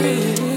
I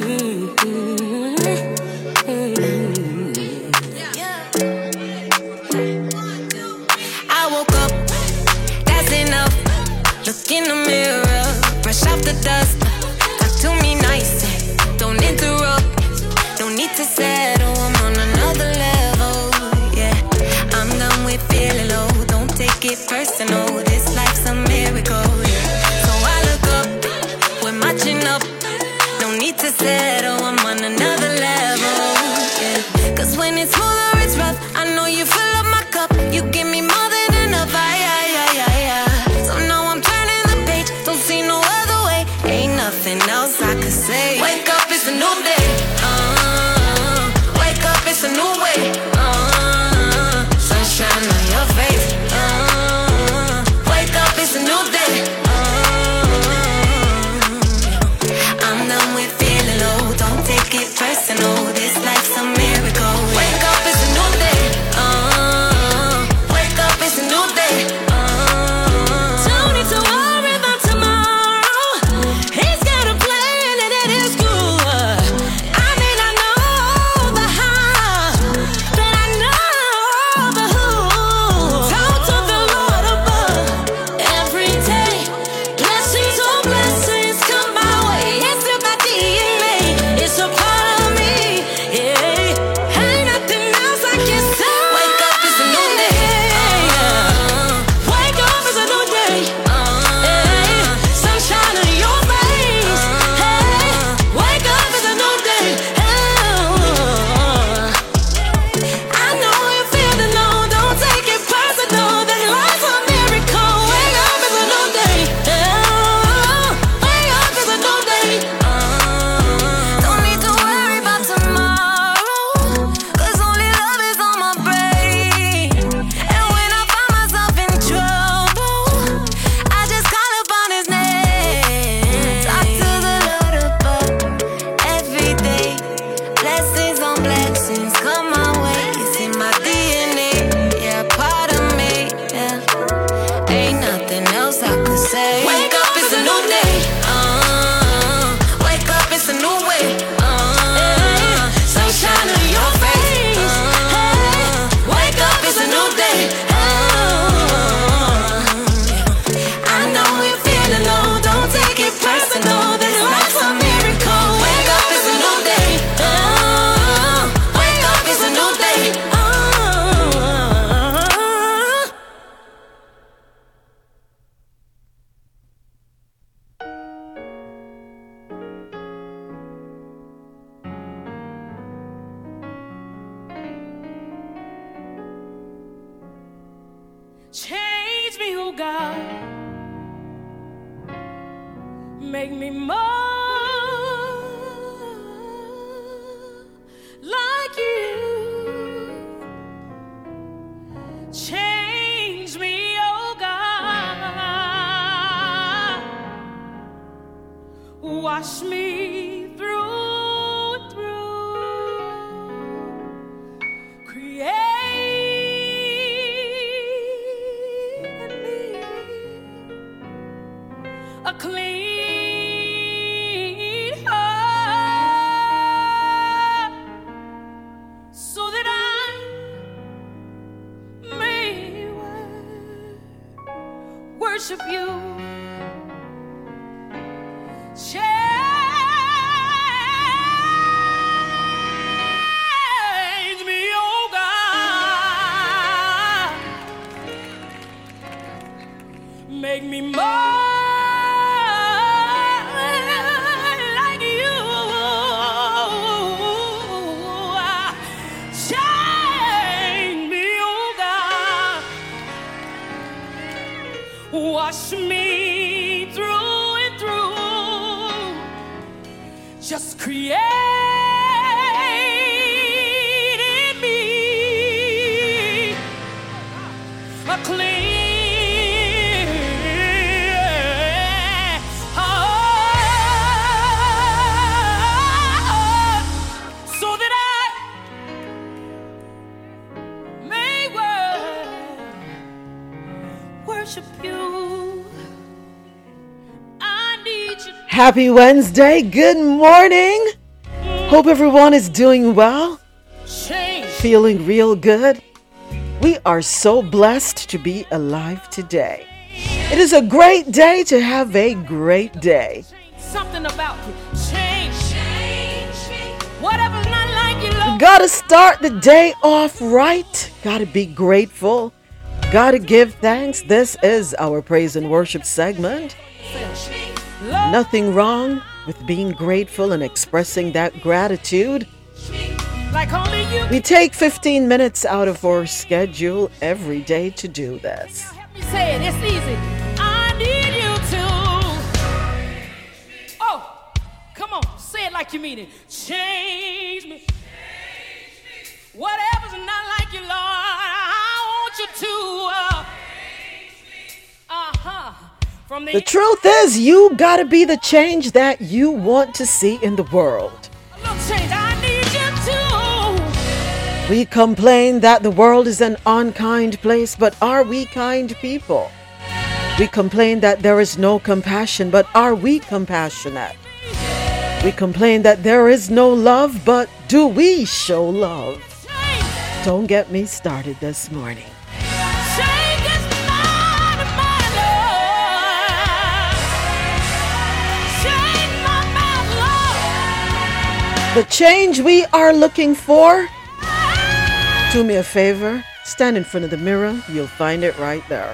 Happy Wednesday. Good morning. Hope everyone is doing well, feeling real good. We are so blessed to be alive today. It is a great day to have a great day. Something about you. Change. Whatever's not like you, Lord. Gotta start the day off right. Gotta be grateful. Gotta give thanks. This is our praise and worship segment. Nothing wrong with being grateful and expressing that gratitude. like only you We take 15 minutes out of our schedule every day to do this. The, truth is, you gotta be the change that you want to see in the world. We complain that the world is an unkind place, but are we kind people? We complain that there is no compassion, but are we compassionate? We complain that there is no love, but do we show love? Don't get me started this morning. The change we are looking for, do me a favor, stand in front of the mirror, you'll find it right there.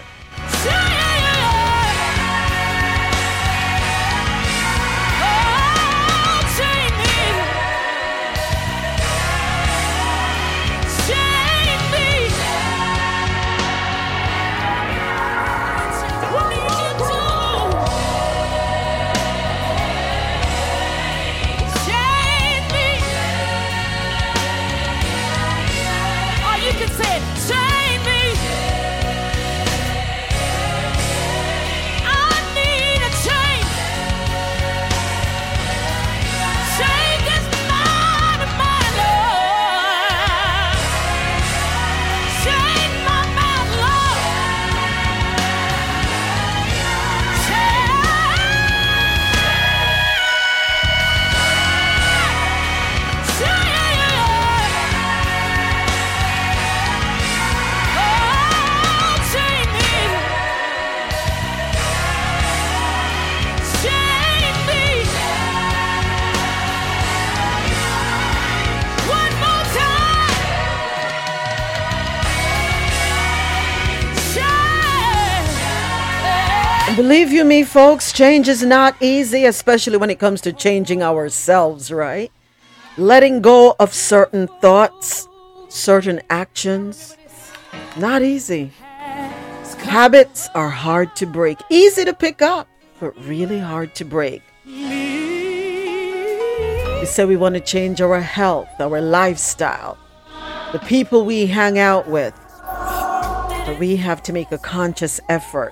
Believe you me, folks, change is not easy, especially when it comes to changing ourselves, right? Letting go of certain thoughts, certain actions, not easy. Habits are hard to break, easy to pick up, but really hard to break. We say we want to change our health, our lifestyle, the people we hang out with. But we have to make a conscious effort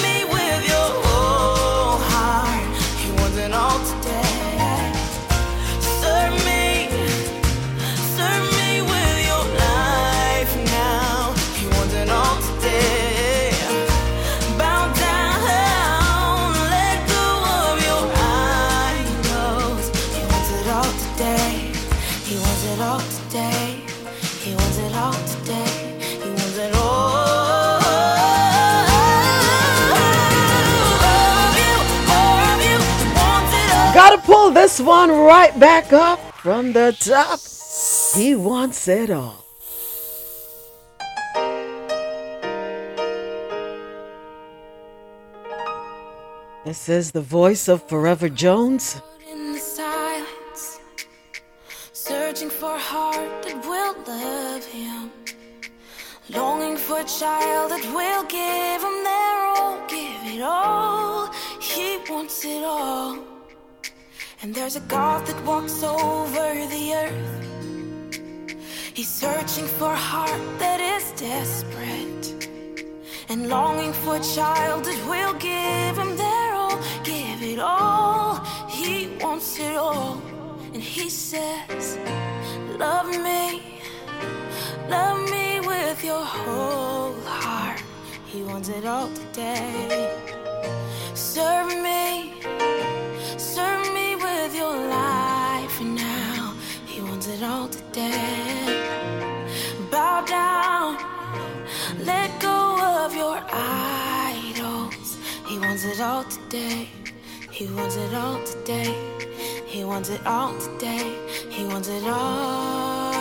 pull this one right back up from the top. He wants it all. This is the voice of Forever Jones. silence, searching for a heart that will love him, longing for a child that will give him their all, give it all. He wants it all. And there's a God that walks over the earth. He's searching for a heart that is desperate and longing for a child that will give him their all, give it all. He wants it all, and he says, Love me, love me with your whole heart. He wants it all today. Serve me, serve me your life now. He wants it all today. Bow down, let go of your idols. He wants it all today. He wants it all today. He wants it all today. He wants it all.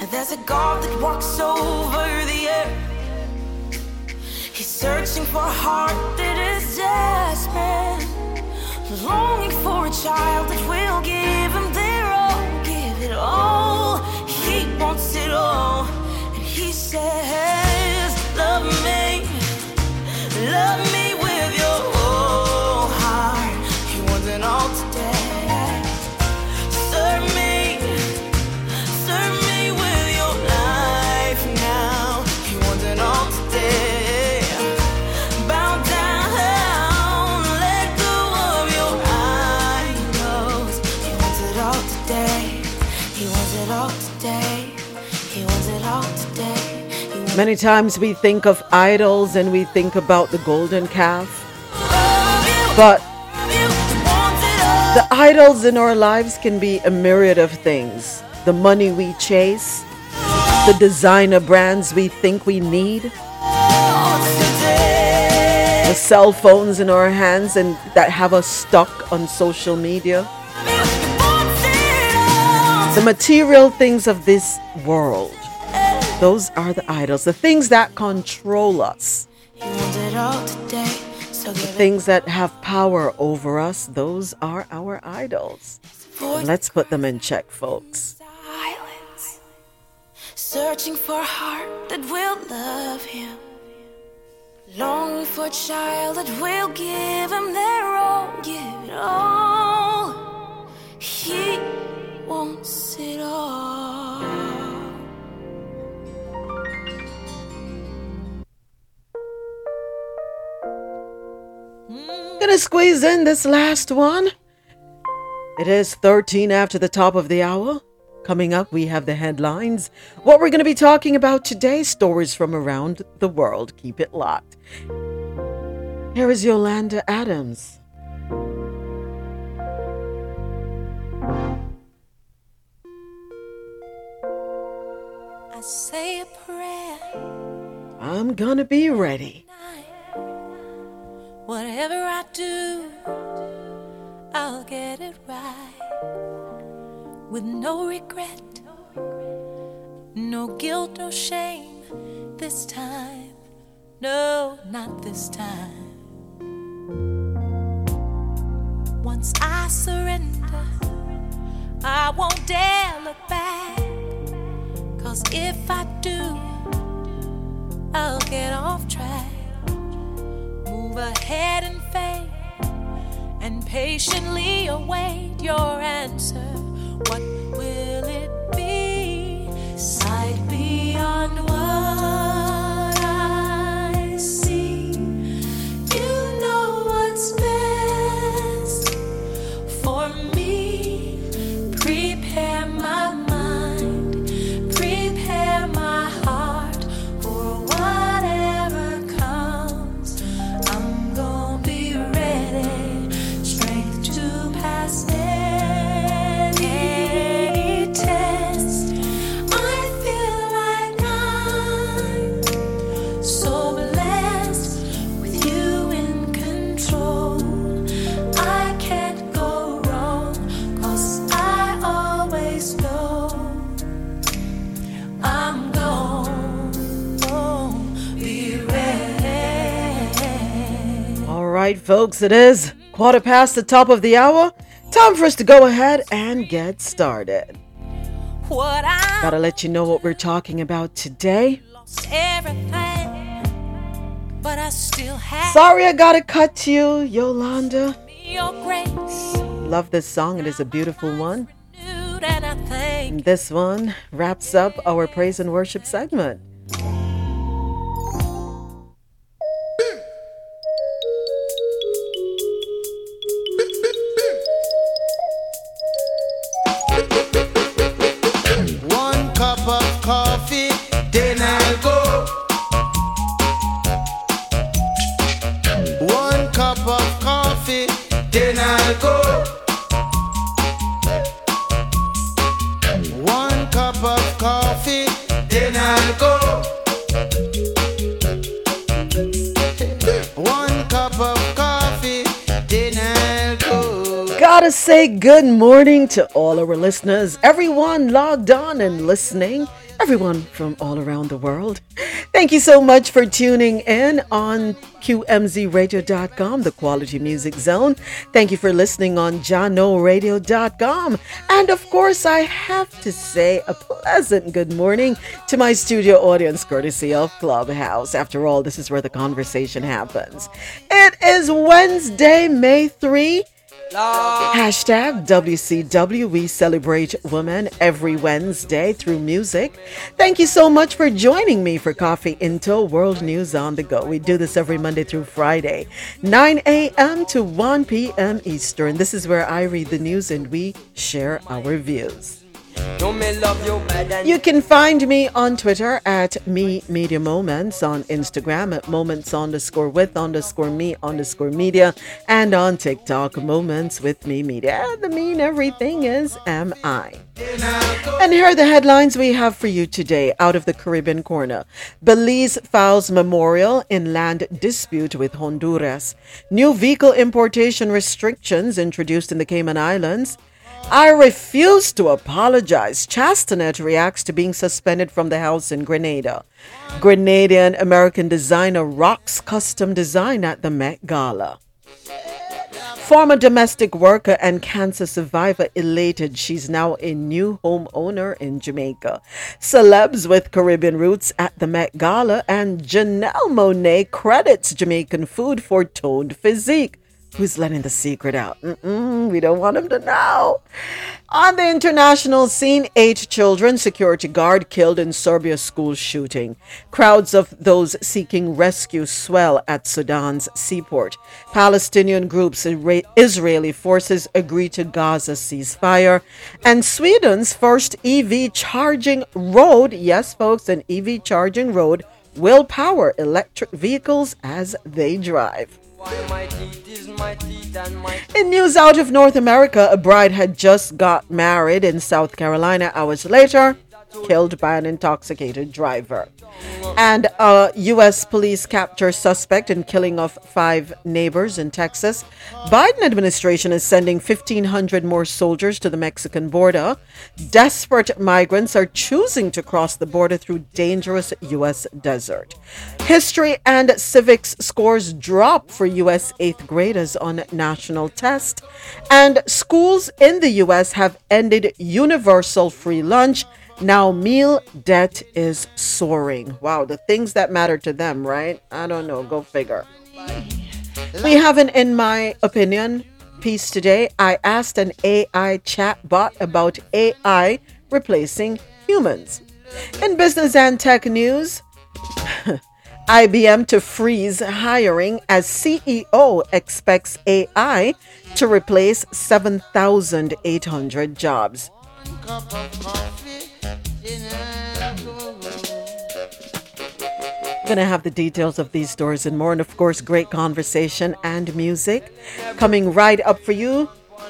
And there's a God that walks over the earth. He's searching for a heart that is desperate, longing for a child that will give him their all, give it all. He wants it all, and he says, Love me, love me Many times we think of idols and we think about the golden calf, but the idols in our lives can be a myriad of things. The money we chase, the designer brands we think we need, the cell phones in our hands and that have us stuck on social media, the material things of this world. Those are the idols, the things that control us, He wants it all today. So give things that have power over us. Those are our idols. Let's put them in check, folks. silence. Searching for a heart that will love him. Longing for a child that will give him their all. Give it all. He wants it all. Gonna squeeze in this last one. It is 13 after the top of the hour. Coming up, we have the headlines. What we're going to be talking about today stories from around the world. Keep it locked. Here is Yolanda Adams. I say a prayer. I'm gonna be ready. Whatever I do, I'll get it right. With no regret, no guilt, no shame. This time, no, not this time. Once I surrender, I won't dare look back. Cause if I do, I'll get off track move ahead in faith and patiently await your answer. What will it be? Sight beyond what I see. You know what's best right, folks, it is quarter past the top of the hour. Time for us to go ahead and get started. What I Gotta let you know what we're talking about today. but I still have Sorry I gotta cut you, Yolanda. Love this song, it is a beautiful one. Renewed and I thank And this one wraps up our praise and worship segment. Good morning to all our listeners, everyone logged on and listening, everyone from all around the world. Thank you so much for tuning in on QMZRadio.com, the Quality Music Zone. Thank you for listening on JahknoRadio.com. And of course, I have to say a pleasant good morning to my studio audience, courtesy of Clubhouse. After all, this is where the conversation happens. It is Wednesday, May 3. Hashtag WCW. We celebrate women every Wednesday through music. Thank you so much for joining me for Coffee Into World News on the Go. We do this every Monday through Friday, 9 a.m. to 1 p.m. Eastern. This is where I read the news and we share our views. You can find me on Twitter at me media moments, on Instagram at moments underscore with underscore me underscore media, and on TikTok moments with me media. The mean everything is am I. And here are the headlines we have for you today out of the Caribbean corner. Belize files memorial in land dispute with Honduras. New vehicle importation restrictions introduced in the Cayman Islands. I refuse to apologize. Chastanet reacts to being suspended from the house in Grenada. Grenadian American designer rocks custom design at the Met Gala. Former domestic worker and cancer survivor elated she's now a new homeowner in Jamaica. Celebs with Caribbean roots at the Met Gala and Janelle Monáe credits Jamaican food for toned physique. Who's letting the secret out? Mm-mm, we don't want him to know. On the international scene, eight children, security guard killed in Serbia school shooting. Crowds of those seeking rescue swell at Sudan's seaport. Palestinian groups, and Israeli forces agree to Gaza ceasefire. And Sweden's first EV charging road, yes, folks, an EV charging road will power electric vehicles as they drive. In news out of North America, a bride had just got married in South Carolina hours later killed by an intoxicated driver. And a U.S. police capture suspect in killing of five neighbors in Texas. Biden administration is sending 1,500 more soldiers to the Mexican border. Desperate migrants are choosing to cross the border through dangerous U.S. desert. History and civics scores drop for U.S. eighth graders on national test. And schools in the U.S. have ended universal free lunch now, meal debt is soaring. Wow, the things that matter to them, right? I don't know. Go figure. We have an, in my opinion, piece today. I asked an AI chatbot about AI replacing humans. In business and tech news, IBM to freeze hiring as CEO expects AI to replace 7,800 jobs. Gonna have the details of these stories and more, and of course, great conversation and music coming right up for you.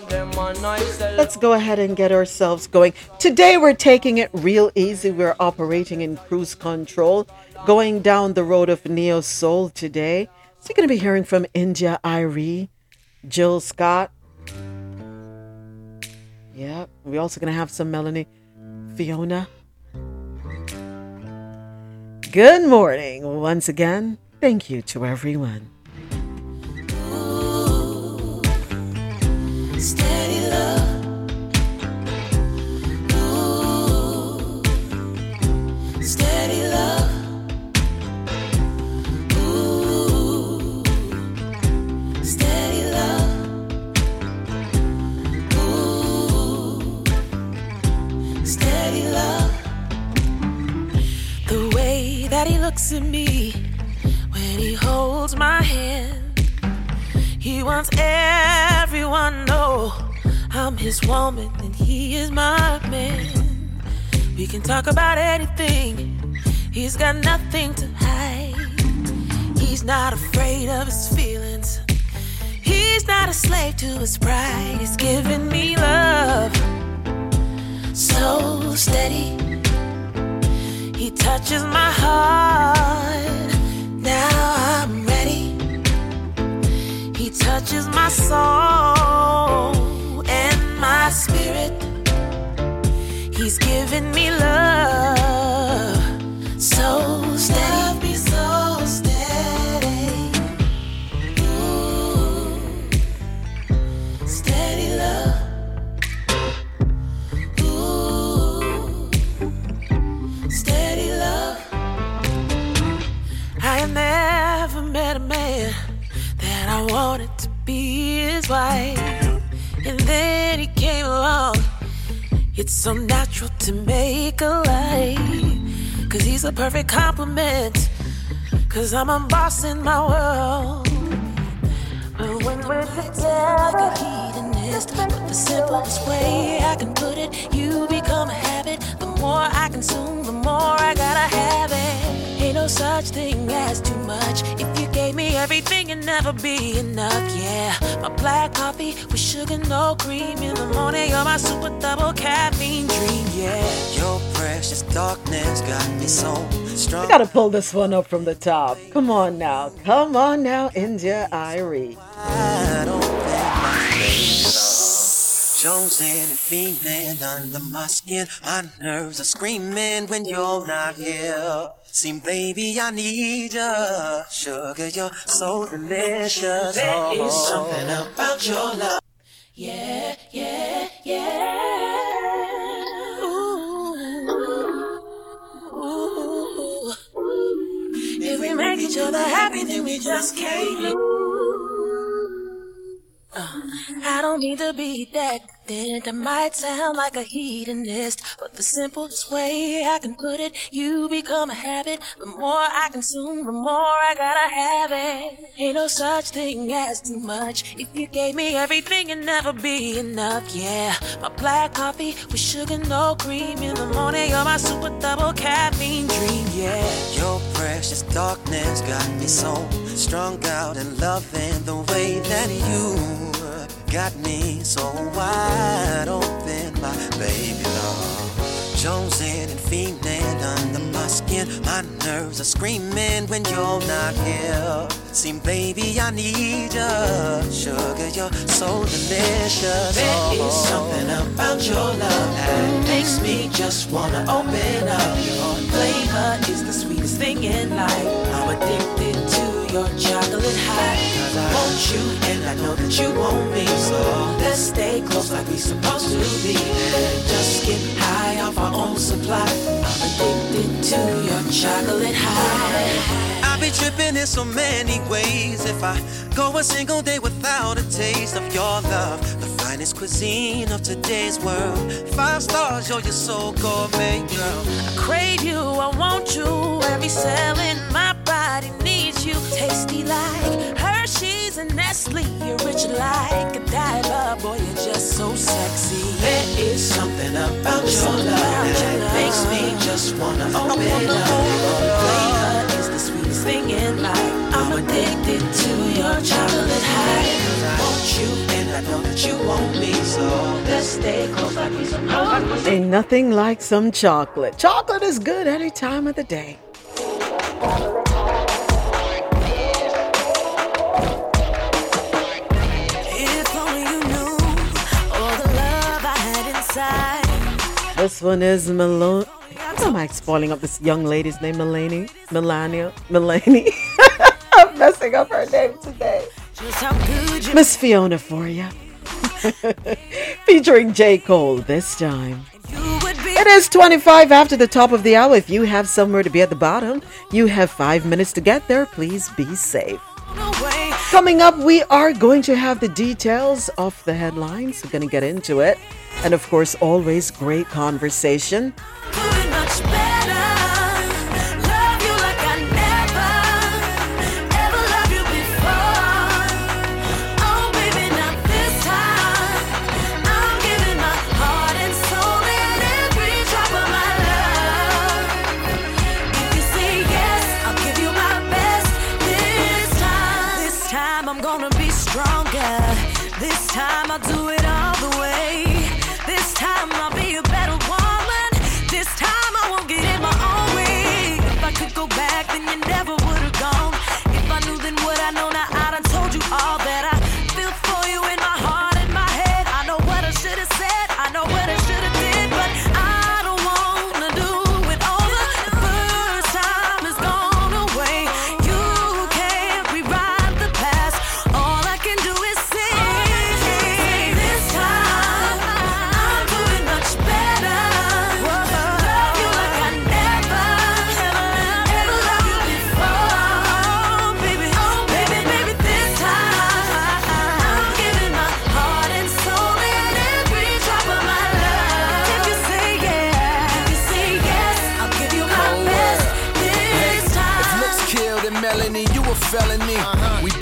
Let's go ahead and get ourselves going. Today, we're taking it real easy. We're operating in cruise control, going down the road of Neo Soul today. So, you're gonna be hearing from India Arie, Jill Scott. Yeah, we're also gonna have some Melanie Fiona. Good morning once again. Thank you to everyone. Ooh, looks at me when he holds my hand. He wants everyone know I'm his woman and he is my man. We can talk about anything. He's got nothing to hide. He's not afraid of his feelings. He's not a slave to his pride. He's giving me love so steady touches my heart. Now I'm ready. He touches my soul and my spirit. He's giving me love so wanted to be his wife. And then he came along. It's so natural to make a life. Cause he's a perfect compliment. Cause I'm a boss in my world. But when we're together, like a hedonist. But the simplest way I can put it, you become a habit. The more I consume, the more I gotta have it. No such thing as too much. If you gave me everything, it'd never be enough. Yeah, my black coffee with sugar, no cream in the morning. You're my super double caffeine dream. Yeah, Your precious darkness got me so strong. I gotta pull this one up from the top. Come on now. Come on now, India Arie. I don't think my and feeling under my skin. My nerves are screaming when you're not here. See, baby, I need you. Sugar, you're so delicious. there is Oh. something about your love. Yeah, yeah, yeah. Ooh, ooh. If we make each other happy, then we just can't lose. Uh, I don't mean to be decadent. I might sound like a hedonist, but the simplest way I can put it, you become a habit. The more I consume, the more I gotta have it. Ain't no such thing as too much. If you gave me everything, it'd never be enough. Yeah, my black coffee with sugar, no cream in the morning. You're my super double caffeine dream. Yeah. Your precious darkness got me so strung out and loving the way that you got me so wide open, my baby love. Chosen and feeling under my skin. My nerves are screaming when you're not here. See, baby, I need you. Sugar, you're so delicious. There is Oh. something about your love that makes me just wanna open up. Your flavor is the sweetest thing in life. I'm addicted to your chocolate high. I want you and I know that you want me. So let's stay close like we supposed to be. And just get high off our own supply. I'm addicted to your chocolate high. I be tripping in so many ways. If I go a single day without a taste of your love, the finest cuisine of today's world. Five stars, yo, you're your so gourmet, girl. I crave you, I want you. Every cell in my body needs you. Tasty like Nestle. You're rich like Godiva. Boy, you're just so sexy. There is something about your love that makes me just wanna open up. Flavor is the sweetest thing in life. I'm addicted to your chocolate high. I want you and I know that you want me. So let's stay close like we supposed to. Ain't nothing like some chocolate. Chocolate is good any time of the day. This one is Malone. How am I spoiling up this young lady's name? Melanie? Melania? Melanie? I'm messing up her name today. Miss Fiona for you. Featuring J. Cole this time. It is 25 after the top of the hour. If you have somewhere to be at the bottom, you have five minutes to get there. Please be safe. away. Coming up, we are going to have the details of the headlines. We're going to get into it. And of course, always great conversation.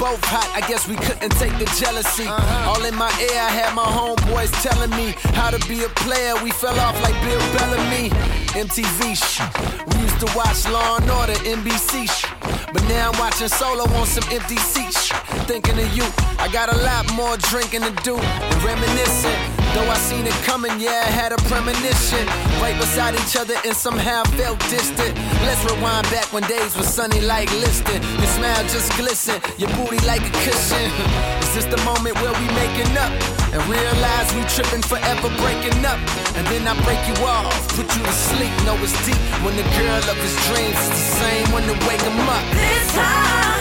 Both hot, I guess we couldn't take the jealousy. All in my ear, I had my homeboys telling me how to be a player. We fell off like Bill Bellamy. MTV shit. We used to watch Law and Order, NBC shit. But now I'm watching Solo on some empty seats. Thinking of you, I got a lot more drinking to do reminiscing. Though I seen it coming, yeah, I had a premonition. Right beside each other and somehow felt distant. Let's rewind back when days were sunny like Liston. Your smile just glisten, your booty like a cushion. Is this the moment where we making up? And realize we tripping forever breaking up. And then I break you off, put you to sleep. Know it's deep when the girl of his dreams is the same when to wake him up. This time,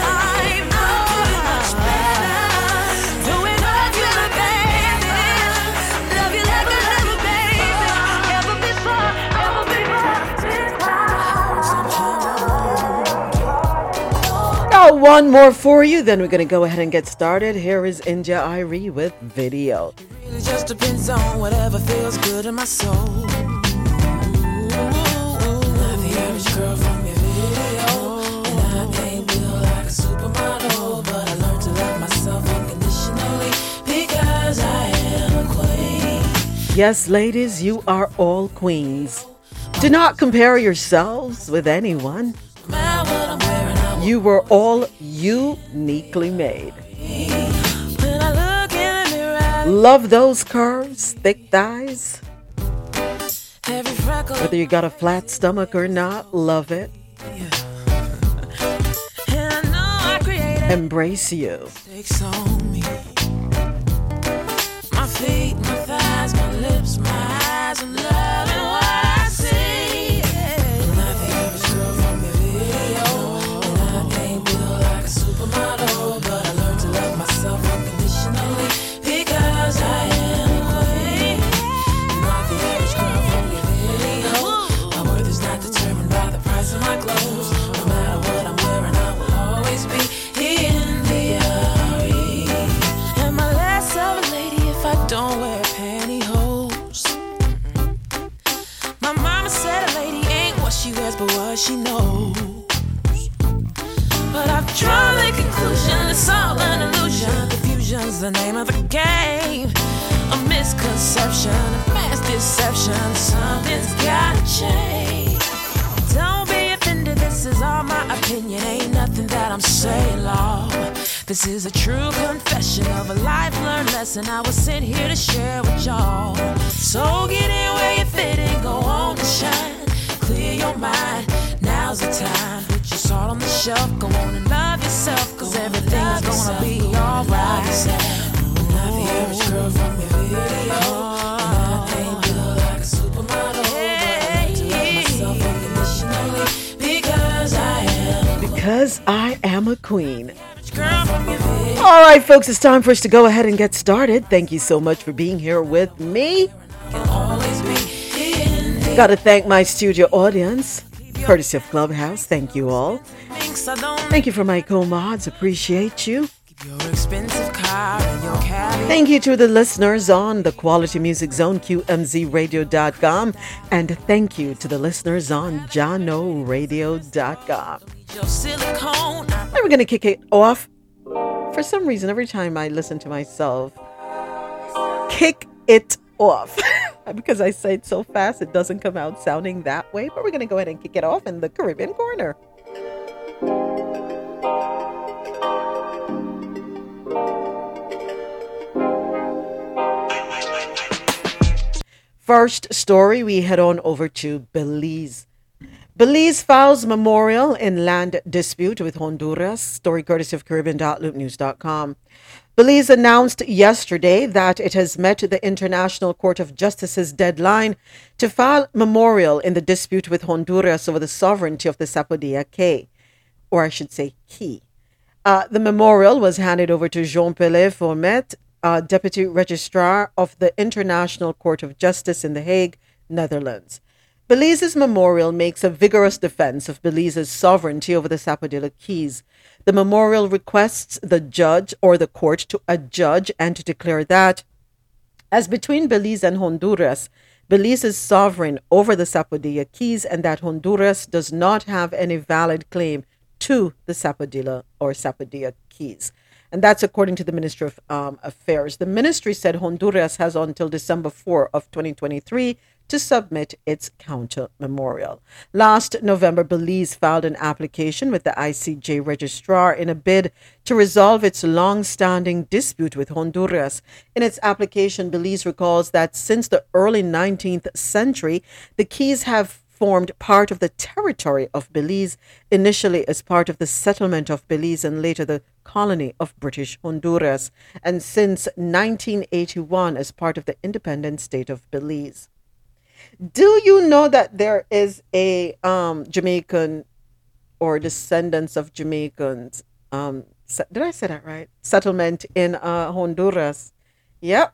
Got one more for you, then we're going to go ahead and get started. Here is India Arie with video. It just depends on whatever feels good in my soul. Not the average girl from your video. And I ain't built like a supermodel. But I learned to love myself unconditionally because I am a queen. Yes, ladies, you are all queens. Do not compare yourselves with anyone. You were all uniquely made. Love those curves, thick thighs. Whether you got a flat stomach or not, love it. Embrace you. My feet, my thighs, my lips, my she knows. But I've drawn the conclusion it's all an illusion. Confusion's the name of the game. A misconception, a mass deception. Something's gotta change. Don't be offended, this is all my opinion. Ain't nothing that I'm saying, Lord. This is a true confession of a life learned lesson I was sent here to share with y'all. So get in where you fit and go on and shine. Clear your mind, now's the time. Put your salt on the shelf, go on and love yourself, cause everything's gonna be alright. Not the average girl from your video. And I ain't built like a supermodel. But I learned to love myself unconditionally because I am Because I am a queen. a girl from your video. All right, folks, it's time for us to go ahead and get started. Thank you so much for being here with me. Got to thank my studio audience, courtesy of Clubhouse. Thank you all. Thank you for my co mods. Appreciate you. Thank you to the listeners on the Quality Music Zone, QMZRadio.com. And thank you to the listeners on. I And we're going to kick it off. For some reason, every time I listen to myself, kick it off. because I say it so fast, it doesn't come out sounding that way. But we're going to go ahead and kick it off in the Caribbean corner. First story, we head on over to Belize. Belize files memorial in land dispute with Honduras. Story courtesy of Caribbean.loopnews.com. Belize announced yesterday that it has met the International Court of Justice's deadline to file memorial in the dispute with Honduras over the sovereignty of the Sapodilla Key, or I should say Key. Uh, the memorial was handed over to Jean Pelé Fomété, uh, Deputy Registrar of the International Court of Justice in The Hague, Netherlands. Belize's memorial makes a vigorous defense of Belize's sovereignty over the Sapodilla Keys. The memorial requests the judge or the court to adjudge and to declare that, as between Belize and Honduras, Belize is sovereign over the Sapodilla Keys and that Honduras does not have any valid claim to the Sapodilla or Sapodilla Keys. And that's according to the Ministry of um, Affairs. The ministry said Honduras has until December 4 of 2023 to submit its counter memorial. Last November, Belize filed an application with the ICJ registrar in a bid to resolve its long standing dispute with Honduras. In its application, Belize recalls that since the early 19th century, the Keys have formed part of the territory of Belize, initially as part of the settlement of Belize and later the colony of British Honduras, and since 1981 as part of the independent state of Belize. Do you know that there is a um, Jamaican or descendants of Jamaicans? Um, did I say that right? Settlement in uh, Honduras. Yep.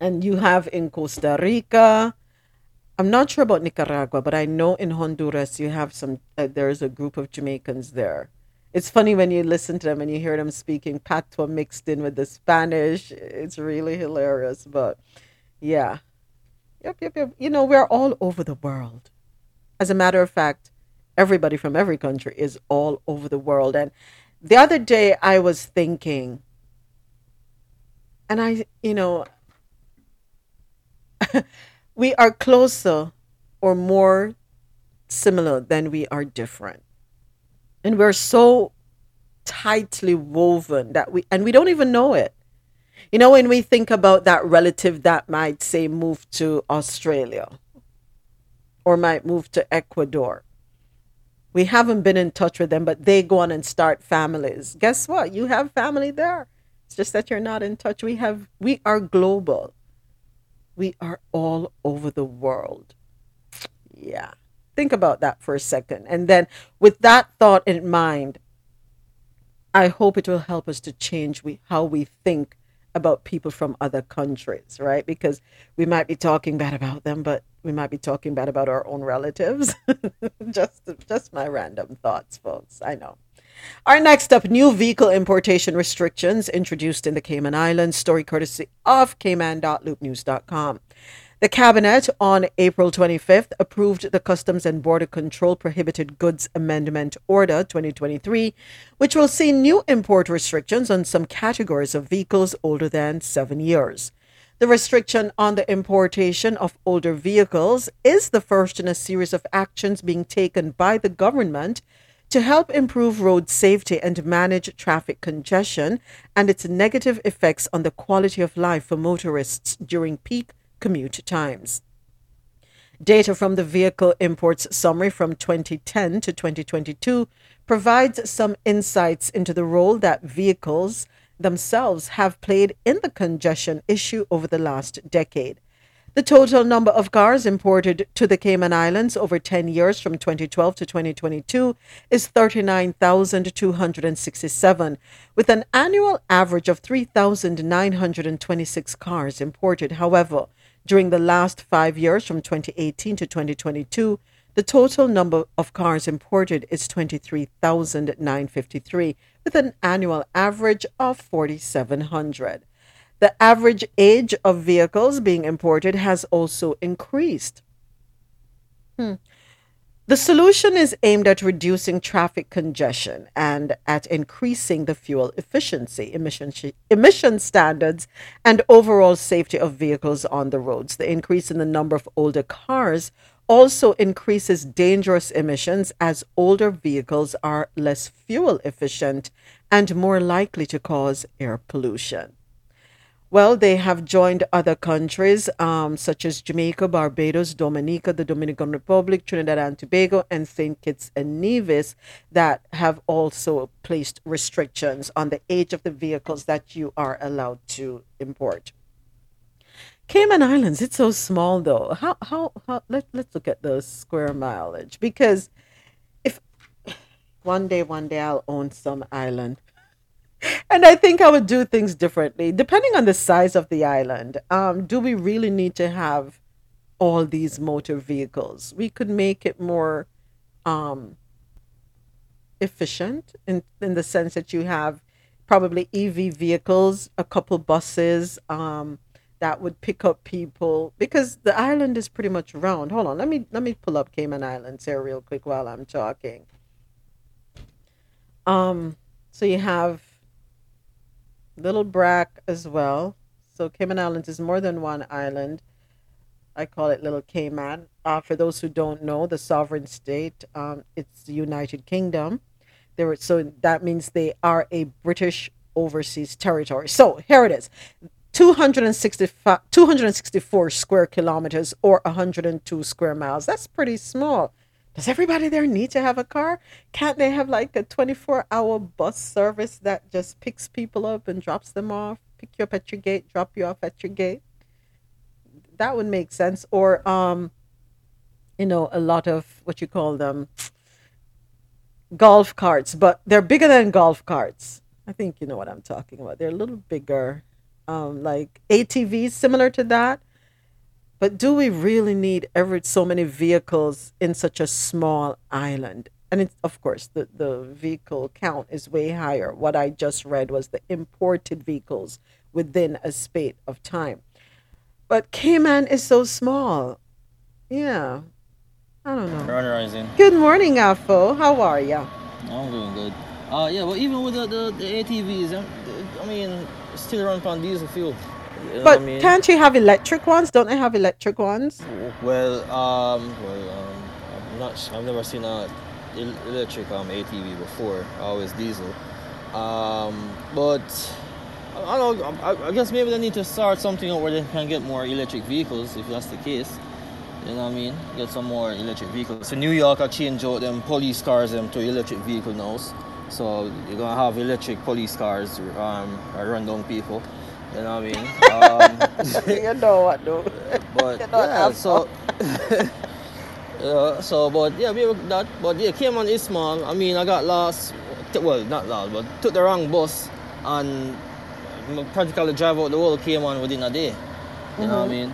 And you have in Costa Rica. I'm not sure about Nicaragua, but I know in Honduras you have some. Uh, there's a group of Jamaicans there. It's funny when you listen to them and you hear them speaking patois mixed in with the Spanish. It's really hilarious. But yeah, Yep, yep, yep. You know, we're all over the world. As a matter of fact, everybody from every country is all over the world. And the other day I was thinking, and I, you know, we are closer or more similar than we are different. And we're so tightly woven that we, and we don't even know it. You know, when we think about that relative that might say move to Australia or might move to Ecuador, we haven't been in touch with them, but they go on and start families. Guess what? You have family there. It's just that you're not in touch. We have, we are global. We are all over the world. Yeah. Think about that for a second. And then with that thought in mind, I hope it will help us to change we, how we think about people from other countries, right? Because we might be talking bad about them, but we might be talking bad about our own relatives. just just my random thoughts, folks. I know. Our next up, new vehicle importation restrictions introduced in the Cayman Islands. Story courtesy of cayman.loopnews.com. The Cabinet on April 25th approved the Customs and Border Control Prohibited Goods Amendment Order 2023, which will see new import restrictions on some categories of vehicles older than seven years. The restriction on the importation of older vehicles is the first in a series of actions being taken by the government to help improve road safety and manage traffic congestion and its negative effects on the quality of life for motorists during peak commute times. Data from the Vehicle Imports Summary from 2010 to 2022 provides some insights into the role that vehicles themselves have played in the congestion issue over the last decade. The total number of cars imported to the Cayman Islands over 10 years from 2012 to 2022 is 39,267, with an annual average of 3,926 cars imported. However, during the last five years, from 2018 to 2022, the total number of cars imported is 23,953, with an annual average of 4,700. The average age of vehicles being imported has also increased. Hmm. The solution is aimed at reducing traffic congestion and at increasing the fuel efficiency, emission, emission standards, and overall safety of vehicles on the roads. The increase in the number of older cars also increases dangerous emissions as older vehicles are less fuel efficient and more likely to cause air pollution. Well, they have joined other countries um, such as Jamaica, Barbados, Dominica, the Dominican Republic, Trinidad and Tobago, and St. Kitts and Nevis that have also placed restrictions on the age of the vehicles that you are allowed to import. Cayman Islands, it's so small though. How, how, how let, let's look at the square mileage because if one day, one day I'll own some island and I think I would do things differently depending on the size of the island. Um, do we really need to have all these motor vehicles? We could make it more um, efficient in, in the sense that you have probably EV vehicles, a couple buses um, that would pick up people because the island is pretty much round. Hold on, let me let me pull up Cayman Islands here real quick while I'm talking. Um, so you have Little Brac as well. So Cayman Islands is more than one island. I call it Little Cayman. Uh, for those who don't know, the sovereign state, um, it's the United Kingdom. There, so that means they are a British overseas territory. So here it is. 265, 264 square kilometers or 102 square miles. That's pretty small. Does everybody there need to have a car? Can't they have like a 24 hour bus service that just picks people up and drops them off? Pick you up at your gate, drop you off at your gate? That would make sense. Or, um, you know, a lot of what you call them golf carts, but they're bigger than golf carts. I think you know what I'm talking about. They're a little bigger, um, like ATVs, similar to that. But do we really need ever so many vehicles in such a small island? And it's, of course, the, the vehicle count is way higher. What I just read was the imported vehicles within a spate of time. But Cayman is so small. Yeah. I don't know. Rising. Good morning, Afo. How are you? I'm doing good. Uh, yeah, but even with the, the, the ATVs, I mean, still run on diesel fuel. You know But I mean? can't you have electric ones? Don't they have electric ones? Well, um, well, um, I'm not. s- I've never seen a electric um ATV before. Always diesel. Um, but I I don't know. I, I guess maybe they need to start something where they can get more electric vehicles, if that's the case. You know what I mean? Get some more electric vehicles. So New York, I change out them police cars them to electric vehicle now. So you're gonna have electric police cars um, run down people. You know what I mean? Um, you know what, though. but You know what, yeah, so yeah, so but yeah, maybe that. But yeah, Cayman is small. I mean, I got lost. t- Well, not lost, but took the wrong bus and practically drive out the whole Cayman within a day. You know what I mean?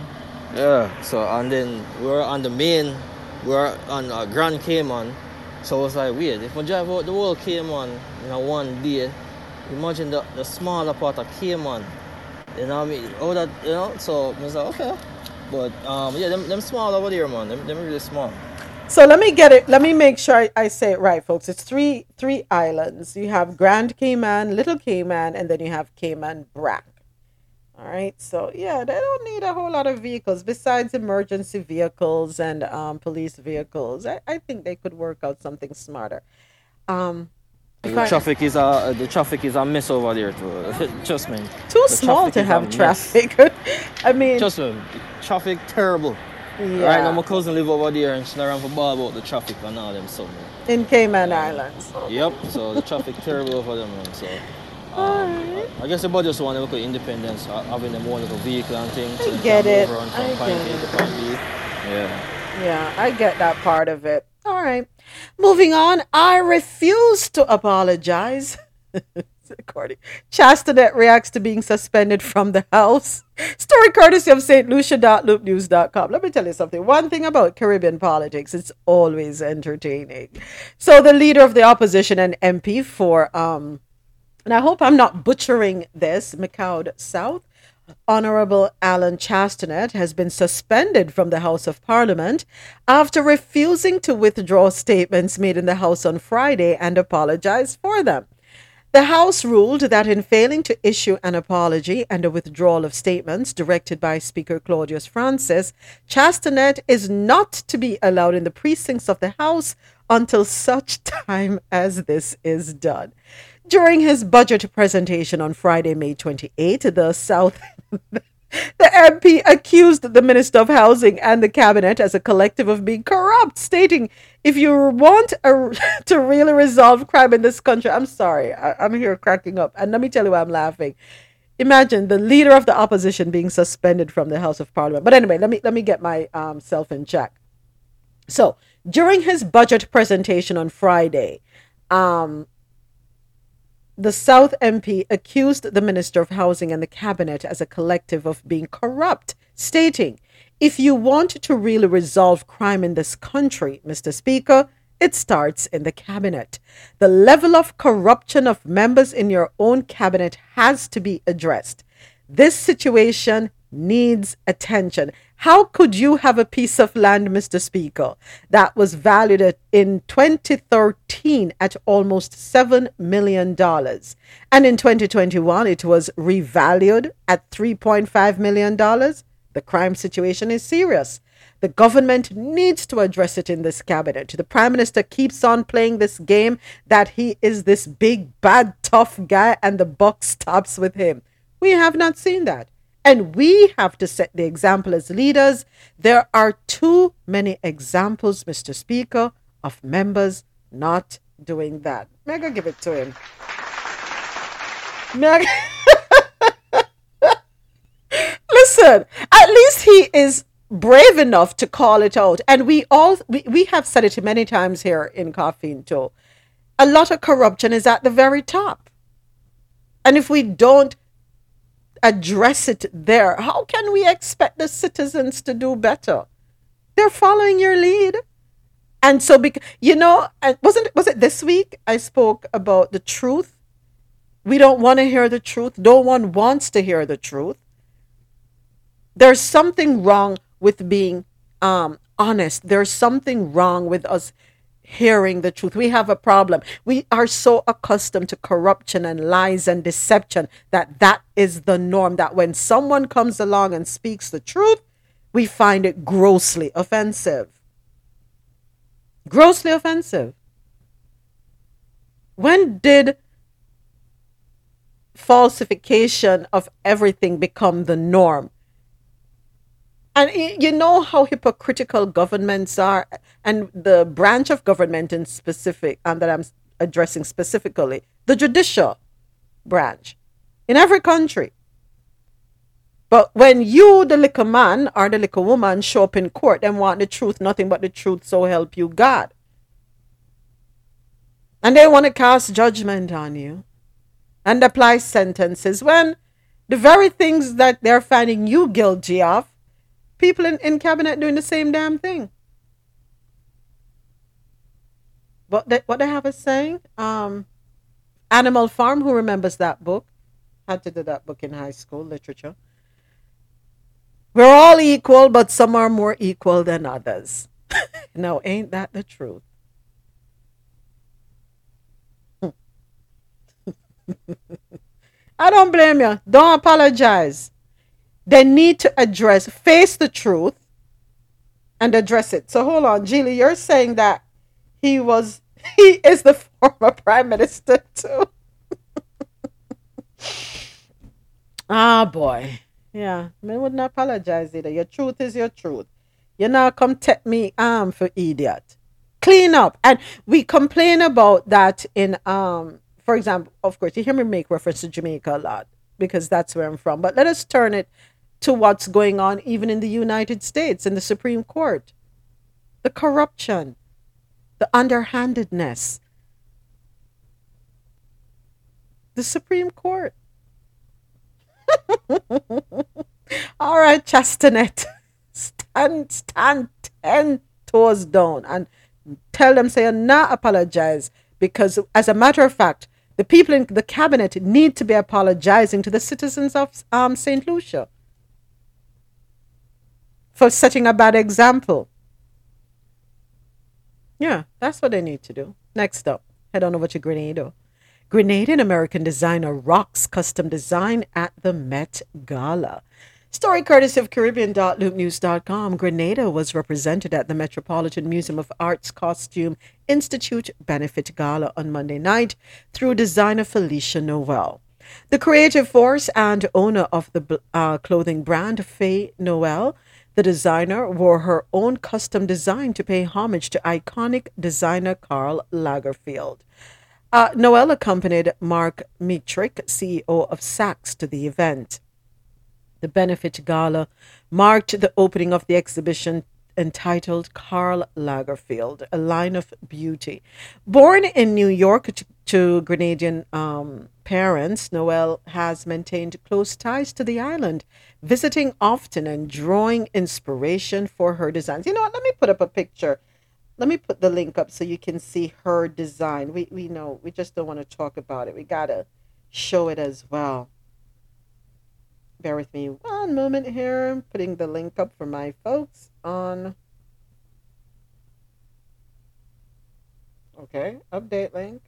Yeah. So and then we were on the main. We were on uh, Grand Cayman. So I was like, weird. If we drive out the whole Cayman in a one day, imagine the, the smaller part of Cayman. You know what I mean? Oh, that you know. So I was like, okay. But um, yeah, them, them small over there, man. Them, them really small. So let me get it. Let me make sure I, I say it right, folks. It's three three islands. You have Grand Cayman, Little Cayman, and then you have Cayman Brac. All right. So yeah, they don't need a whole lot of vehicles besides emergency vehicles and um, police vehicles. I, I think they could work out something smarter. Um, The traffic is a the traffic is a mess over there too. Trust me. too the small to have traffic. I mean, Trust me, traffic terrible. yeah, Right now, my cousin live over there and she's around for ball about the traffic and all them something. in Cayman Islands. Yep. So the traffic terrible over them. man. So. Um, I guess about just want to look at independence, uh, having them one little vehicle and things. so I get it. I get it. Yeah. Yeah, I get that part of it. All right. Moving on. I refuse to apologize. According, Chastanet reacts to being suspended from the house. Story courtesy of St. Lucia.loopnews.com. Let me tell you something. One thing about Caribbean politics, it's always entertaining. So the leader of the opposition and MP for um and I hope I'm not butchering this, Micoud South, Honorable Allen Chastanet has been suspended from the House of Parliament after refusing to withdraw statements made in the House on Friday and apologize for them. The House ruled that in failing to issue an apology and a withdrawal of statements directed by Speaker Claudius Francis, Chastanet is not to be allowed in the precincts of the House until such time as this is done. During his budget presentation on Friday, May 28, the South the MP accused the Minister of Housing and the cabinet as a collective of being corrupt, stating, "If you want a, to really resolve crime in this country, I'm sorry, I, I'm here cracking up, and let me tell you why I'm laughing. Imagine the leader of the opposition being suspended from the House of Parliament. But anyway, let me let me get my um, in check. So during his budget presentation on Friday, um, the South MP accused the Minister of Housing and the Cabinet as a collective of being corrupt, stating, If you want to really resolve crime in this country, Mr. Speaker, it starts in the Cabinet. The level of corruption of members in your own Cabinet has to be addressed. This situation needs attention. How could you have a piece of land, Mr. Speaker, that was valued at, in 2013 at almost $7 million? And in 2021, it was revalued at $3.5 million? The crime situation is serious. The government needs to address it in this cabinet. The prime minister keeps on playing this game that he is this big, bad, tough guy and the buck stops with him. We have not seen that. And we have to set the example as leaders. There are too many examples, Mr. Speaker, of members not doing that. Mega, give it to him. Mega. Listen, at least he is brave enough to call it out. And we all, we, we have said it many times here in Coffee In Toe. A lot of corruption is at the very top. And if we don't address it there, how can we expect the citizens to do better? They're following your lead. And so, because, you know, wasn't was it this week I spoke about the truth? We don't want to hear the truth. No one wants to hear the truth. There's something wrong with being um, honest. There's something wrong with us hearing the truth. We have a problem. We are so accustomed to corruption and lies and deception that that is the norm. That when someone comes along and speaks the truth, we find it grossly offensive. Grossly offensive. When did falsification of everything become the norm? And you know how hypocritical governments are, and the branch of government in specific, and that I'm addressing specifically, the judicial branch in every country. But when you, the little man or the little woman, show up in court and want the truth, nothing but the truth, so help you God. And they want to cast judgment on you and apply sentences when the very things that they're finding you guilty of people in, in cabinet doing the same damn thing. What they, what they have a saying? Um, Animal Farm. Who remembers that book? Had to do that book in high school literature. We're all equal, but some are more equal than others. no, ain't that the truth? I don't blame you. Don't apologize. They need to address, face the truth and address it. So hold on, Julie, you're saying that he was, he is the former prime minister too. ah, boy. Yeah, I wouldn't apologize either. Your truth is your truth. You now come take me arm um, for idiot. Clean up. And we complain about that in um for example, of course, you hear me make reference to Jamaica a lot because that's where I'm from. But let us turn it to what's going on even in the United States in the Supreme Court. The corruption, the underhandedness. The Supreme Court. All right, Chastanet, stand, stand ten toes down and tell them, say, not apologize because, as a matter of fact, the people in the cabinet need to be apologizing to the citizens of um, St. Lucia for setting a bad example. Yeah, that's what they need to do. Next up, head on over to Grenada. Grenadian American designer rocks custom design at the Met Gala. Story courtesy of Caribbean.loopnews.com. Grenada was represented at the Metropolitan Museum of Art's Costume Institute Benefit Gala on Monday night through designer Felicia Noel. The creative force and owner of the uh, clothing brand, Fe Noel, the designer wore her own custom design to pay homage to iconic designer Karl Lagerfeld. Uh, Noel accompanied Marc Metrick, CEO of Saks, to the event. The benefit gala marked the opening of the exhibition entitled Karl Lagerfeld, A Line of Beauty. Born in New York to, to Grenadian um, parents, Noel has maintained close ties to the island, visiting often and drawing inspiration for her designs. You know what? Let me put up a picture. Let me put the link up so you can see her design. We, we know, we just don't want to talk about it. We got to show it as well. bear with me one moment here. I'm putting the link up for my folks on. Okay, update link.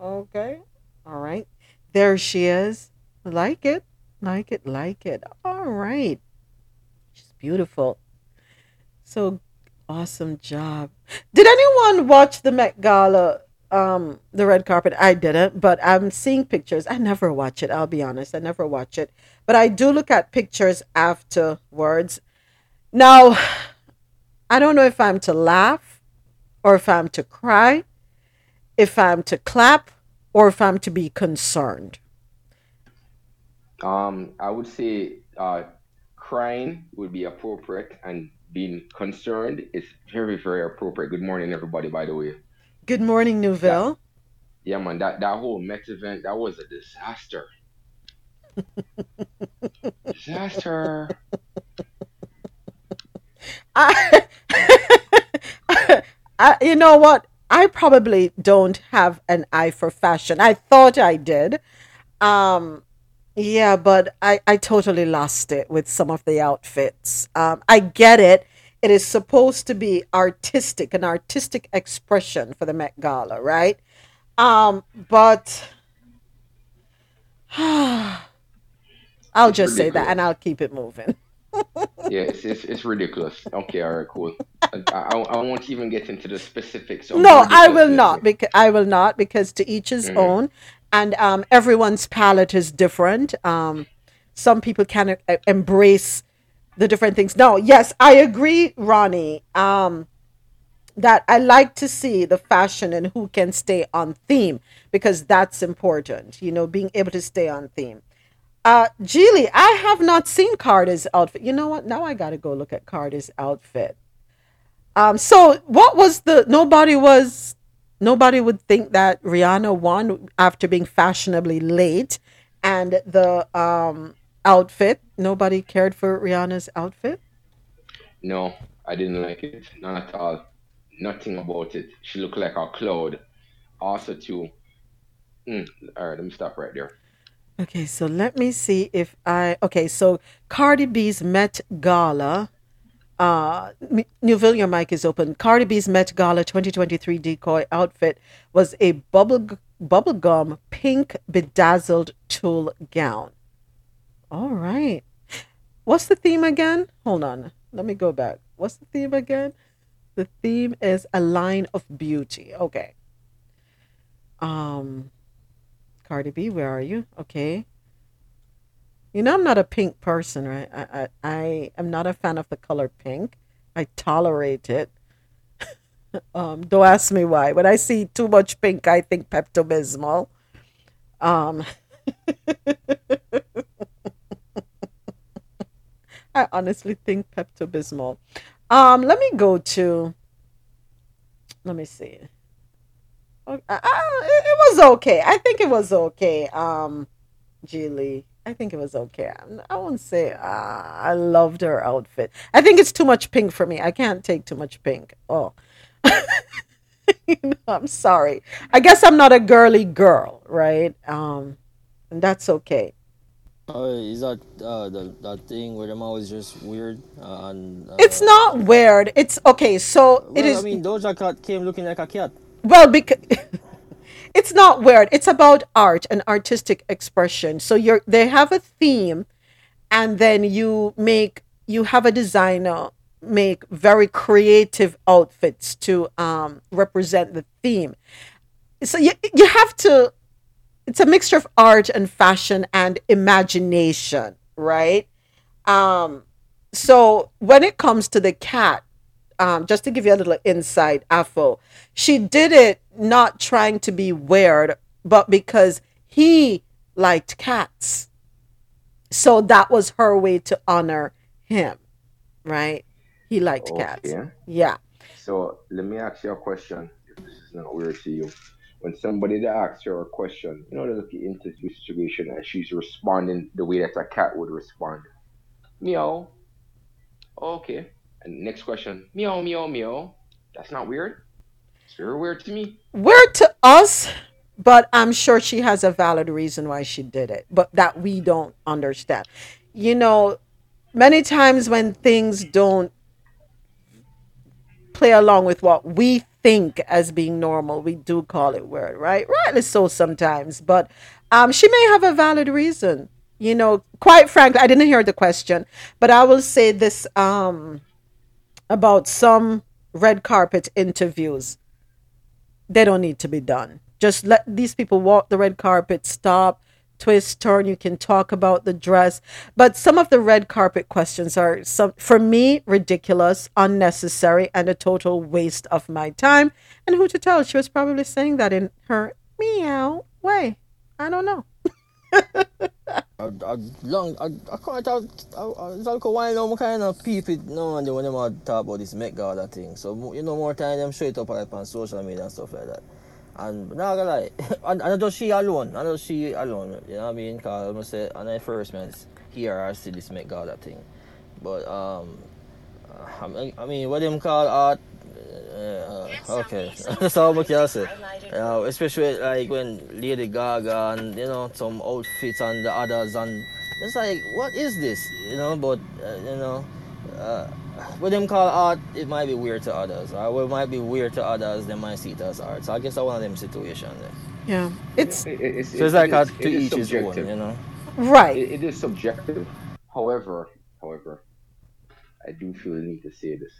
Okay, all right. There she is. Like it, like it, like it. All right. She's beautiful. So awesome job. Did anyone watch the Met Gala um the red carpet i didn't but i'm seeing pictures i never watch it i'll be honest i never watch it but i do look at pictures afterwards now i don't know if i'm to laugh or if i'm to cry if i'm to clap or if i'm to be concerned Um, I would say uh, crying would be appropriate, and being concerned is very, very appropriate. Good morning, everybody. By the way, good morning that yeah, man, that that whole Met event that was a disaster. Disaster. I, I you know what i probably don't have an eye for fashion i thought i did um Yeah, but I, I totally lost it with some of the outfits. Um, I get it. It is supposed to be artistic, an artistic expression for the Met Gala, right? Um, but I'll just say that and I'll keep it moving. Yeah, it's it's, it's ridiculous. Okay, all right, cool. I, I I won't even get into the specifics of No, I will not because I will not because to each his hmm own, and um, everyone's palate is different. Um, some people can e- embrace the different things. No, yes, I agree, Ronnie. Um, that I like to see the fashion and who can stay on theme because that's important. You know, being able to stay on theme. Uh, Geely, I have not seen Cardi's outfit. You know what? Now I gotta go look at Cardi's outfit. Um, so what was the nobody was nobody would think that Rihanna won after being fashionably late and the um outfit. Nobody cared for Rihanna's outfit. No, I didn't like it. Not at all. Nothing about it. She looked like a cloud. Also, too. Mm, all right, let me stop right there. Okay, so let me see if I okay, so Cardi B's Met Gala. Uh Newville, your mic is open. Cardi B's Met Gala 2023 decoy outfit was a bubble bubblegum pink bedazzled tulle gown. All right. What's the theme again? Hold on. Let me go back. What's the theme again? The theme is a line of beauty. Okay. Um, Cardi B, where are you? Okay. You know I'm not a pink person, right? I I, I am not a fan of the color pink. I tolerate it. Um, don't ask me why. When I see too much pink, I think Pepto Bismol. Um, I honestly think Pepto Bismol. Um, let me go to. Let me see. Uh, it, it was okay. I think it was okay. Um, Julie, I think it was okay. I'm- won't say uh, I loved her outfit. I think it's too much pink for me. I can't take too much pink. Oh, you know, I'm sorry. I guess I'm not a girly girl, right? Um, and that's okay. Uh, is that uh, the that thing where them always just weird uh, and It's uh, not weird. It's okay. So it well, I mean Doja Cat came looking like a cat. Well, because it's not weird. It's about art and artistic expression. So you're they have a theme, and then you make you have a designer make very creative outfits to um, represent the theme. So you you have to. It's a mixture of art and fashion and imagination, right? Um, so when it comes to the cat, um, just to give you a little insight, Afo, she did it not trying to be weird, but because he liked cats. So that was her way to honor him, right? He liked cats. Okay. Yeah. So let me ask you a question. If this is not weird to you, when somebody that asks her a question, you know, they look into the situation and she's responding the way that a cat would respond. Meow. Okay. And next question. Meow, meow, meow. That's not weird. It's very weird to me. Weird to us, but I'm sure she has a valid reason why she did it, but that we don't understand. You know, many times when things don't play along with what we think as being normal, we do call it weird, right? Rightly so sometimes, but um, she may have a valid reason. You know, quite frankly, I didn't hear the question, but I will say this um, about some red carpet interviews. They don't need to be done. Just let these people walk the red carpet, stop, twist, turn. You can talk about the dress. But some of the red carpet questions are, some, for me, ridiculous, unnecessary, and a total waste of my time. And who to tell? She was probably saying that in her meow way. I don't know. I, I long I, I can't talk I, I, like why no kind of people no and when them talk about this Met Gala thing. So you know more time them it up like on social media and stuff like that. And not gonna lie, and, and just she alone, I don't know she alone, you know what I mean? Cause I'm gonna say, and I first man here I see this Met Gala thing. But um I, I mean what them call art uh, okay, that's all I can say. You especially like when Lady Gaga and you know some outfits and the others and it's like what is this? You know, but uh, you know, uh, what them call art, it might be weird to others. Or what might be weird to others, they might see it as art. So I guess that's one of them situations. Yeah, it's It- it- it's, So it's like it is- a, it to is each his own, subjective. you know. right. It, it is subjective. However, however, I do feel the need to say this.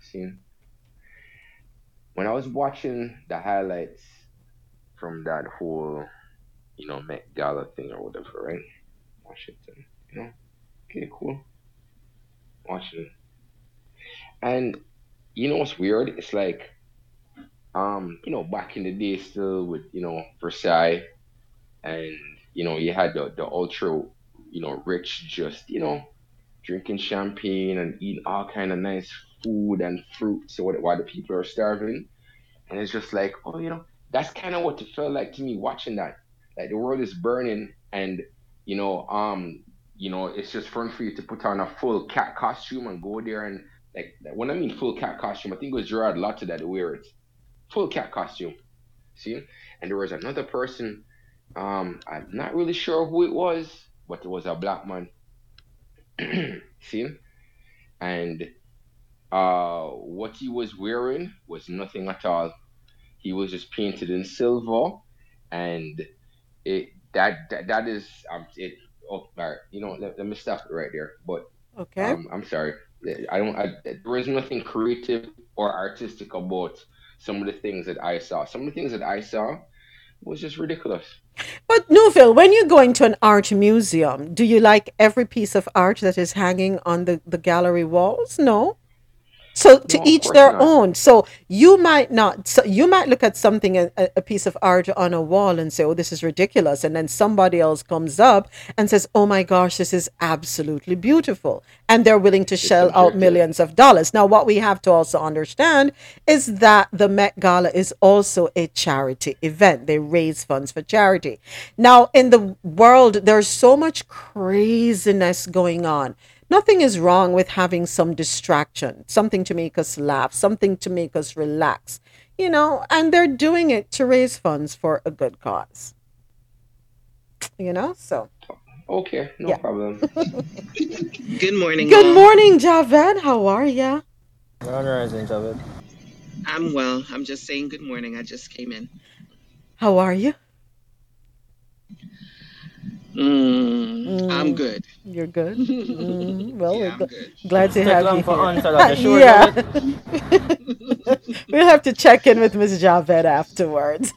See, when I was watching the highlights from that whole, you know, Met Gala thing or whatever, right? Washington, you know, okay, cool. Watching it. And you know what's weird? It's like, um, you know, back in the day still with, you know, Versailles and you know you had the, the ultra you know rich just you know drinking champagne and eating all kind of nice food and fruits so what- while the people are starving. And it's just like oh you know that's kind of what it felt like to me watching that. Like the world is burning and you know um you know it's just fun for you to put on a full cat costume and go there and like when i mean full cat costume i think it was Jared Leto that wear it. Full cat costume. See? And there was another person um, I'm not really sure who it was, but it was a black man. See? And uh, what he was wearing was nothing at all. He was just painted in silver, and it that that, that is um it. Oh, all right, you know, let, let me stop it right there. But Okay. um, I'm sorry, I don't. I, there is nothing creative or artistic about some of the things that I saw. Some of the things that I saw was just ridiculous. But Newville, when you go into an art museum, do you like every piece of art that is hanging on the, the gallery walls? No. So to No, each their not. own. So you might not. So you might look at something, a, a piece of art on a wall, and say, "Oh, this is ridiculous," and then somebody else comes up and says, "Oh my gosh, this is absolutely beautiful," and they're willing to shell out millions of dollars. Now, what we have to also understand is that the Met Gala is also a charity event. They raise funds for charity. Now, in the world, there's so much craziness going on. Nothing is wrong with having some distraction, something to make us laugh, something to make us relax, you know, and they're doing it to raise funds for a good cause. You know, so Okay, no Yeah. problem. Good morning. good all. morning, Javed. How are ya? Rising, Javed. I'm well. I'm just saying good morning. I just came in. How are you? Mm, I'm good. You're good. Mm, well, Yeah, we're I'm good. glad to have you for here. answer that. You sure, yeah, we'll have to check in with Miss Javed afterwards.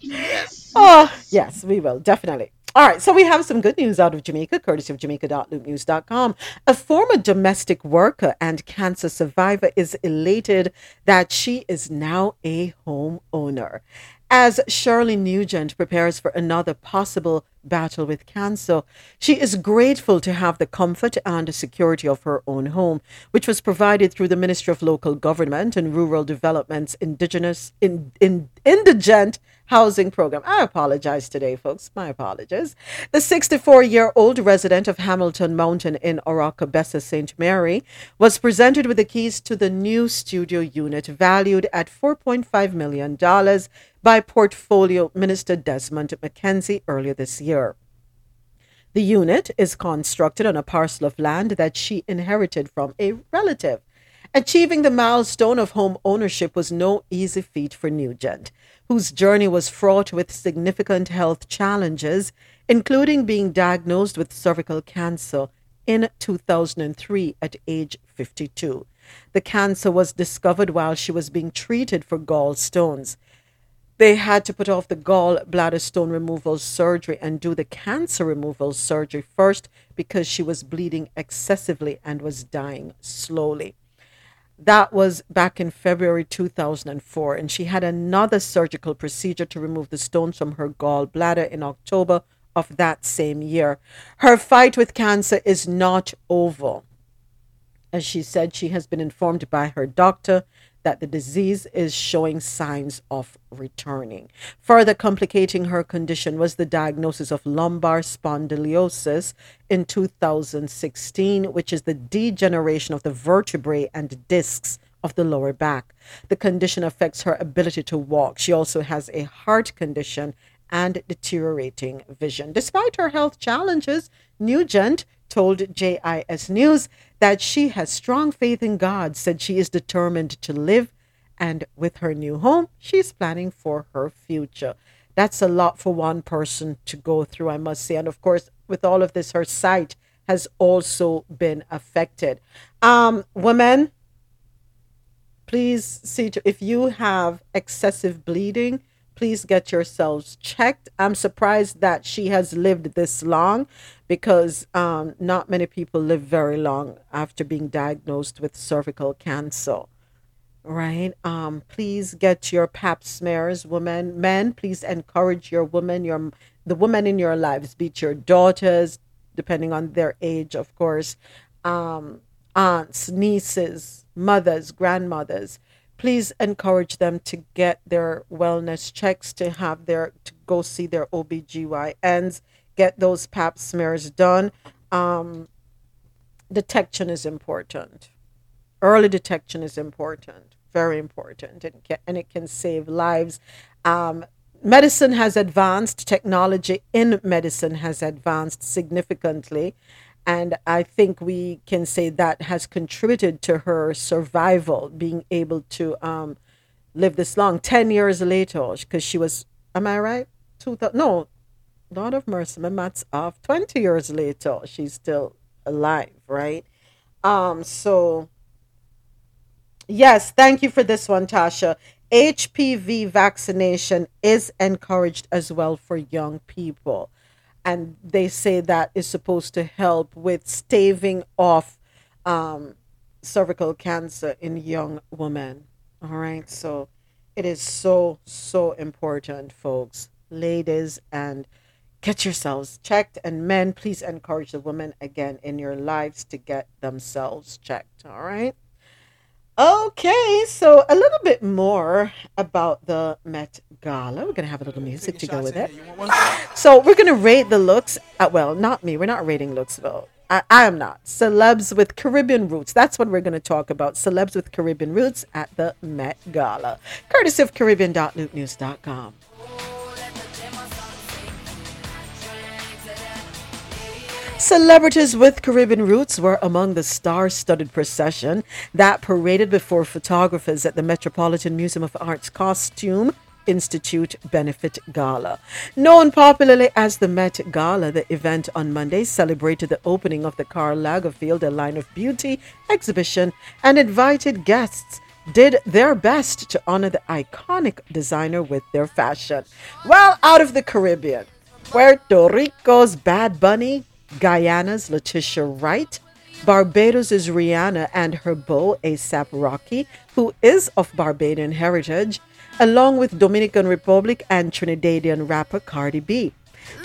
Yes. Oh, yes, we will, definitely. All right, so we have some good news out of Jamaica, courtesy of jamaica.loopnews.com. A former domestic worker and cancer survivor is elated that she is now a homeowner. As Shirley Nugent prepares for another possible battle with cancer, she is grateful to have the comfort and security of her own home, which was provided through the Ministry of Local Government and Rural Development's Indigenous in, in, Indigent housing program. I apologize today, folks. My apologies. The 64 year old resident of Hamilton Mountain in Oracabessa, St. Mary, was presented with the keys to the new studio unit valued at $4.5 million by Portfolio Minister Desmond McKenzie earlier this year. The unit is constructed on a parcel of land that she inherited from a relative. Achieving the milestone of home ownership was no easy feat for Nugent, whose journey was fraught with significant health challenges, including being diagnosed with cervical cancer in 2003 at age 52. The cancer was discovered while she was being treated for gallstones. They had to put off the gallbladder stone removal surgery and do the cancer removal surgery first because she was bleeding excessively and was dying slowly. That was back in February 2004. And she had another surgical procedure to remove the stones from her gallbladder in October of that same year. Her fight with cancer is not over. As she said, she has been informed by her doctor that the disease is showing signs of returning. Further complicating her condition was the diagnosis of lumbar spondylosis in 2016, which is the degeneration of the vertebrae and discs of the lower back. The condition affects her ability to walk. She also has a heart condition and deteriorating vision. Despite her health challenges, Nugent told JIS News that she has strong faith in God, said she is determined to live, and with her new home, she's planning for her future. That's a lot for one person to go through, I must say. And of course, with all of this, her sight has also been affected. Um, women, please see to, if you have excessive bleeding, please get yourselves checked. I'm surprised that she has lived this long because um, not many people live very long after being diagnosed with cervical cancer. Right? Um, please get your pap smears, women. Men, please encourage your women, your the women in your lives, be it your daughters, depending on their age, of course, um, aunts, nieces, mothers, grandmothers please encourage them to get their wellness checks, to have their to go see their OBGYNs, get those pap smears done. Um, detection is important. Early detection is important, very important, and, can, and it can save lives. Um, medicine has advanced, technology in medicine has advanced significantly. And I think we can say that has contributed to her survival, being able to um, live this long. 10 years later, because she was, am I right? Two thousand? no, Lord of mercy, my math's off. 20 years later, she's still alive, right? Um, so, yes, thank you for this one, Tasha. HPV vaccination is encouraged as well for young people and they say that is supposed to help with staving off um, cervical cancer in young women. All right, so it is so so important, folks, ladies, and get yourselves checked. And men, please encourage the women again in your lives to get themselves checked. All right. Okay, so a little bit more about the Met Gala. We're going to have a little music to go with it. So we're going to rate the looks. Uh, well, not me. We're not rating looks, though. I, I am not. Celebs with Caribbean roots. That's what we're going to talk about. Celebs with Caribbean roots at the Met Gala. Courtesy of Caribbean.loopnews.com. Celebrities with Caribbean roots were among the star studded procession that paraded before photographers at the Metropolitan Museum of Art's Costume Institute Benefit Gala. Known popularly as the Met Gala, the event on Monday celebrated the opening of the Karl Lagerfeld A Line of Beauty exhibition and invited guests did their best to honor the iconic designer with their fashion. Well, out of the Caribbean, Puerto Rico's Bad Bunny Guyana's Letitia Wright, Barbados' is Rihanna and her beau ASAP Rocky, who is of Barbadian heritage, along with Dominican Republic and Trinidadian rapper Cardi B.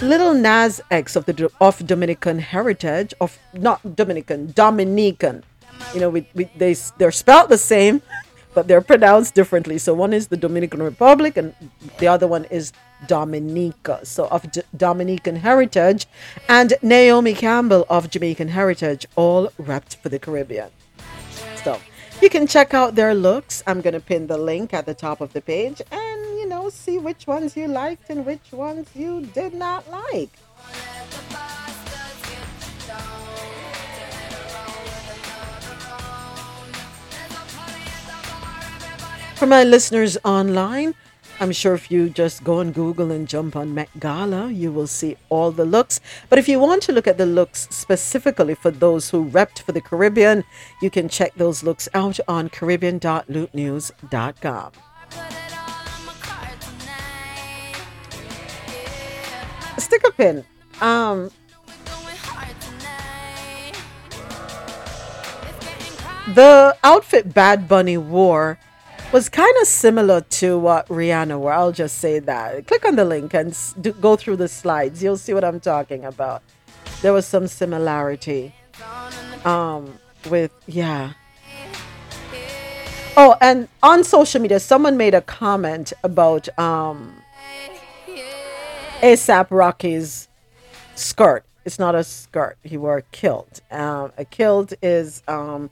Little Nas X of the of Dominican heritage, of not Dominican, Dominican. You know, we, we, they they're spelled the same, but they're pronounced differently. So one is the Dominican Republic, and the other one is Dominica. So of D- Dominican heritage, and Naomi Campbell of Jamaican heritage, all repped for the Caribbean. So you can check out their looks. I'm gonna pin the link at the top of the page, and you know, see which ones you liked and which ones you did not like. For my listeners online, I'm sure if you just go on Google and jump on Met Gala, you will see all the looks. But if you want to look at the looks specifically for those who repped for the Caribbean, you can check those looks out on Caribbean.loopnews.com. Stick a pin. Um, the outfit Bad Bunny wore was kind of similar to what Rihanna wore. I'll just say that. Click on the link and do, go through the slides. You'll see what I'm talking about. There was some similarity um, with, yeah. Oh, and on social media, someone made a comment about um, ASAP Rocky's skirt. It's not a skirt. He wore a kilt. Um, a kilt is um,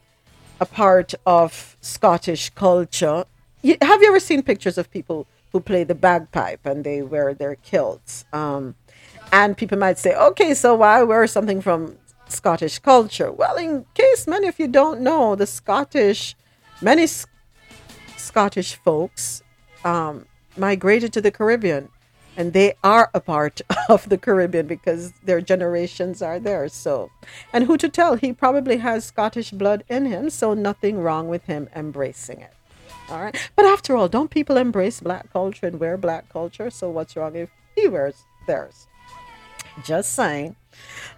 a part of Scottish culture. You, have you ever seen pictures of people who play the bagpipe and they wear their kilts? Um, and people might say, okay, so why wear something from Scottish culture? Well, in case many of you don't know, the Scottish, many S- Scottish folks um, migrated to the Caribbean and they are a part of the Caribbean because their generations are there. So, and who to tell? He probably has Scottish blood in him, so nothing wrong with him embracing it. All right. But after all, don't people embrace black culture and wear black culture? So, what's wrong if he wears theirs? Just saying.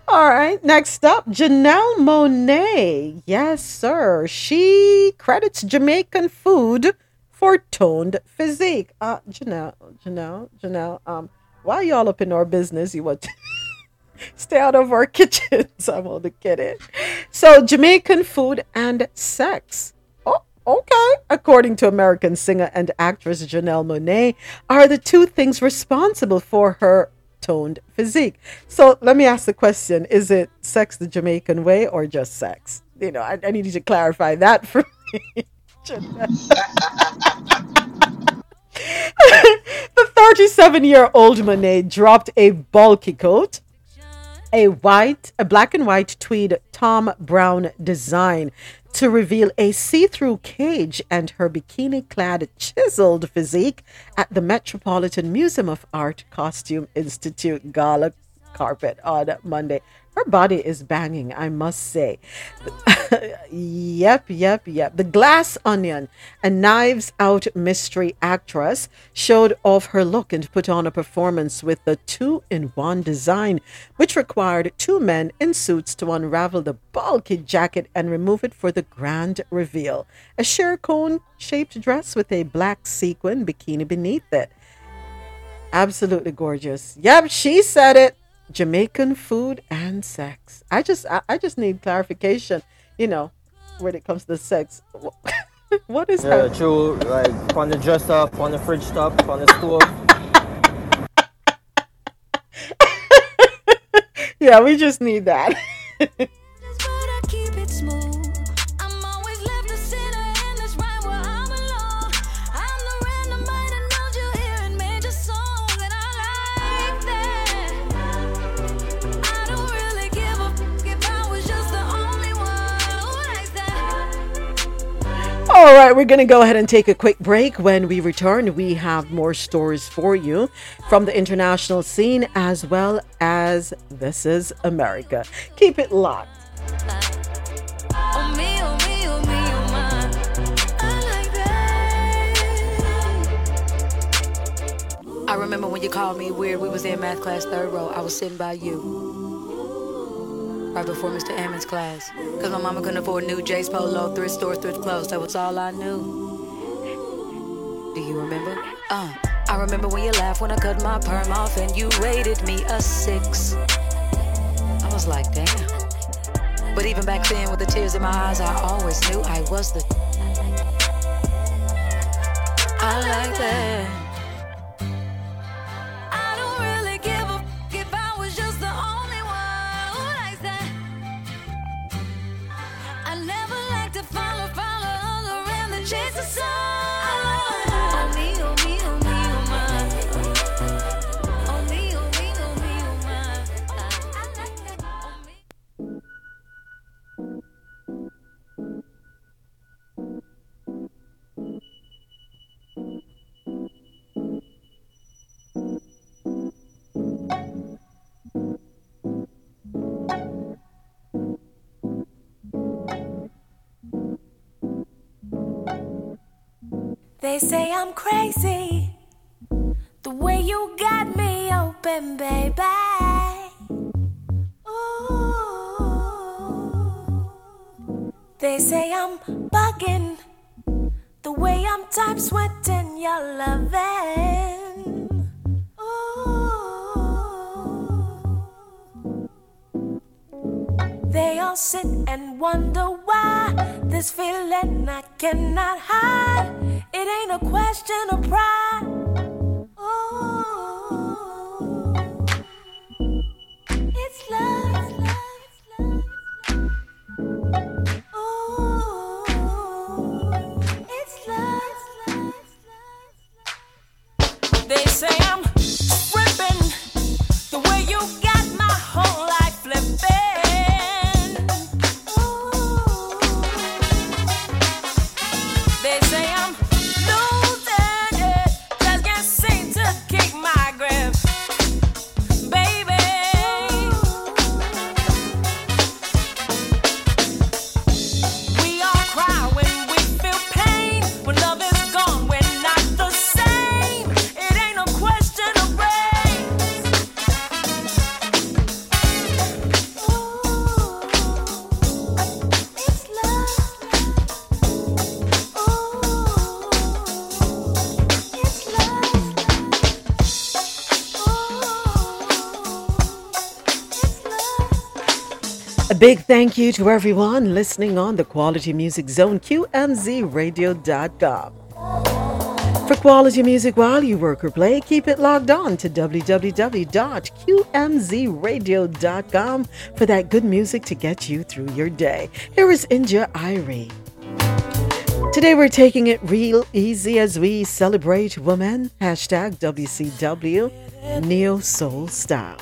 All right, next up, Janelle Monáe. Yes, sir. She credits Jamaican food for toned physique. Uh, Janelle, Janelle, Janelle, um, why y'all up in our business? You want to stay out of our kitchens. I'm only kidding. So, Jamaican food and sex. Oh, okay. According to American singer and actress Janelle Monáe, are the two things responsible for her toned physique. So, let me ask the question Is it sex the Jamaican way or just sex? You know, I, I need you to clarify that for me. The 37 year old Monáe dropped a bulky coat, a white, a black and white tweed Thom Browne design to reveal a see through cage and her bikini clad chiseled physique at the Metropolitan Museum of Art Costume Institute gala carpet on Monday. Her body is banging, I must say. yep, yep, yep. The Glass Onion, a knives out mystery actress, showed off her look and put on a performance with the two in one design, which required two men in suits to unravel the bulky jacket and remove it for the grand reveal. A sheer cone shaped dress with a black sequin bikini beneath it. Absolutely gorgeous. Yep, she said it. Jamaican food and sex. I just I, I just need clarification, you know, when it comes to sex. what is Yeah, that? true. Like on the dresser, on the fridge top, on the stove. Yeah, we just need that. All right, we're going to go ahead and take a quick break. When we return, we have more stories for you from the international scene as well as This is America. Keep it locked. I remember when you called me weird. We was in math class, third row. I was sitting by you. Right before Mr. Ammons' class. Cause my mama couldn't afford new J's Polo, thrift store, thrift clothes. That was all I knew. Do you remember? Uh, I remember when you laughed when I cut my perm off and you rated me a six. I was like, damn. But even back then, with the tears in my eyes, I always knew I was the. I like that. They say I'm crazy. The way you got me open, baby. Ooh. They say I'm bugging. The way I'm type sweating your loving. They all sit and wonder why this feeling I cannot hide. It ain't a question of pride. Ooh. Big thank you to everyone listening on the Quality Music Zone, QMZRadio.com. For quality music while you work or play, keep it logged on to www.qmzradio.com for that good music to get you through your day. Here is India Arie. Today we're taking it real easy as we celebrate women. Hashtag WCW Neo Soul Style.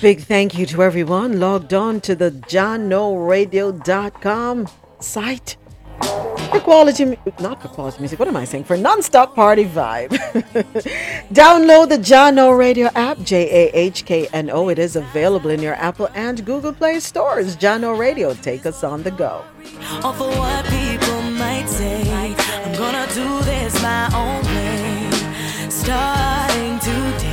big thank you to everyone logged on to the JahKnoRadio.com site for quality, not for quality music, what am I saying? For non-stop party vibe. Download the JahKno Radio app, J-A-H-K-N-O. It is available in your Apple and Google Play stores. JahKno Radio, take us on the go. All for what people might say. I'm gonna do this my own way. Starting today.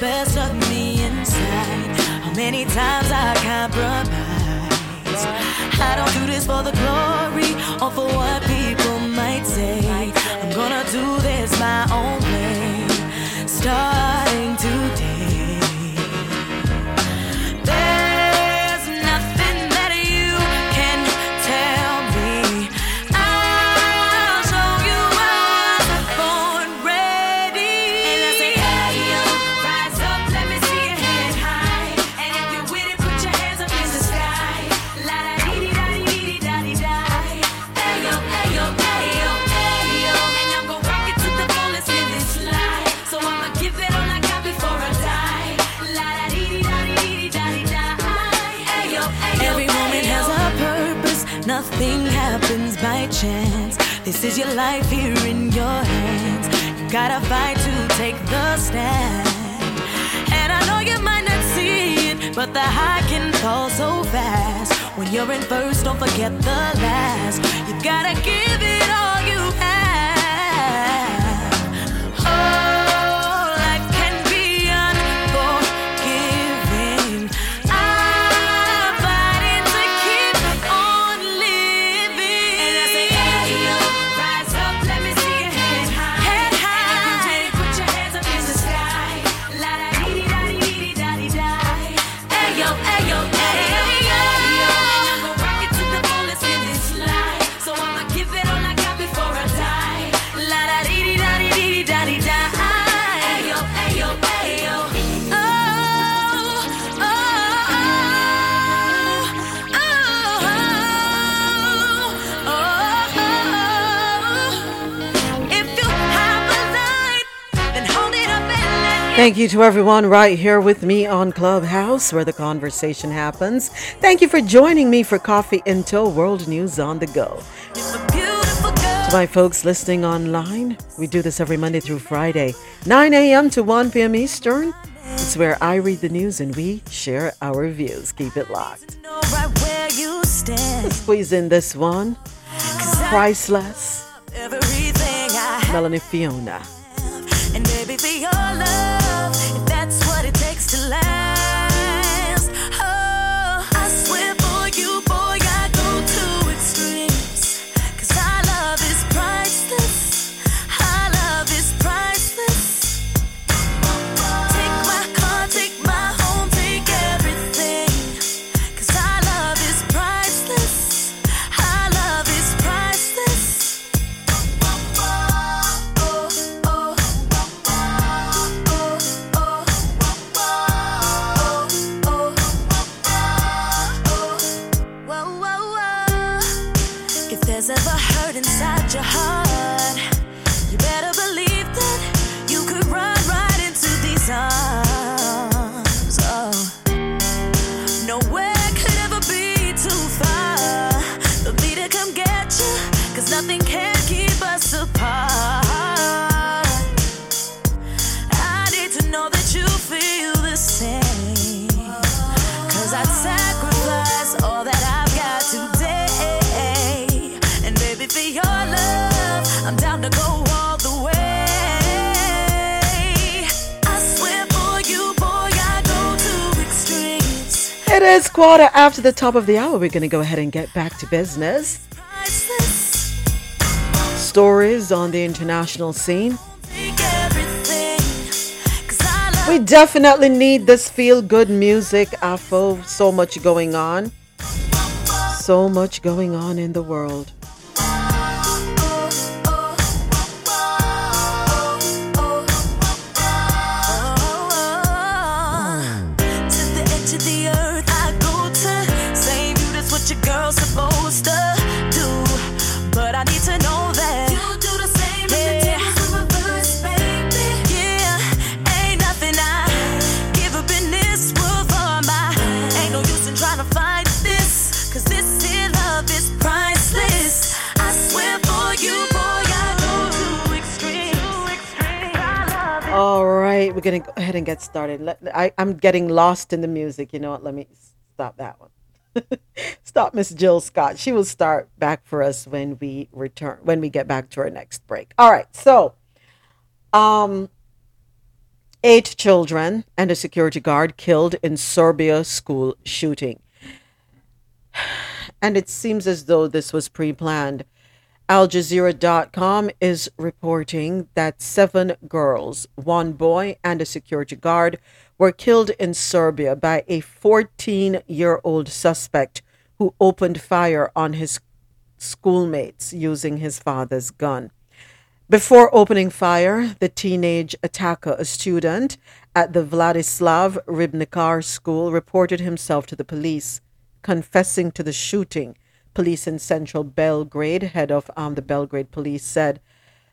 Best of me inside. How many times I compromise? I don't do this for the glory or for what people might say. I'm gonna do this my own way, starting today. This is your life here in your hands. You gotta fight to take the stand. And I know you might not see it, but the high can fall so fast. When you're in first, don't forget the last. You gotta give it all Thank you to everyone right here with me on Clubhouse where the conversation happens. Thank you for joining me for Coffee In Toe World News on the Go. To my folks listening online, we do this every Monday through Friday, 9 a.m. to 1 p.m. Eastern. It's where I read the news and we share our views. Keep it locked. know right where you stand. Squeeze in this one. Priceless. Everything I have, Melanie Fiona. and baby, for your love, if that's what it takes to last. Is quarter after the top of the hour. We're going to go ahead and get back to business. Stories on the international scene. We definitely need this feel good music, Afro. So much going on. So much going on in the world. Ahead and get started. Let, I, I'm getting lost in the music. You know what? Let me stop that one. stop Miss Jill Scott. She will start back for us when we return, when we get back to our next break. All right, so um, Eight children and a security guard killed in Serbia school shooting. And it seems as though this was pre planned. Al Jazeera.com is reporting that seven girls, one boy, and a security guard were killed in Serbia by a 14 year old suspect who opened fire on his schoolmates using his father's gun. Before opening fire, the teenage attacker, a student at the Vladislav Ribnikar school, reported himself to the police, confessing to the shooting. Police in central Belgrade, head of um, the Belgrade police, said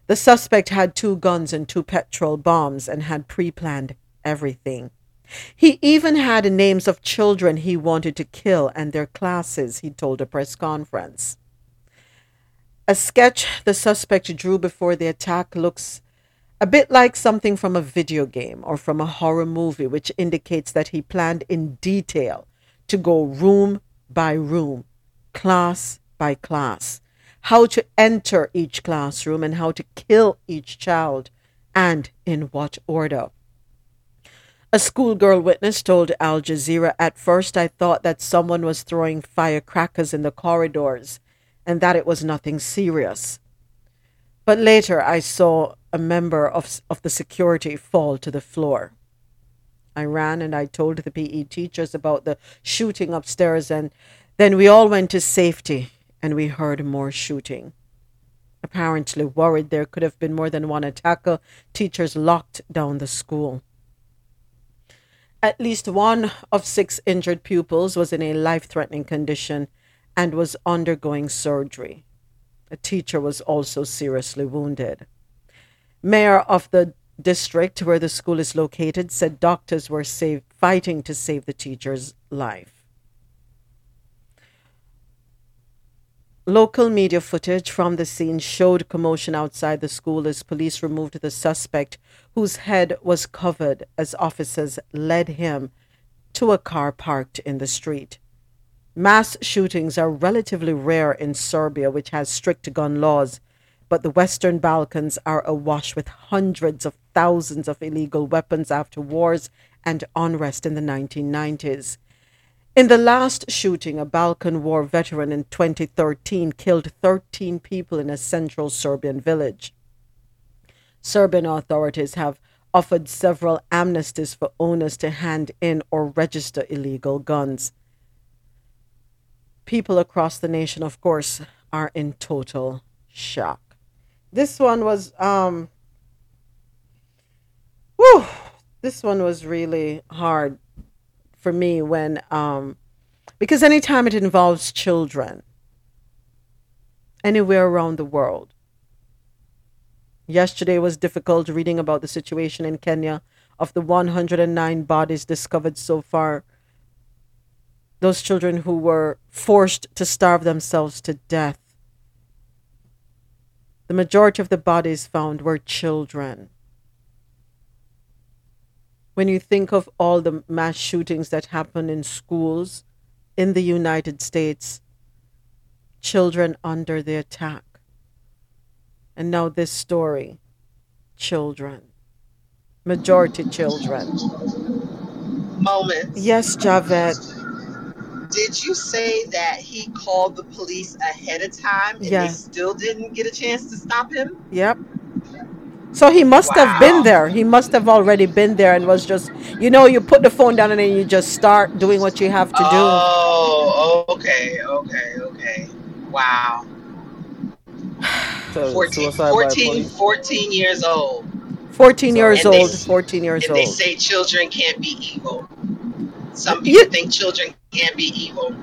the suspect had two guns and two petrol bombs and had pre planned everything. He even had names of children he wanted to kill and their classes, he told a press conference. A sketch the suspect drew before the attack looks a bit like something from a video game or from a horror movie, which indicates that he planned in detail to go room by room, class by class, how to enter each classroom and how to kill each child, and in what order. A schoolgirl witness told Al Jazeera, At first, I thought that someone was throwing firecrackers in the corridors and that it was nothing serious. But later I saw a member of, of the security fall to the floor. I ran and I told the PE teachers about the shooting upstairs, and then we all went to safety and we heard more shooting. Apparently worried there could have been more than one attacker, teachers locked down the school. At least one of six injured pupils was in a life threatening condition and was undergoing surgery. A teacher was also seriously wounded. Mayor of the district where the school is located said doctors were save, fighting to save the teacher's life. Local media footage from the scene showed commotion outside the school as police removed the suspect, whose head was covered, as officers led him to a car parked in the street. Mass shootings are relatively rare in Serbia, which has strict gun laws, but the Western Balkans are awash with hundreds of thousands of illegal weapons after wars and unrest in the 1990s. In the last shooting, a Balkan War veteran in 2013 killed 13 people in a central Serbian village. Serbian authorities have offered several amnesties for owners to hand in or register illegal guns people across the nation, of course, are in total shock. This one was, um, whew, this one was really hard for me when, um, because anytime it involves children, anywhere around the world. Yesterday was difficult reading about the situation in Kenya of the 109 bodies discovered so far those children who were forced to starve themselves to death. The majority of the bodies found were children. When you think of all the mass shootings that happen in schools in the United States, children under the attack. And now this story children, majority children. Moments. Yes, Javed. Did you say that he called the police ahead of time and Yeah. they still didn't get a chance to stop him? Yep. So he must have been there. He must have already been there and was just, you know, you put the phone down and then you just start doing what you have to do. Oh, okay, okay, okay. Wow. So, 14, suicide 14, 14 years old. 14 years And they- old, 14 years and they say children can't be evil. Some You- people think children can't be evil.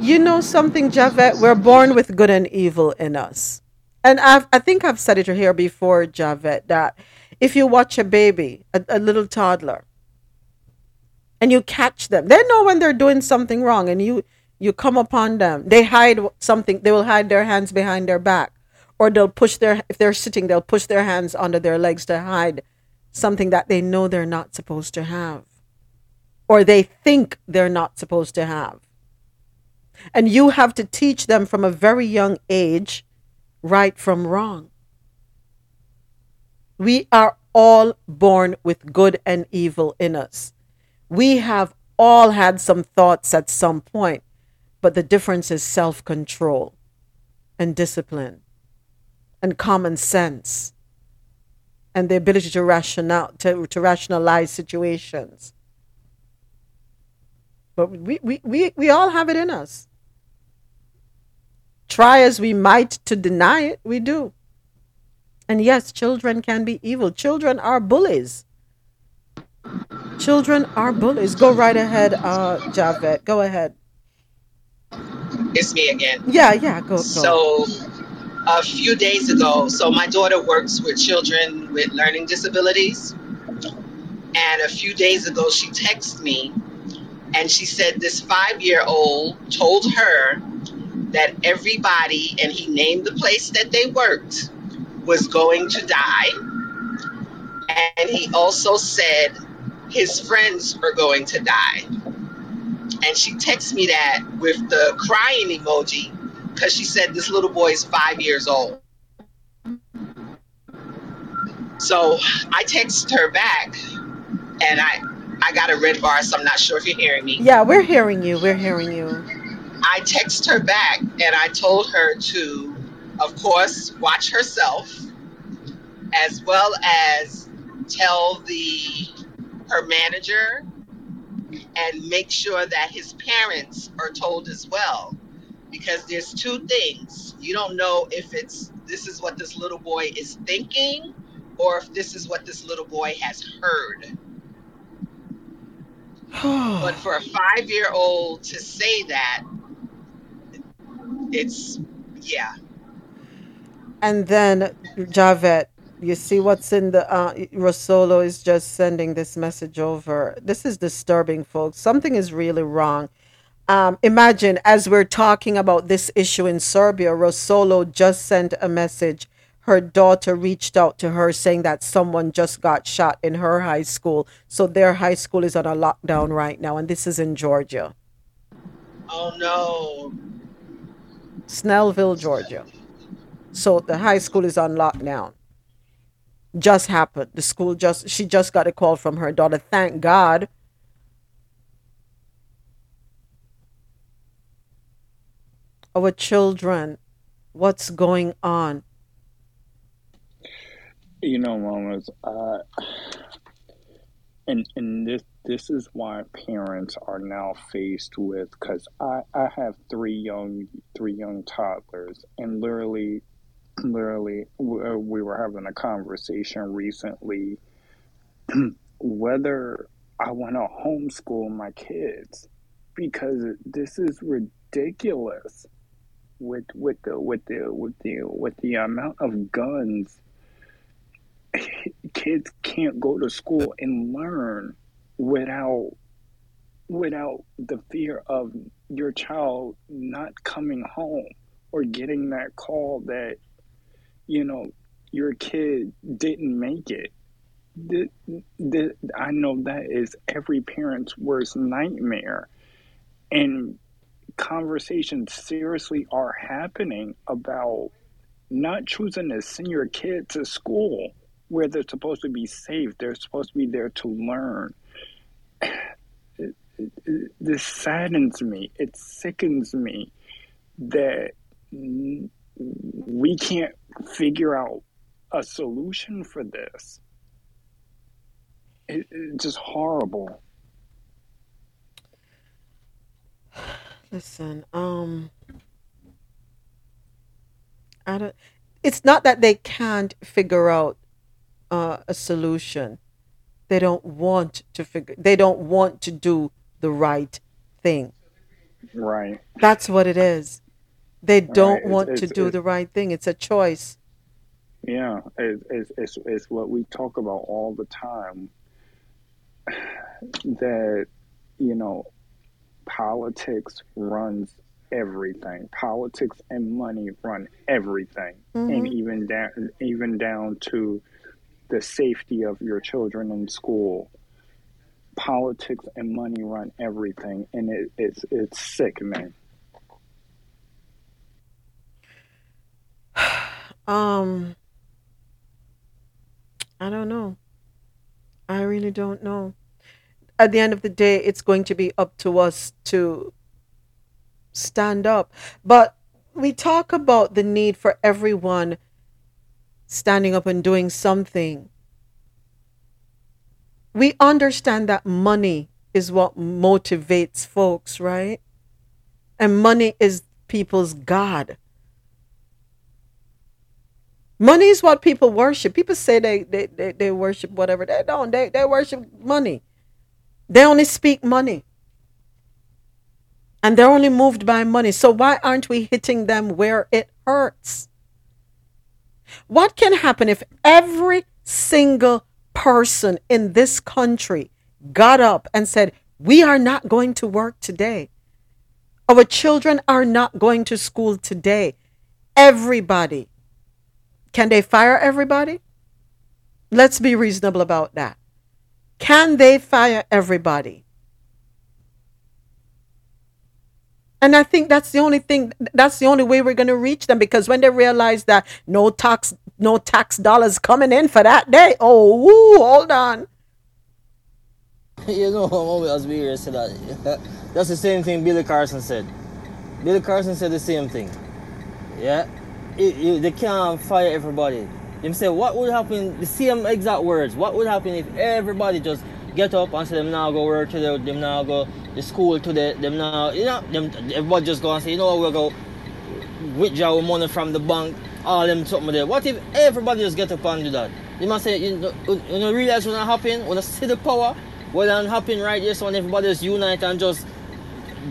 You know something, Javette? We're born with good and evil in us. And I've, I think I've said it here before, Javette, that if you watch a baby, a, a little toddler, and you catch them, they know when they're doing something wrong, and you you come upon them. They hide something. They will hide their hands behind their back, or they'll push their if they're sitting, they'll push their hands under their legs to hide something that they know they're not supposed to have, or they think they're not supposed to have. And you have to teach them from a very young age right from wrong. We are all born with good and evil in us. We have all had some thoughts at some point, but the difference is self control and discipline and common sense and the ability to, rational, to, to rationalize situations. But we, we, we, we all have it in us. Try as we might to deny it, we do. And yes, children can be evil. Children are bullies. Children are bullies. Go right ahead, uh, Javed. Go ahead. It's me again. Yeah, yeah, go, go. So, a few days ago, so my daughter works with children with learning disabilities. And a few days ago, she texted me and she said this five year old told her that everybody, and he named the place that they worked, was going to die. And he also said his friends are going to die. And she texted me that with the crying emoji because she said this little boy is five years old. So I texted her back and I I got a red bar, so I'm not sure if you're hearing me. Yeah, we're hearing you. We're hearing you. I texted her back and I told her to, of course, watch herself as well as tell the her manager and make sure that his parents are told as well. Because there's two things. You don't know if it's this is what this little boy is thinking or if this is what this little boy has heard. But for a five year old to say that it's yeah And then Javet, you see what's in the uh, Rosolo is just sending this message over. This is disturbing, folks. Something is really wrong. Um, imagine as we're talking about this issue in Serbia, Rosolo just sent a message. Her daughter reached out to her saying that someone just got shot in her high school. So their high school is on a lockdown right now, and this is in Georgia, oh no Snellville, Georgia. So the high school is on lockdown. Just happened. The school just she just got a call from her daughter. Thank God. Our children, what's going on? You know, mamas, uh, and and this this is why parents are now faced with because I I have three young three young toddlers, and literally, literally, uh, we were having a conversation recently. Whether I want to homeschool my kids because this is ridiculous with with the with the with the with the amount of guns kids can't go to school and learn without without the fear of your child not coming home or getting that call that you know your kid didn't make it. The, the, I know that is every parent's worst nightmare. And conversations seriously are happening about not choosing to send your kid to school where they're supposed to be safe. They're supposed to be there to learn. This saddens me. It sickens me that we can't figure out a solution for this. It, it's just horrible. Listen, um, I don't. It's not that they can't figure out uh, a solution. They don't want to figure. They don't want to do the right thing. Right. That's what it is. They don't Right. It's, want to it's, do it's the right thing. It's a choice. yeah. It's, it's it's it's what we talk about all the time. That you know, politics runs everything. Politics and money run everything, and Mhm. even down even down to the safety of your children in school. Politics and money run everything, and it, it's it's sickening. Um, I don't know. I really don't know. At the end of the day, it's going to be up to us to stand up. But we talk about the need for everyone standing up and doing something. We understand that money is what motivates folks, right? And money is people's God. Money is what people worship. People say they, they, they, they worship whatever. They don't. They, they worship money. They only speak money. And they're only moved by money. So why aren't we hitting them where it hurts? What can happen if every single person in this country got up and said, We are not going to work today? Our children are not going to school today. Everybody can they fire everybody? Let's be reasonable about that. Can they fire everybody? And I think that's the only thing that's the only way we're going to reach them because when they realize that no tax no tax dollars coming in for that day, oh, woo, hold on. you know, I'm always be say that. That's the same thing Billy Carson said. Billy Carson said the same thing. Yeah, it, it, they can't fire everybody. Them say what would happen, the same exact words, what would happen if everybody just get up and say them now go work to the, them now go the school to the, them now, you know, them, everybody just go and say, you know we'll go withdraw money from the bank, all them something there. What if everybody just get up and do that? You must say, you know, you know realize what's not happen, when I see the power, what not happen right here, so when everybody just unite and just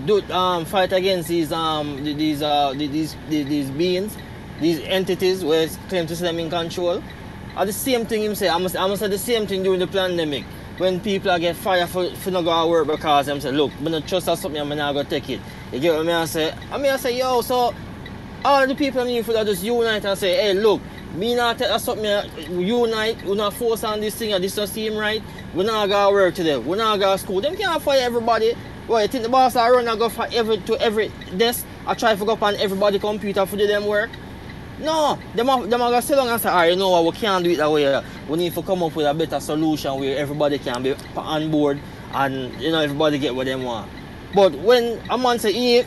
do um fight against these um these uh these these, beings these entities where claim to say them in control are the same thing him say. I must, I must say the same thing during the pandemic. When people are get fired for, for not go to work because them say, look, I don't trust us something, I'm not going to take it. You get what I say? I mean, I say, yo, so all the people in for just unite and say, hey, look, me not take something, uh, unite, we're not force on this thing, and this don't seem right. We're not going to work today, We're not going to school. Them can't fire everybody. Well, you think the boss I run and go for every, to every desk, I try to go up on everybody computer for do them work? No, them are, them are to sit down and say, all ah, right, you know what, we can't do it that way. We need to come up with a better solution where everybody can be on board and, you know, everybody get what they want. But when a man say, hey,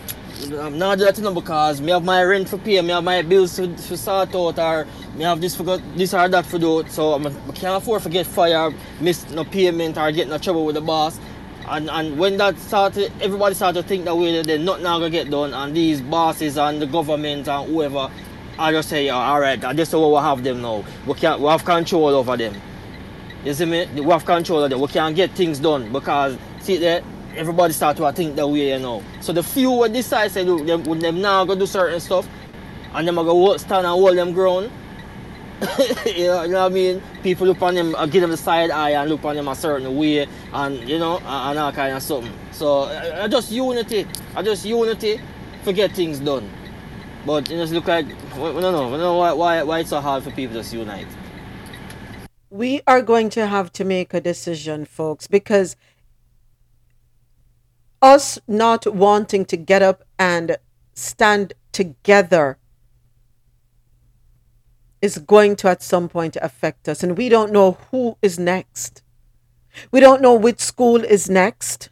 I'm not doing that because me have my rent for pay, me have my bills to, to sort out, or me have this for this or that for do, so I can't afford to get fired, miss no payment, or get in trouble with the boss. And, and when that started, everybody started to think that way, then nothing gonna get done, and these bosses and the government and whoever I just say, uh, all right, this is what we have them now. We can we have control over them. You see me? We have control of them. We can get things done because see there, everybody start to think that way you know. So the few will decide say look, them them now go do certain stuff and them go stand and hold them ground. you, know, you know what I mean? People look on them, uh, give them the side eye and look on them a certain way and you know, and, and all kind of something. So I, I just unity. I just unity to get things done. But it just look like we don't know. We don't know why, why why it's so hard for people to unite. We are going to have to make a decision, folks, because us not wanting to get up and stand together is going to at some point affect us and we don't know who is next we don't know which school is next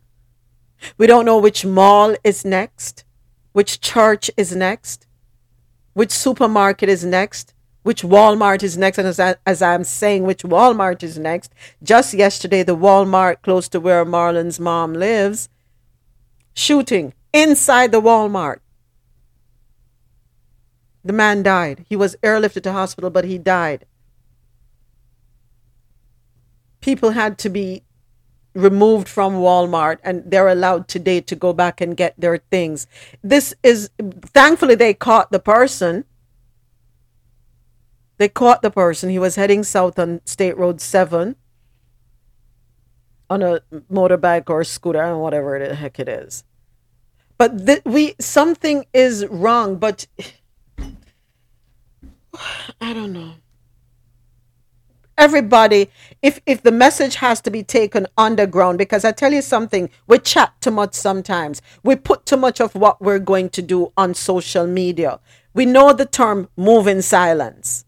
we don't know which mall is next which church is next which supermarket is next, which Walmart is next. And as, I, as I'm saying, which Walmart is next, just yesterday, the Walmart close to where Marlon's mom lives, shooting inside the Walmart. The man died. He was airlifted to hospital, but he died. People had to be removed from Walmart and they're allowed today to go back and get their things. This is thankfully they caught the person. They caught the person. He was heading south on State Road 7 on a motorbike or scooter or whatever the heck it is. But th- we something is wrong, but I don't know everybody if if the message has to be taken underground because i tell you something we chat too much sometimes. We put too much of what we're going to do on social media. We know the term move in silence.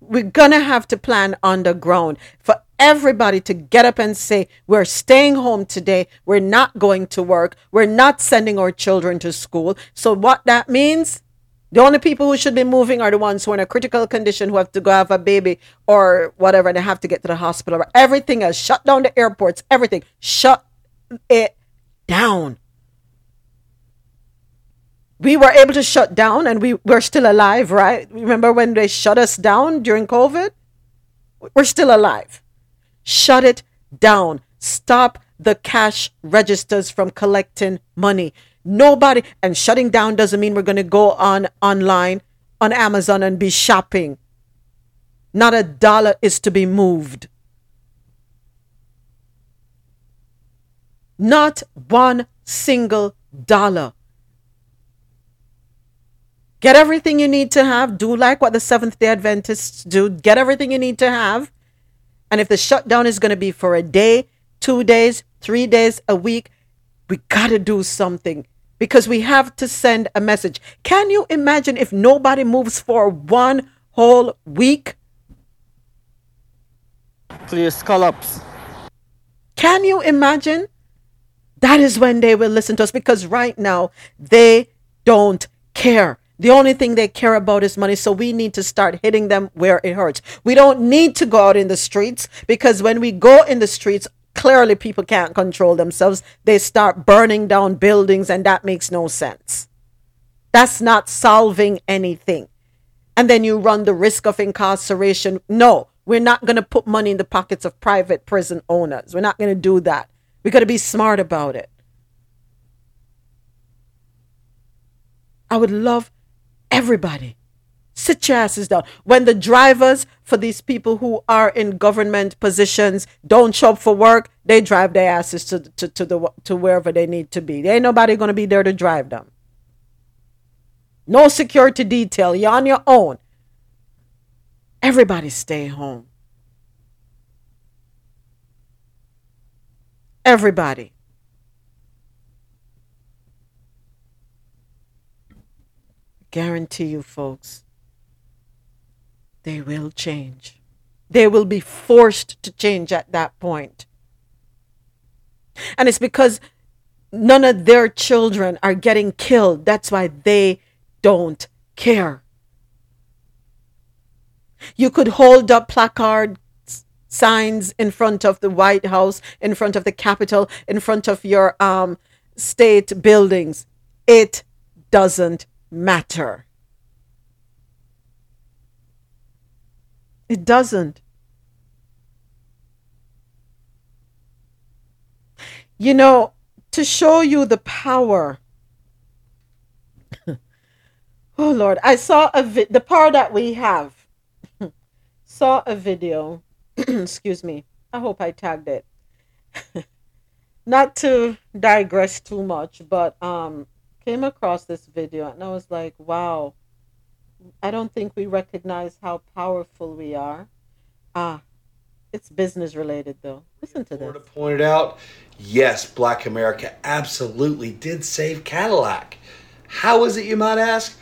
We're gonna have to plan underground for everybody to get up and say we're staying home today. We're not going to work. We're not sending our children to school. So what that means the only people who should be moving are the ones who are in a critical condition who have to go have a baby or whatever and they have to get to the hospital everything else shut down the airports everything shut it down we were able to shut down and we were still alive, right? Remember when they shut us down during COVID? We're still alive. Shut it down. Stop the cash registers from collecting money. Nobody, and shutting down doesn't mean we're going to go on online on Amazon and be shopping. Not a dollar is to be moved. Not one single dollar. Get everything you need to have. Do like what the Seventh day Adventists do. Get everything you need to have. And if the shutdown is going to be for a day, two days, three days, a week, we got to do something because we have to send a message. Can you imagine if nobody moves for one whole week? Please collapse. Can you imagine? That is when they will listen to us because right now they don't care. The only thing they care about is money. So we need to start hitting them where it hurts. We don't need to go out in the streets because when we go in the streets, clearly people can't control themselves. They start burning down buildings, and that makes no sense. That's not solving anything. And then you run the risk of incarceration. No, we're not going to put money in the pockets of private prison owners. We're not going to do that. We got to be smart about it. I would love everybody sit your asses down. When the drivers for these people who are in government positions don't show up for work, they drive their asses to, to, to, the, to wherever they need to be. There ain't nobody going to be there to drive them. No security detail. You're on your own. Everybody stay home. Everybody. Guarantee you, folks, they will change. They will be forced to change at that point. And it's because none of their children are getting killed. That's why they don't care. You could hold up placard signs in front of the White House, in front of the Capitol, in front of your um, state buildings. It doesn't matter. It doesn't. You know, to show you the power. oh Lord, I saw a vi- the power that we have. saw a video. Excuse me. I hope I tagged it. Not to digress too much, but um came across this video and I was like, wow, I don't think we recognize how powerful we are. Ah, it's business related though. Listen to this. To Pointed out, yes, Black America absolutely did save Cadillac. How is it, you might ask?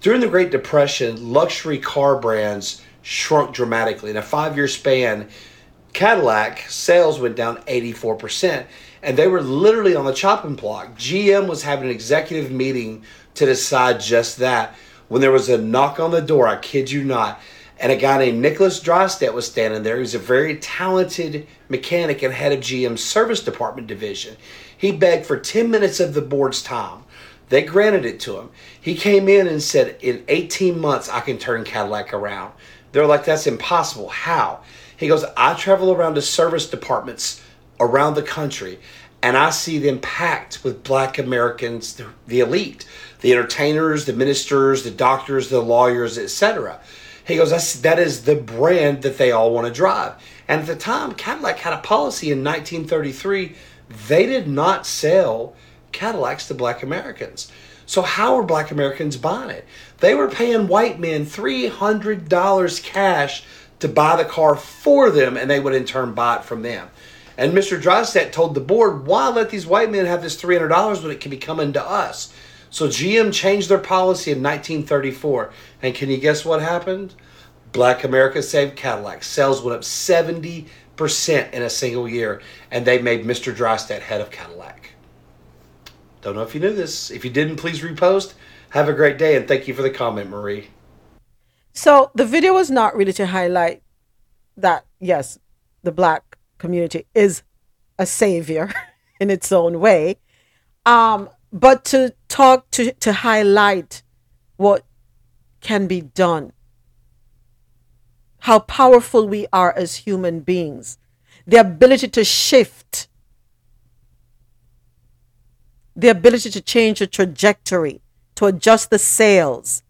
During the Great Depression, luxury car brands shrunk dramatically. In a five year span, Cadillac sales went down 84% and they were literally on the chopping block. GM was having an executive meeting to decide just that when there was a knock on the door. I kid you not. And a guy named Nicholas Dreystadt was standing there. He was a very talented mechanic and head of GM's service department division. He begged for 10 minutes of the board's time. They granted it to him. He came in and said, In 18 months, I can turn Cadillac around. They're like, That's impossible. How? He goes, I travel around to service departments around the country and I see them packed with black Americans, the elite, the entertainers, the ministers, the doctors, the lawyers, etc. He goes, That's, that is the brand that they all want to drive. And at the time, Cadillac had a policy in 1933, they did not sell Cadillacs to black Americans. So, how were black Americans buying it? They were paying white men $300 cash to buy the car for them, and they would in turn buy it from them. And Mr. Dreystadt told the board, why let these white men have this $300 when it can be coming to us? So GM changed their policy in 1934. And can you guess what happened? Black America Saved Cadillac. Sales went up 70% in a single year, and they made Mr. Dreystadt head of Cadillac. Don't know if you knew this. If you didn't, please repost. Have a great day, and thank you for the comment, Marie. So the video was not really to highlight that, yes, the black community is a savior in its own way, um, but to talk to, to highlight what can be done, how powerful we are as human beings, the ability to shift, the ability to change the trajectory, to adjust the sails.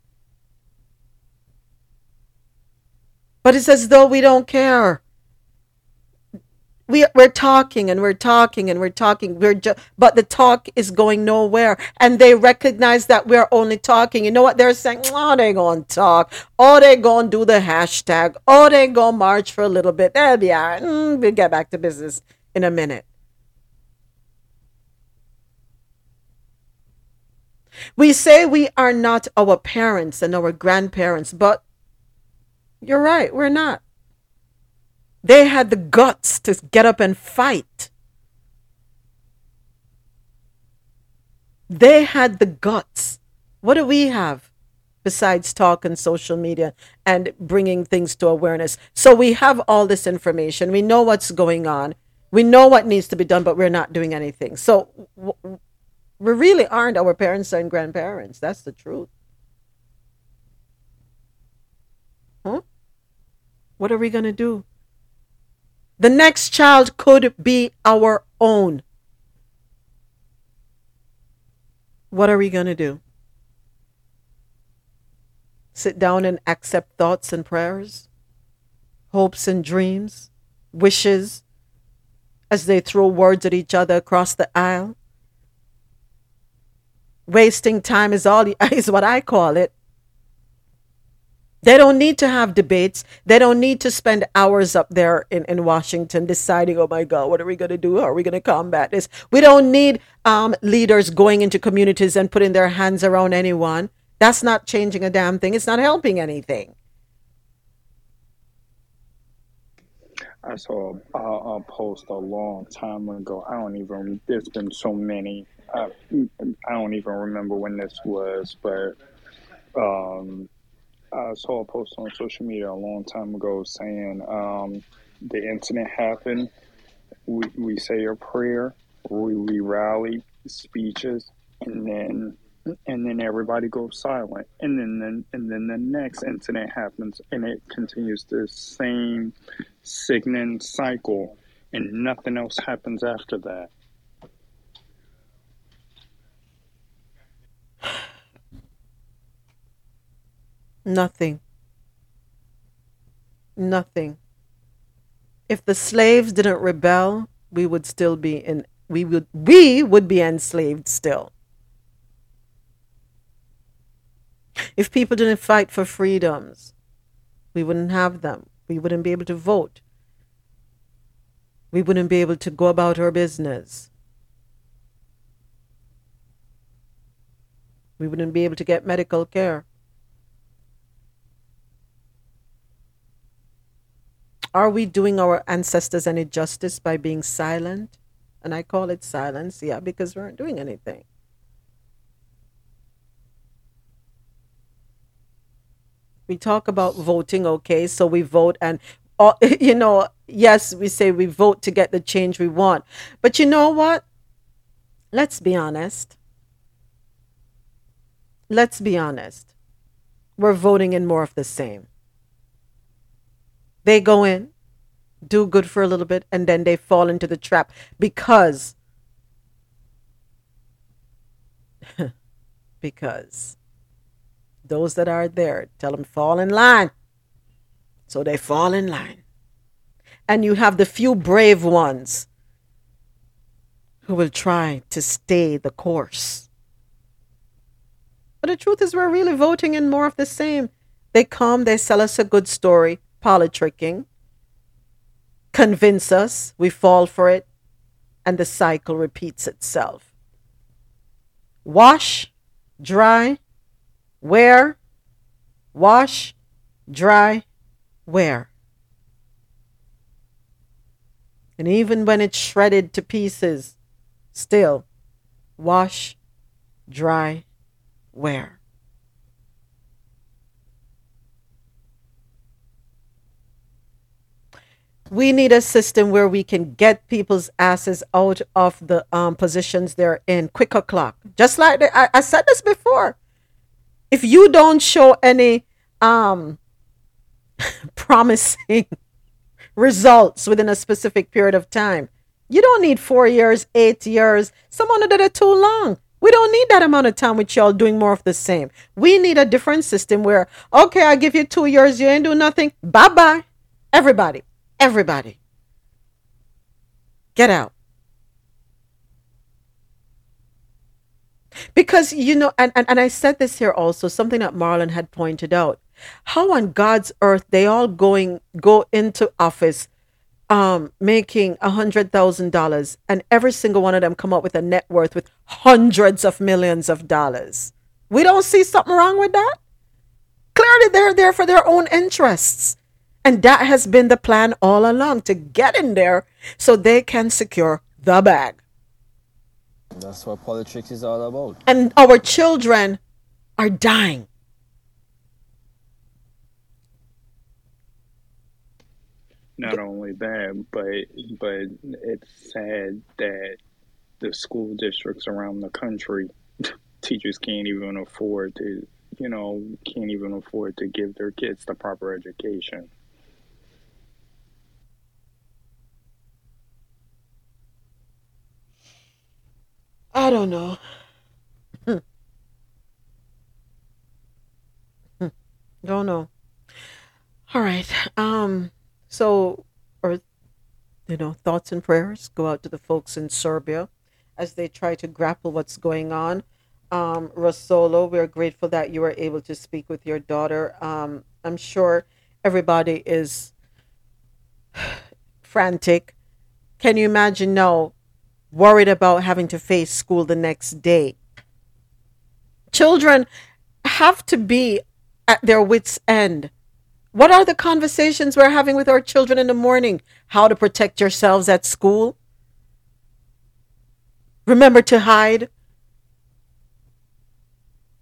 But it's as though we don't care. We, we're talking and we're talking and we're talking. We're ju- but the talk is going nowhere. And they recognize that we're only talking. You know what they're saying? Oh, they to talk. Oh, they to do the hashtag. Oh, they to march for a little bit. They'll be all right. Mm, we'll get back to business in a minute. We say we are not our parents and our grandparents, but you're right, we're not. They had the guts to get up and fight. They had the guts. What do we have besides talk and social media and bringing things to awareness? So we have all this information. We know what's going on. We know what needs to be done, but we're not doing anything. So we really aren't our parents and grandparents. That's the truth. Huh? What are we going to do? The next child could be our own. What are we going to do? Sit down and accept thoughts and prayers, hopes and dreams, wishes as they throw words at each other across the aisle? Wasting time is all is what I call it. They don't need to have debates. They don't need to spend hours up there in, in Washington deciding, oh my God, what are we going to do? How are we going to combat this? We don't need um, leaders going into communities and putting their hands around anyone. That's not changing a damn thing. It's not helping anything. I saw a, a post a long time ago. I don't even. There's been so many. I don't even remember when this was, but um, I saw a post on social media a long time ago saying um, the incident happened. We, we say a prayer, we, we rally speeches, and then and then everybody goes silent, and then, then and then the next incident happens, and it continues the same sickening cycle, and nothing else happens after that. Nothing. Nothing. If the slaves didn't rebel, we would still be in we would we would be enslaved still. If people didn't fight for freedoms, we wouldn't have them. We wouldn't be able to vote. We wouldn't be able to go about our business. We wouldn't be able to get medical care. Are we doing our ancestors any justice by being silent? And I call it silence, yeah, because we aren't doing anything. We talk about voting, okay, so we vote, and uh, you know, yes, we say we vote to get the change we want. But you know what? Let's be honest. Let's be honest. We're voting in more of the same. They go in, do good for a little bit, and then they fall into the trap because because those that are there tell them fall in line. So they fall in line. And you have the few brave ones who will try to stay the course. But the truth is, we're really voting in more of the same. They come, they sell us a good story, politicking, convince us, we fall for it, and the cycle repeats itself. Wash, dry, wear, wash, dry, wear. And even when it's shredded to pieces, still wash, dry, where? We need a system where we can get people's asses out of the um, positions they're in quicker clock just like the, I, I said this before. If you don't show any um, promising results within a specific period of time you don't need four years eight years. Someone did it too long. We don't need that amount of time with y'all doing more of the same. We need a different system where okay i give you two years you ain't do nothing. Bye-bye everybody Everybody, get out. Because, you know, and, and, and I said this here also, something that Marlon had pointed out. How on God's earth they all going go into office um making a hundred thousand dollars and every single one of them come up with a net worth with hundreds of millions of dollars. We don't see something wrong with that. Clearly they're there for their own interests. And that has been the plan all along to get in there so they can secure the bag. That's what politics is all about. And our children are dying. Not only that, but but it's sad that the school districts around the country teachers can't even afford to you know can't even afford to give their kids the proper education I don't know. Don't know. All right. Um. So, or you know, thoughts and prayers go out to the folks in Serbia as they try to grapple what's going on. Um, Rosolo, we're grateful that you were able to speak with your daughter. Um, I'm sure everybody is frantic. Can you imagine now worried about having to face school the next day. Children have to be at their wits' end. What are the conversations we're having with our children in the morning? How to protect yourselves at school? Remember to hide.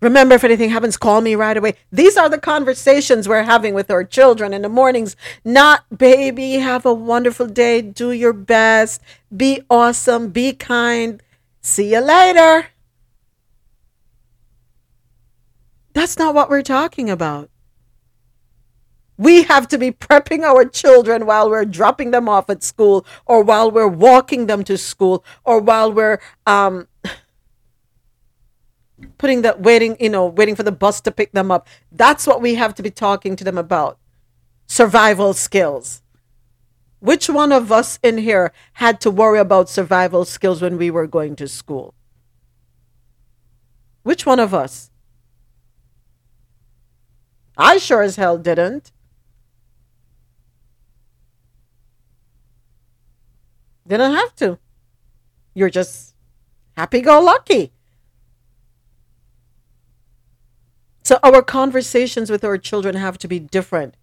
Remember, if anything happens, call me right away. These are the conversations we're having with our children in the mornings. Not, baby, have a wonderful day. Do your best. Be awesome. Be kind. See you later. That's not what we're talking about. We have to be prepping our children while we're dropping them off at school, or while we're walking them to school, or while we're um, putting that waiting, you know, waiting for the bus to pick them up. That's what we have to be talking to them about. Survival skills. Which one of us in here had to worry about survival skills when we were going to school? Which one of us? I sure as hell didn't. Didn't have to. You're just happy go lucky. So our conversations with our children have to be different.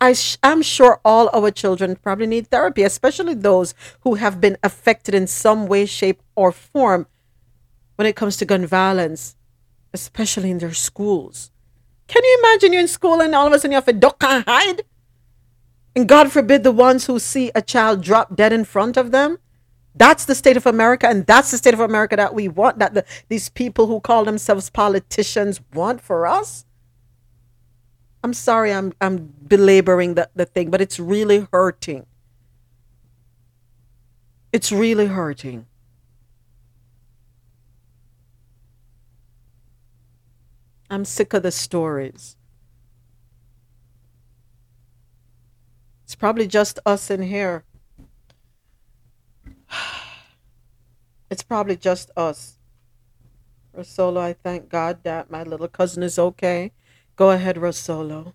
I sh- I'm sure all our children probably need therapy, especially those who have been affected in some way, shape, or form when it comes to gun violence, especially in their schools. Can you imagine you're in school and all of a sudden you have a duck and hide? And God forbid the ones who see a child drop dead in front of them that's the state of America, and that's the state of America that we want, that the, these people who call themselves politicians want for us. I'm sorry I'm I'm belaboring the, the thing, but it's really hurting. It's really hurting. I'm sick of the stories. It's probably just us in here. It's probably just us. Rosolo, I thank God that my little cousin is okay. Go ahead, Rosolo.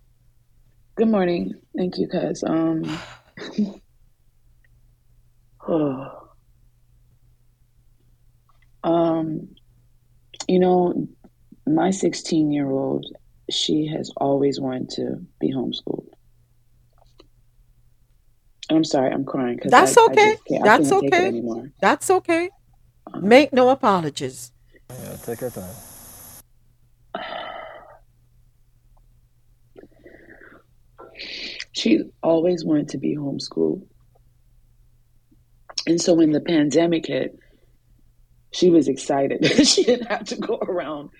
Good morning. Thank you, cuz. Um, oh. um, you know, my 16 year old, she has always wanted to be homeschooled. I'm sorry, I'm crying That's I, okay. I That's can't take it okay. That's okay. Make no apologies. Yeah, take your time. She always wanted to be homeschooled. And so when the pandemic hit, she was excited. she didn't have to go around.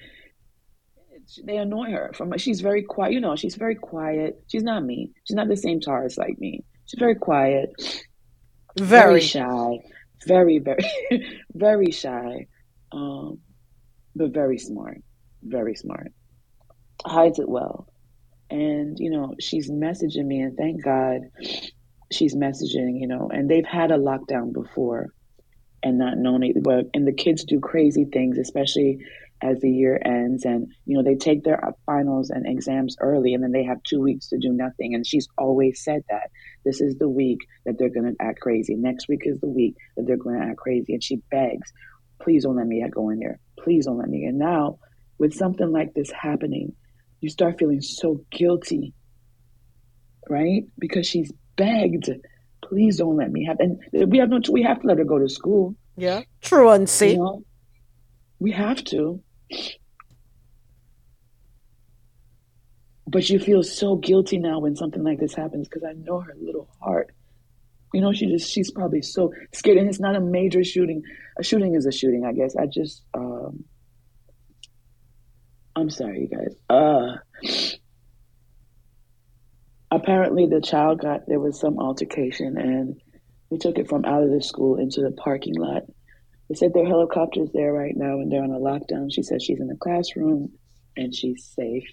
They annoy her. From she's very quiet. You know, she's very quiet. She's not me. She's not the same Taurus like me. She's very quiet, very Very. shy, very very very shy, um, but very smart. Very smart. Hides it well. And you know, she's messaging me, and thank God she's messaging. You know, and they've had a lockdown before and not known it. But and the kids do crazy things, especially as the year ends, and you know they take their uh, finals and exams early, and then they have two weeks to do nothing. And she's always said that this is the week that they're going to act crazy. Next week is the week that they're going to act crazy, and she begs, "Please don't let me go in there. Please don't let me." And now, with something like this happening, you start feeling so guilty, right? Because she's begged, "Please don't let me have." And we have no. We have to let her go to school. Yeah. Truancy. You know, we have to. But you feel so guilty now when something like this happens because I know her little heart. You know, she just she's probably so scared, and it's not a major shooting. A shooting is a shooting, I guess. I just, um, I'm sorry, you guys. Uh, apparently, the child got there was some altercation, and we took it from out of the school into the parking lot. They said there are helicopters there right now, and they're on a lockdown. She said she's in the classroom and she's safe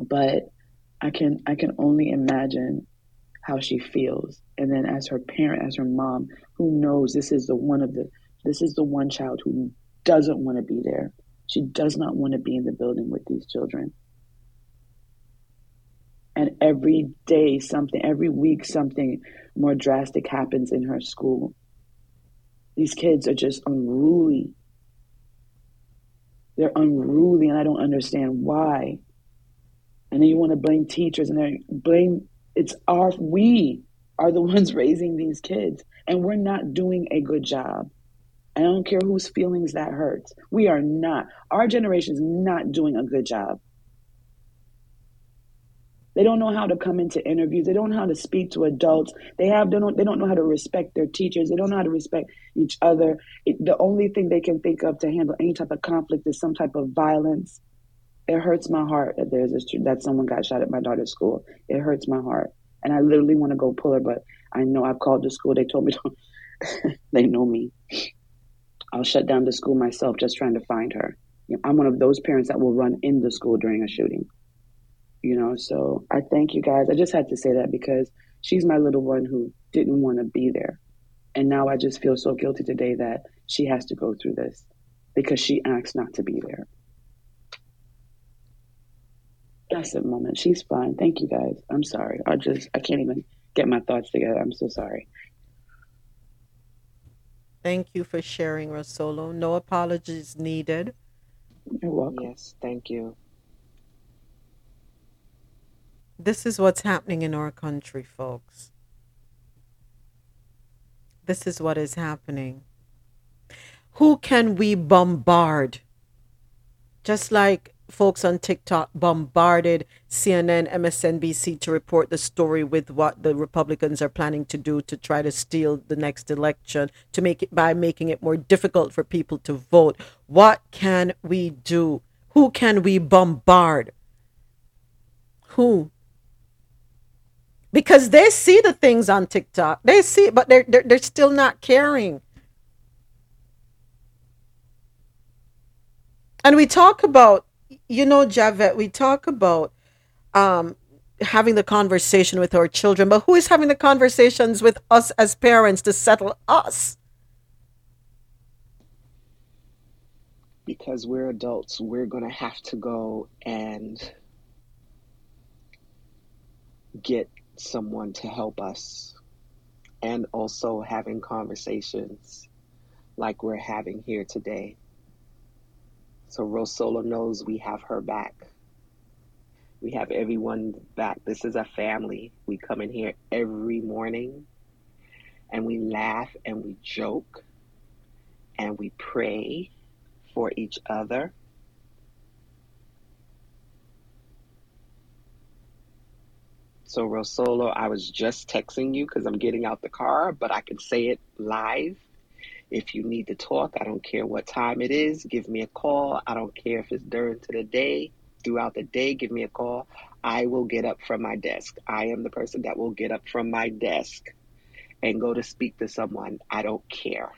but I can I can only imagine how she feels. And then as her parent, as her mom, who knows this is the one of the this is the one child who doesn't want to be there. She does not want to be in the building with these children. And every day something every week something more drastic happens in her school. These kids are just unruly. They're unruly and I don't understand why. And then you want to blame teachers and then blame it's our we are the ones raising these kids and we're not doing a good job. I don't care whose feelings that hurts. We are not. Our generation is not doing a good job they don't know how to come into interviews they don't know how to speak to adults they have they don't, they don't know how to respect their teachers they don't know how to respect each other it, the only thing they can think of to handle any type of conflict is some type of violence it hurts my heart that there's this that someone got shot at my daughter's school. It hurts my heart, and I literally want to go pull her, but I know I've called the school. They told me they know me. I'll shut down the school myself just trying to find her. You know, I'm one of those parents that will run in the school during a shooting. You know, so I thank you guys. I just had to say that because she's my little one who didn't want to be there, and now I just feel so guilty today that she has to go through this because she asked not to be there. That's a moment. She's fine. Thank you guys. I'm sorry. I just I can't even get my thoughts together. I'm so sorry. Thank you for sharing, Rosolo. No apologies needed. You're welcome. Yes, thank you. This is what's happening in our country, folks. This is what is happening. Who can we bombard? Just like folks on TikTok bombarded CNN, MSNBC to report the story with what the Republicans are planning to do to try to steal the next election, to make it by making it more difficult for people to vote. What can we do? Who can we bombard? Who? Because they see the things on TikTok. They see it, but they're, they're, they're still not caring. And we talk about you know, Javette, we talk about um, having the conversation with our children, but who is having the conversations with us as parents to settle us? Because we're adults, we're going to have to go and get someone to help us. And also having conversations like we're having here today. So Rosola knows we have her back. We have everyone back. This is a family. We come in here every morning and we laugh and we joke and we pray for each other. So, Rosolo, I was just texting you because I'm getting out the car, but I can say it live. If you need to talk, I don't care what time it is, give me a call. I don't care if it's during to the day, throughout the day, give me a call. I will get up from my desk. I am the person that will get up from my desk and go to speak to someone. I don't care.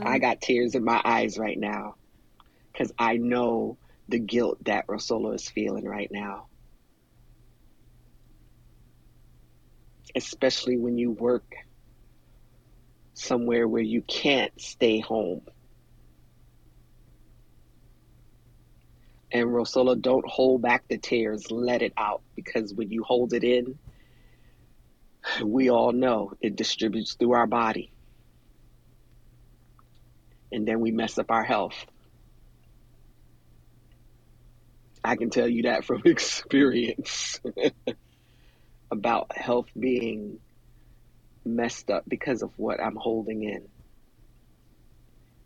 I got tears in my eyes right now because I know the guilt that Rosolo is feeling right now. Especially when you work somewhere where you can't stay home. And Rosolo, don't hold back the tears, let it out because when you hold it in, we all know it distributes through our body. And then we mess up our health. I can tell you that from experience about health being messed up because of what I'm holding in.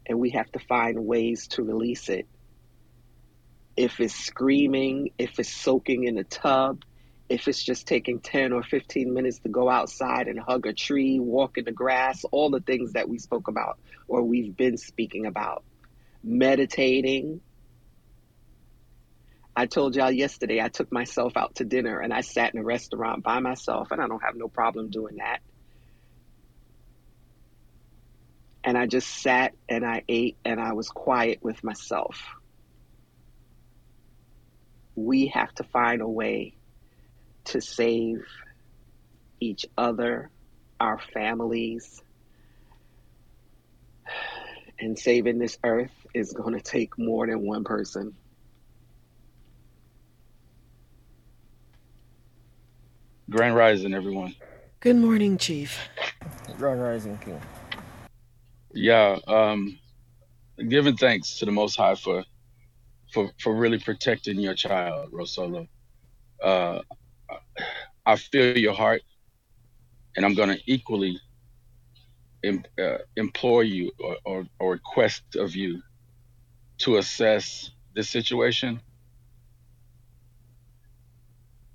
And we have to find ways to release it. If it's screaming, if it's soaking in a tub, if it's just taking 10 or 15 minutes to go outside and hug a tree, walk in the grass, all the things that we spoke about or we've been speaking about. Meditating. I told y'all yesterday I took myself out to dinner and I sat in a restaurant by myself, and I don't have no problem doing that. And I just sat and I ate and I was quiet with myself. We have to find a way to save each other, our families, and saving this earth is going to take more than one person. Grand Rising, everyone. Good morning, Chief. Grand Rising King. Yeah, um, giving thanks to the Most High for for for really protecting your child, Rosolo. Uh, I feel your heart, and I'm going to equally im- uh, implore you or, or, or request of you to assess this situation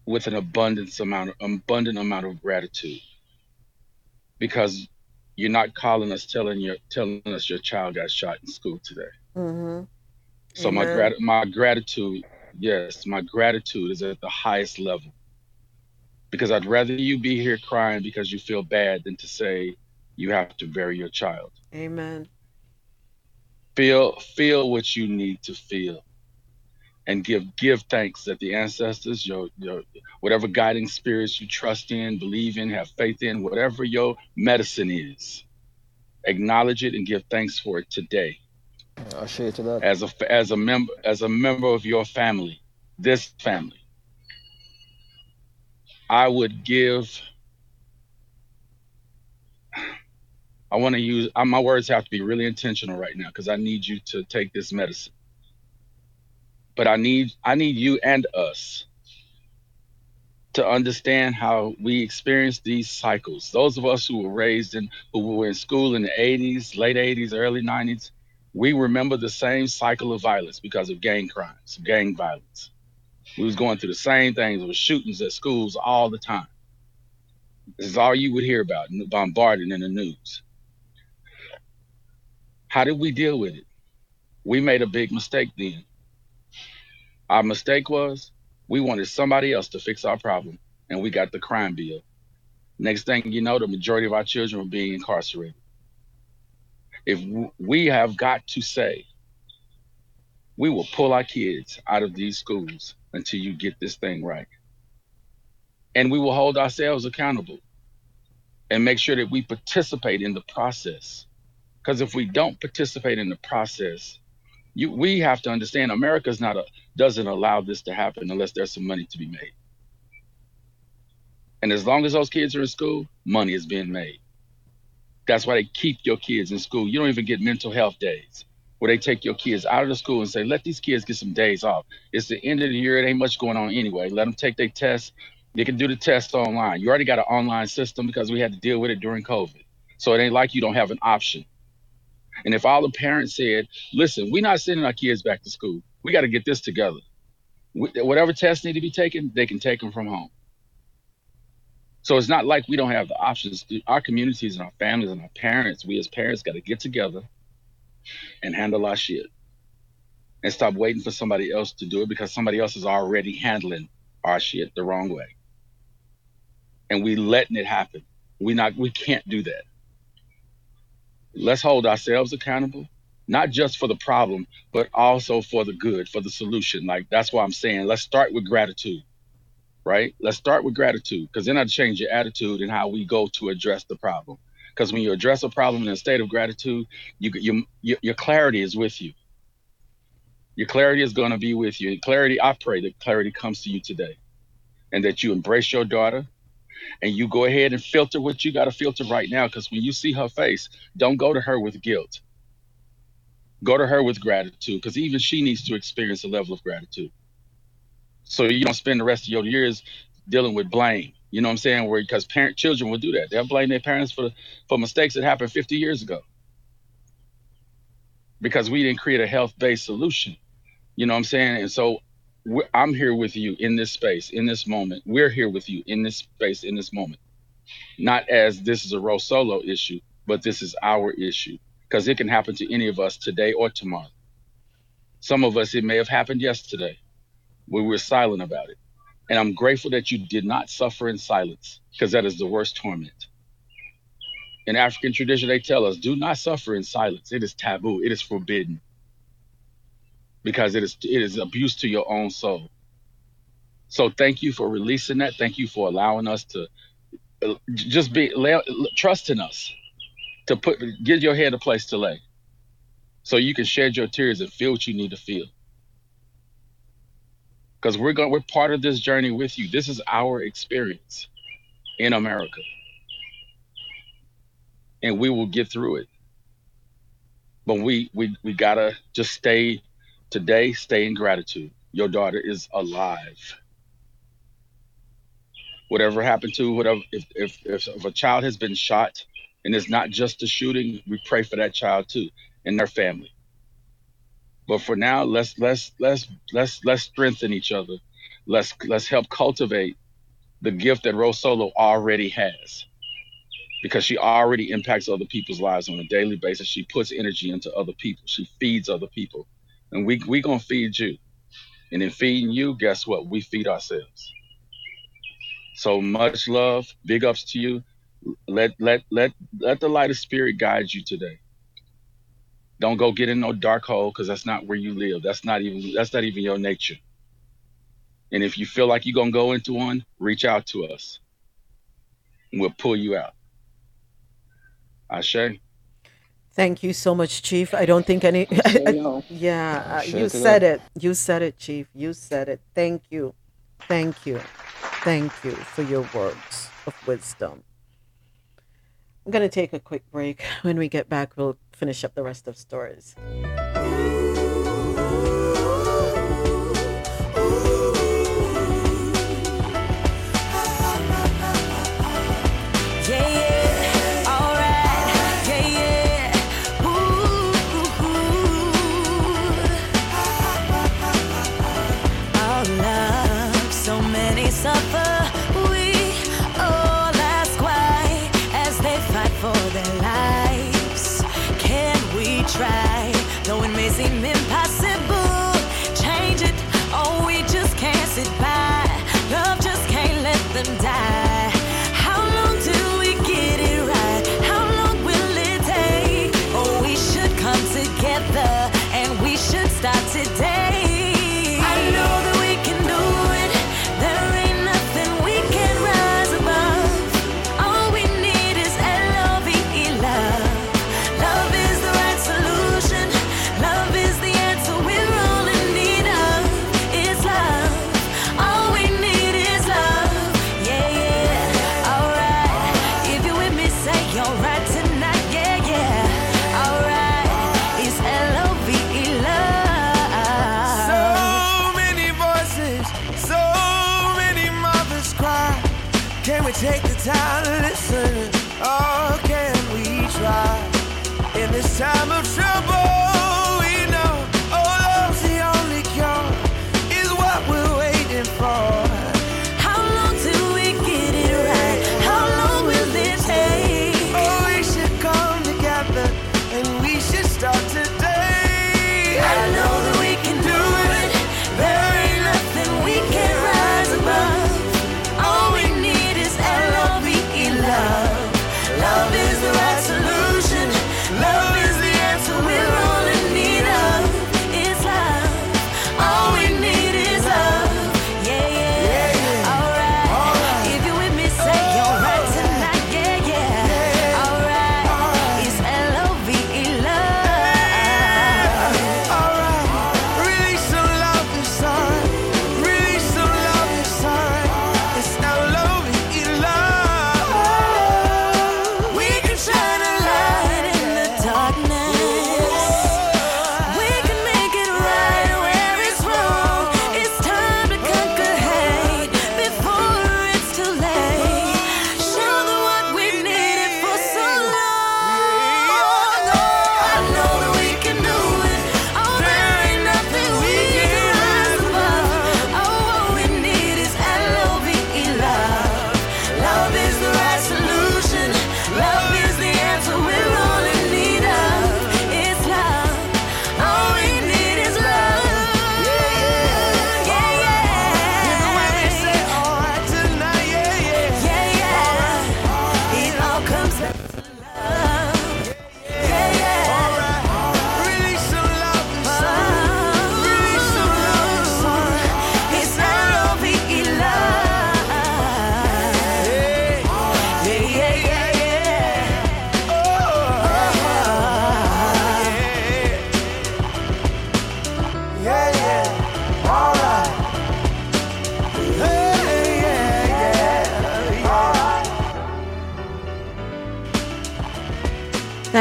with an abundance amount abundant amount of gratitude. Because you're not calling us telling your telling us your child got shot in school today. Mm-hmm. so my grat- my gratitude yes my gratitude is at the highest level because i'd rather you be here crying because you feel bad than to say you have to bury your child Amen. feel feel what you need to feel and give give thanks that the ancestors your your whatever guiding spirits you trust in believe in have faith in whatever your medicine is acknowledge it and give thanks for it today I'll show you to that. as a as a member as a member of your family this family i would give i want to use my words have to be really intentional right now because i need you to take this medicine. But i need i need you and us to understand how we experience these cycles. Those of us who were raised in who were in school in the 80s late 80s early 90s we remember the same cycle of violence because of gang crimes gang violence we was going through the same things was shootings at schools all the time. This is all you would hear about bombarded in the news. How did we deal with it? We made a big mistake then. Our mistake was we wanted somebody else to fix our problem and we got the crime bill. Next thing you know the majority of our children were being incarcerated. If we have got to say we will pull our kids out of these schools until you get this thing right. And we will hold ourselves accountable and make sure that we participate in the process. Because if we don't participate in the process you we have to understand america's not a doesn't allow this to happen unless there's some money to be made. And as long as those kids are in school money is being made. That's why they keep your kids in school. You don't even get mental health days where they take your kids out of the school and say, let these kids get some days off. It's the end of the year. It ain't much going on anyway. Let them take their tests. They can do the test online. You already got an online system because we had to deal with it during COVID. So it ain't like you don't have an option. And if all the parents said, listen, we're not sending our kids back to school. We got to get this together. Whatever tests need to be taken, they can take them from home. So it's not like we don't have the options. Our communities and our families and our parents, we as parents got to get together and handle our shit and stop waiting for somebody else to do it because somebody else is already handling our shit the wrong way. And we letting it happen. We not we can't do that. Let's hold ourselves accountable, not just for the problem, but also for the good, for the solution. Like that's why I'm saying let's start with gratitude right? Let's start with gratitude because then I change your attitude and how we go to address the problem. Because when you address a problem in a state of gratitude, you, you, you your clarity is with you. Your clarity is going to be with you. Clarity, I pray that clarity comes to you today and that you embrace your daughter and you go ahead and filter what you got to filter right now. Because when you see her face, don't go to her with guilt. Go to her with gratitude because even she needs to experience a level of gratitude so you don't spend the rest of your years dealing with blame. You know what I'm saying? Where because parent children will do that. They'll blame their parents for for mistakes that happened 50 years ago. Because we didn't create a health-based solution. You know what I'm saying? And so I'm here with you in this space, in this moment. We're here with you in this space, in this moment. Not as this is a Rose Solo issue, but this is our issue because it can happen to any of us today or tomorrow. Some of us, it may have happened yesterday we were silent about it. And I'm grateful that you did not suffer in silence because that is the worst torment. In African tradition, they tell us do not suffer in silence. It is taboo, it is forbidden because it is it is abuse to your own soul. So thank you for releasing that. Thank you for allowing us to uh, just be trust in us to put give your head a place to lay, so you can shed your tears and feel what you need to feel because we're going we're part of this journey with you. This is our experience in America. And we will get through it. But we we we gotta just stay today, stay in gratitude. Your daughter is alive. Whatever happened to whatever if if if, if a child has been shot and it's not just a shooting, we pray for that child too and their family. But for now, let's let's let's let's let's strengthen each other. Let's let's help cultivate the gift that Rose Solo already has. Because she already impacts other people's lives on a daily basis. She puts energy into other people. She feeds other people. And we we gonna feed you. And in feeding you, guess what? We feed ourselves. So much love, big ups to you. Let let let let the light of spirit guide you today. Don't go get in no dark hole because that's not where you live. That's not even that's not even your nature. And if you feel like you're gonna go into one, reach out to us. And we'll pull you out. Ashe. Thank you so much, Chief. I don't think any. yeah, uh, you said it. You said it, Chief. You said it. Thank you. Thank you. Thank you for your words of wisdom. I'm going to take a quick break. When we get back, we'll finish up the rest of stories.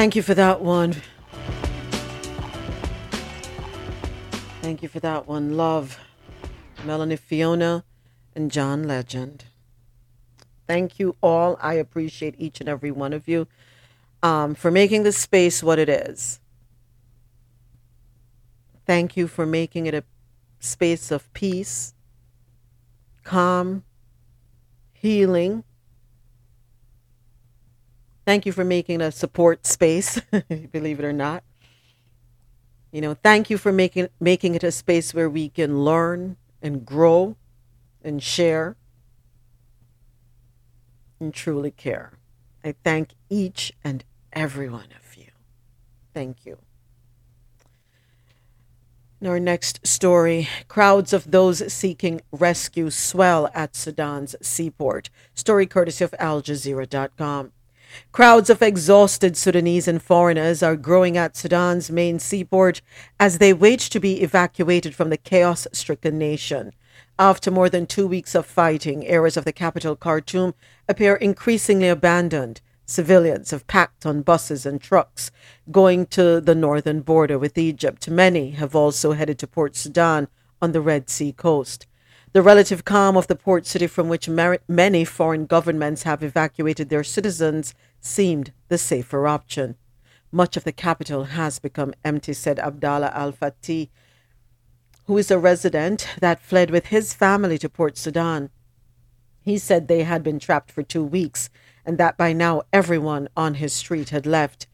Thank you for that one. Thank you for that one. Love. Melanie Fiona and John Legend. Thank you all. I appreciate each and every one of you um, for making this space what it is. Thank you for making it a space of peace, calm, healing. Thank you for making a support space, believe it or not. You know, thank you for making making it a space where we can learn and grow and share and truly care. I thank each and every one of you. Thank you. In our next story, crowds of those seeking rescue swell at Sudan's seaport. Story courtesy of Al Jazeera.com. Crowds of exhausted Sudanese and foreigners are growing at Sudan's main seaport as they wait to be evacuated from the chaos stricken nation. After more than two weeks of fighting, areas of the capital, Khartoum, appear increasingly abandoned. Civilians have packed on buses and trucks going to the northern border with Egypt. Many have also headed to Port Sudan on the Red Sea coast. The relative calm of the port city from which mar- many foreign governments have evacuated their citizens seemed the safer option. Much of the capital has become empty, said Abdallah Al Fatih, who is a resident that fled with his family to Port Sudan. He said they had been trapped for two weeks and that by now everyone on his street had left.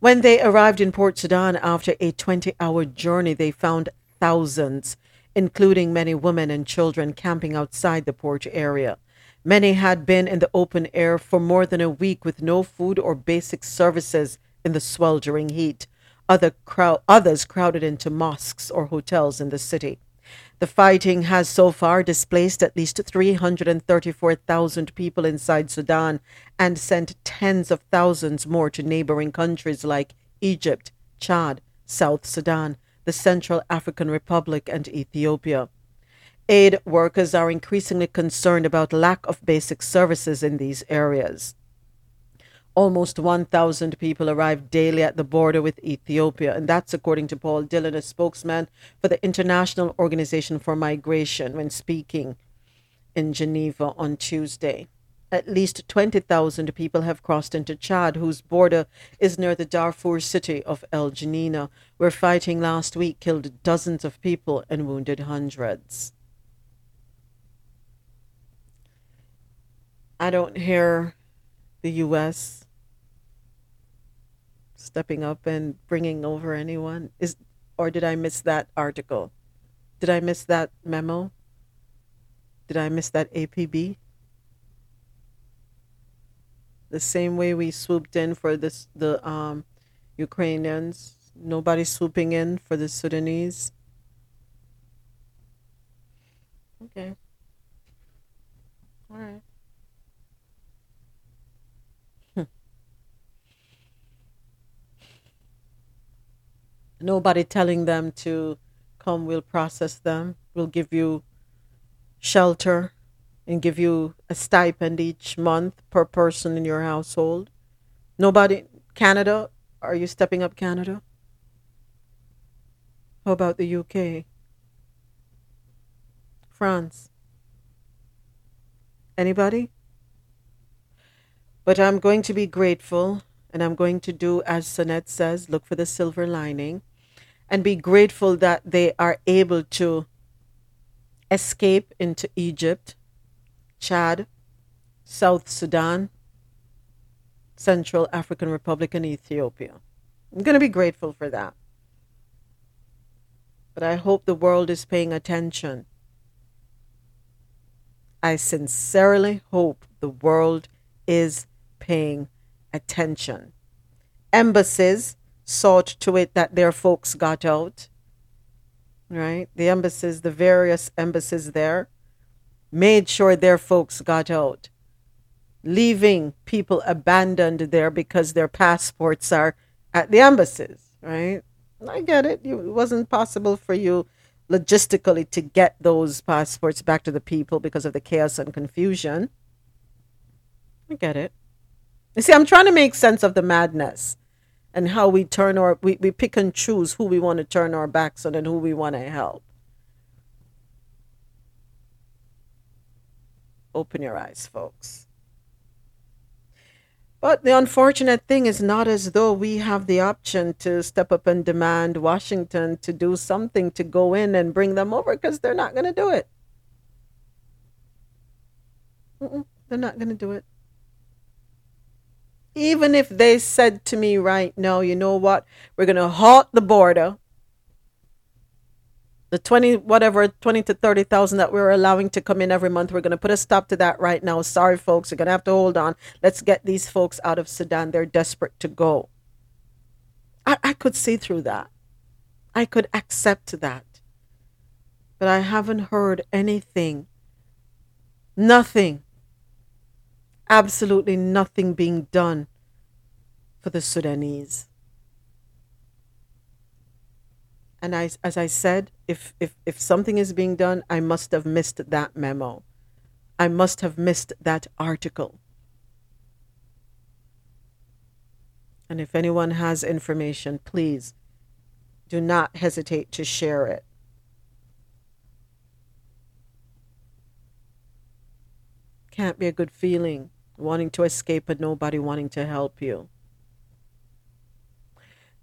When they arrived in Port Sudan after a 20 hour journey, they found thousands, including many women and children, camping outside the port area. Many had been in the open air for more than a week with no food or basic services in the sweltering heat. Other crow- others crowded into mosques or hotels in the city. The fighting has so far displaced at least 334,000 people inside Sudan and sent tens of thousands more to neighboring countries like Egypt, Chad, South Sudan, the Central African Republic, and Ethiopia. Aid workers are increasingly concerned about lack of basic services in these areas. Almost 1,000 people arrive daily at the border with Ethiopia, and that's according to Paul Dillon, a spokesman for the International Organization for Migration, when speaking in Geneva on Tuesday. At least 20,000 people have crossed into Chad, whose border is near the Darfur city of El Geneina, where fighting last week killed dozens of people and wounded hundreds. I don't hear the U.S. stepping up and bringing over anyone. Is or did I miss that article? Did I miss that memo? Did I miss that APB? The same way we swooped in for this the um, Ukrainians, nobody swooping in for the Sudanese. Okay. All right. nobody telling them to come, we'll process them, we'll give you shelter and give you a stipend each month per person in your household. Nobody, Canada, are you stepping up Canada? How about the UK? France? Anybody? But I'm going to be grateful and I'm going to do as Sonette says, look for the silver lining and be grateful that they are able to escape into Egypt, Chad, South Sudan, Central African Republic, and Ethiopia. I'm going to be grateful for that. But I hope the world is paying attention. I sincerely hope the world is paying attention. Embassies sought to it that their folks got out. Right? The embassies, the various embassies there, made sure their folks got out, leaving people abandoned there because their passports are at the embassies. Right? I get it. it wasn't possible for you logistically to get those passports back to the people because of the chaos and confusion. I get it. You see, I'm trying to make sense of the madness and how we turn our we, we pick and choose who we want to turn our backs on and who we want to help open your eyes folks. But the unfortunate thing is not as though we have the option to step up and demand Washington to do something to go in and bring them over because they're not going to do it. Mm-mm, they're not going to do it. Even if they said to me right now, you know what, we're going to halt the border, the 20, whatever, 20 to 30,000 that we're allowing to come in every month, we're going to put a stop to that right now. Sorry, folks, you're going to have to hold on. Let's get these folks out of Sudan. They're desperate to go. I, I could see through that. I could accept that. But I haven't heard anything. Nothing absolutely nothing being done for the Sudanese. And I, as I said, if, if, if something is being done, I must have missed that memo. I must have missed that article. And if anyone has information, please do not hesitate to share it. Can't be a good feeling wanting to escape and nobody wanting to help you.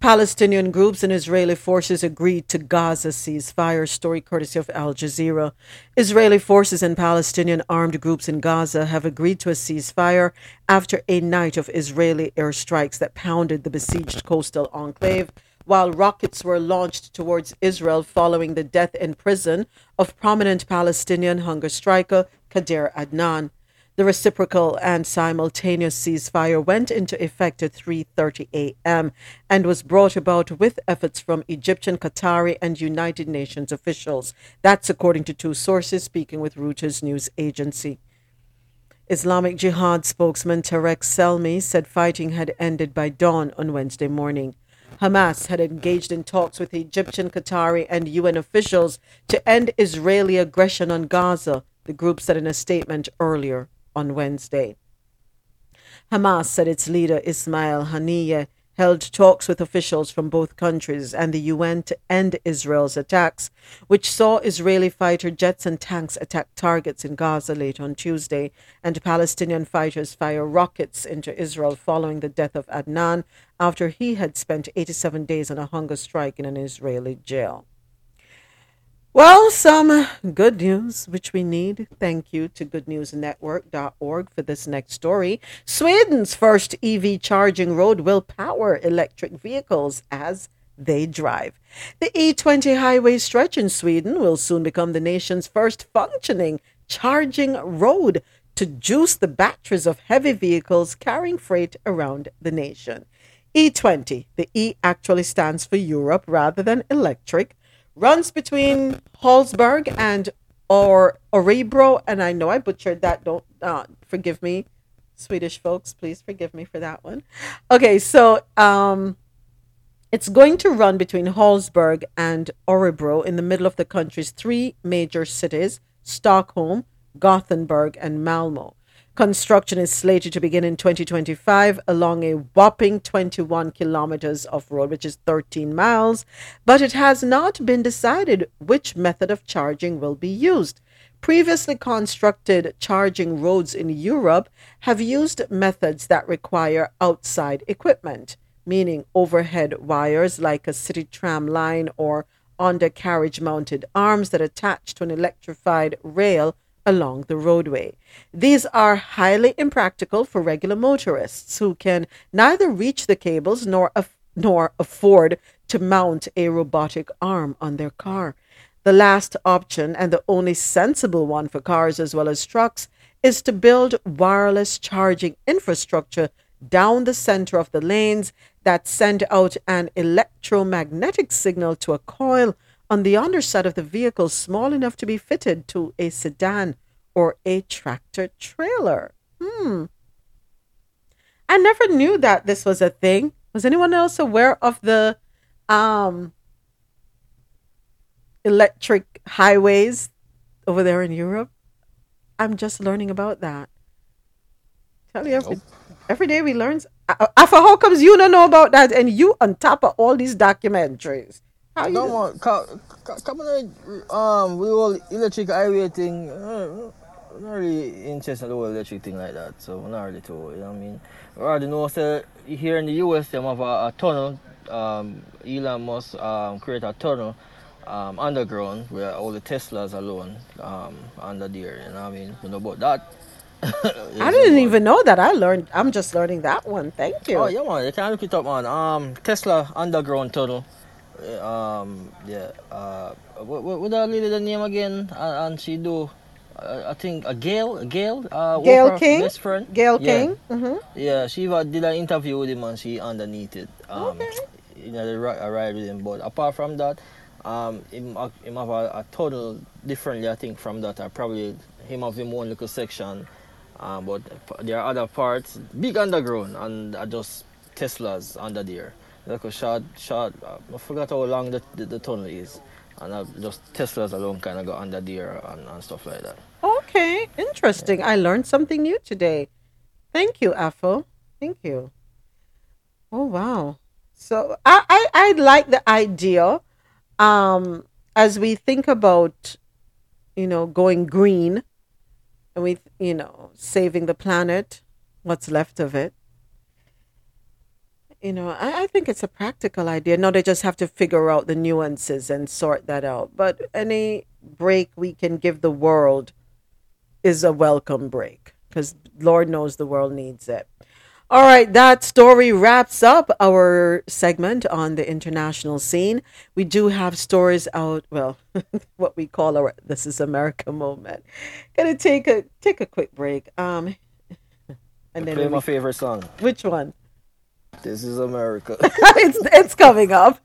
Palestinian groups and Israeli forces agreed to Gaza ceasefire. Story courtesy of Al Jazeera. Israeli forces and Palestinian armed groups in Gaza have agreed to a ceasefire after a night of Israeli airstrikes that pounded the besieged coastal enclave, while rockets were launched towards Israel following the death in prison of prominent Palestinian hunger striker Khader Adnan. The reciprocal and simultaneous ceasefire went into effect at 3:30 a.m. and was brought about with efforts from Egyptian, Qatari, and United Nations officials. That's according to two sources speaking with Reuters news agency. Islamic Jihad spokesman Tarek Selmi said fighting had ended by dawn on Wednesday morning. Hamas had engaged in talks with Egyptian, Qatari, and UN officials to end Israeli aggression on Gaza, the group said in a statement earlier on Wednesday. Hamas said its leader Ismail Haniyeh held talks with officials from both countries and the UN to end Israel's attacks, which saw Israeli fighter jets and tanks attack targets in Gaza late on Tuesday, and Palestinian fighters fire rockets into Israel following the death of Adnan after he had spent 87 days on a hunger strike in an Israeli jail. Well, some uh, good news, which we need. Thank you to goodnewsnetwork.org for this next story. Sweden's first EV charging road will power electric vehicles as they drive. The E20 highway stretch in Sweden will soon become the nation's first functioning charging road to juice the batteries of heavy vehicles carrying freight around the nation. E20, the E actually stands for Europe rather than electric runs between Hallsberg and or Orebro, and I know I butchered that. Don't uh, forgive me, Swedish folks. Please forgive me for that one. Okay, so um, it's going to run between Hallsberg and Orebro in the middle of the country's three major cities: Stockholm, Gothenburg, and Malmo. Construction is slated to begin in 2025 along a whopping 21 kilometers of road, which is 13 miles, but it has not been decided which method of charging will be used. Previously constructed charging roads in Europe have used methods that require outside equipment, meaning overhead wires like a city tram line or undercarriage mounted arms that attach to an electrified rail along the roadway. These are highly impractical for regular motorists who can neither reach the cables nor af- nor afford to mount a robotic arm on their car. The last option and the only sensible one for cars as well as trucks is to build wireless charging infrastructure down the center of the lanes that send out an electromagnetic signal to a coil on the underside of the vehicle small enough to be fitted to a sedan or a tractor trailer. Hmm. I never knew that this was a thing. Was anyone else aware of the um electric highways over there in Europe? I'm just learning about that. Tell you every, every day we learn. Uh, uh, how comes you don't know about that and you on top of all these documentaries? How you? No more. Come, come on, um, we all electric highway thing. Uh, I'm not really interested in the whole electric thing like that, so I'm not really too. You know what I mean? I already know so here in the US, they have a, a tunnel. Um, Elon Musk um, create a tunnel um, underground where all the Teslas are alone um, under there. You know what I mean? You know about that. I didn't even know that. I learned. I'm just learning that one. Thank you. Oh yeah, man. You can look it up, man. Um, Tesla underground tunnel. Um, yeah. Uh, what, what, what lady the name again? And, and she do uh, I think a Gayle, Gayle, uh, Gayle King, best friend. Gayle yeah. King. Mm-hmm. Yeah, she did an interview with him and she underneath it. Um, okay. You know, they ride with him. But apart from that, um, him, him have a, a total differently. I think from that, I probably him have him one little section. Um, but there are other parts, big underground, and uh, just Teslas under there. Like a short, short. Uh, I forgot how long the, the, the tunnel is, and I just Teslas alone kind of go under there and, and stuff like that. Okay, interesting. I learned something new today. Thank you, Afo. Thank you. Oh wow. So I, I, I like the idea. Um, as we think about, you know, going green, and we, you know, saving the planet, what's left of it. You know, I, I think it's a practical idea. No, they just have to figure out the nuances and sort that out. But any break we can give the world is a welcome break because Lord knows the world needs it. All right, that story wraps up our segment on the international scene. We do have stories out, well, what we call our This is America moment. Gonna take a take a quick break. Um and then play my favorite song. Which one? This is America. it's it's coming up.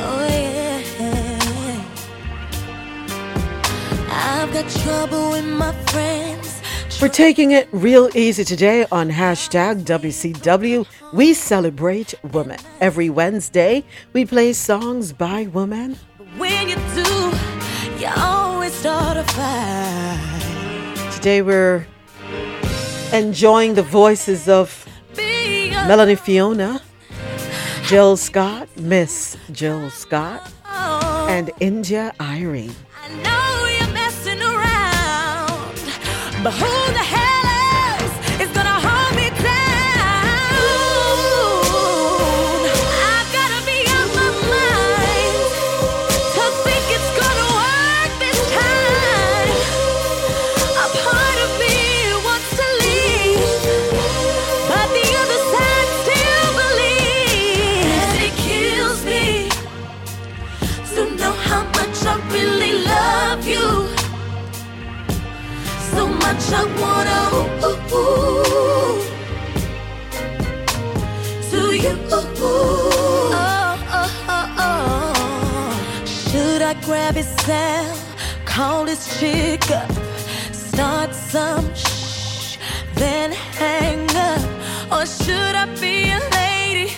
Oh, I've got trouble with my friends. We're taking it real easy today on hashtag WCW. We celebrate women. Every Wednesday, we play songs by women. Today we're enjoying the voices of Melanie Fiona, Jill Scott, Miss Jill Scott, and India Arie. Grab his cell, call his chick up, start some shh, then hang up? Or should I be a lady?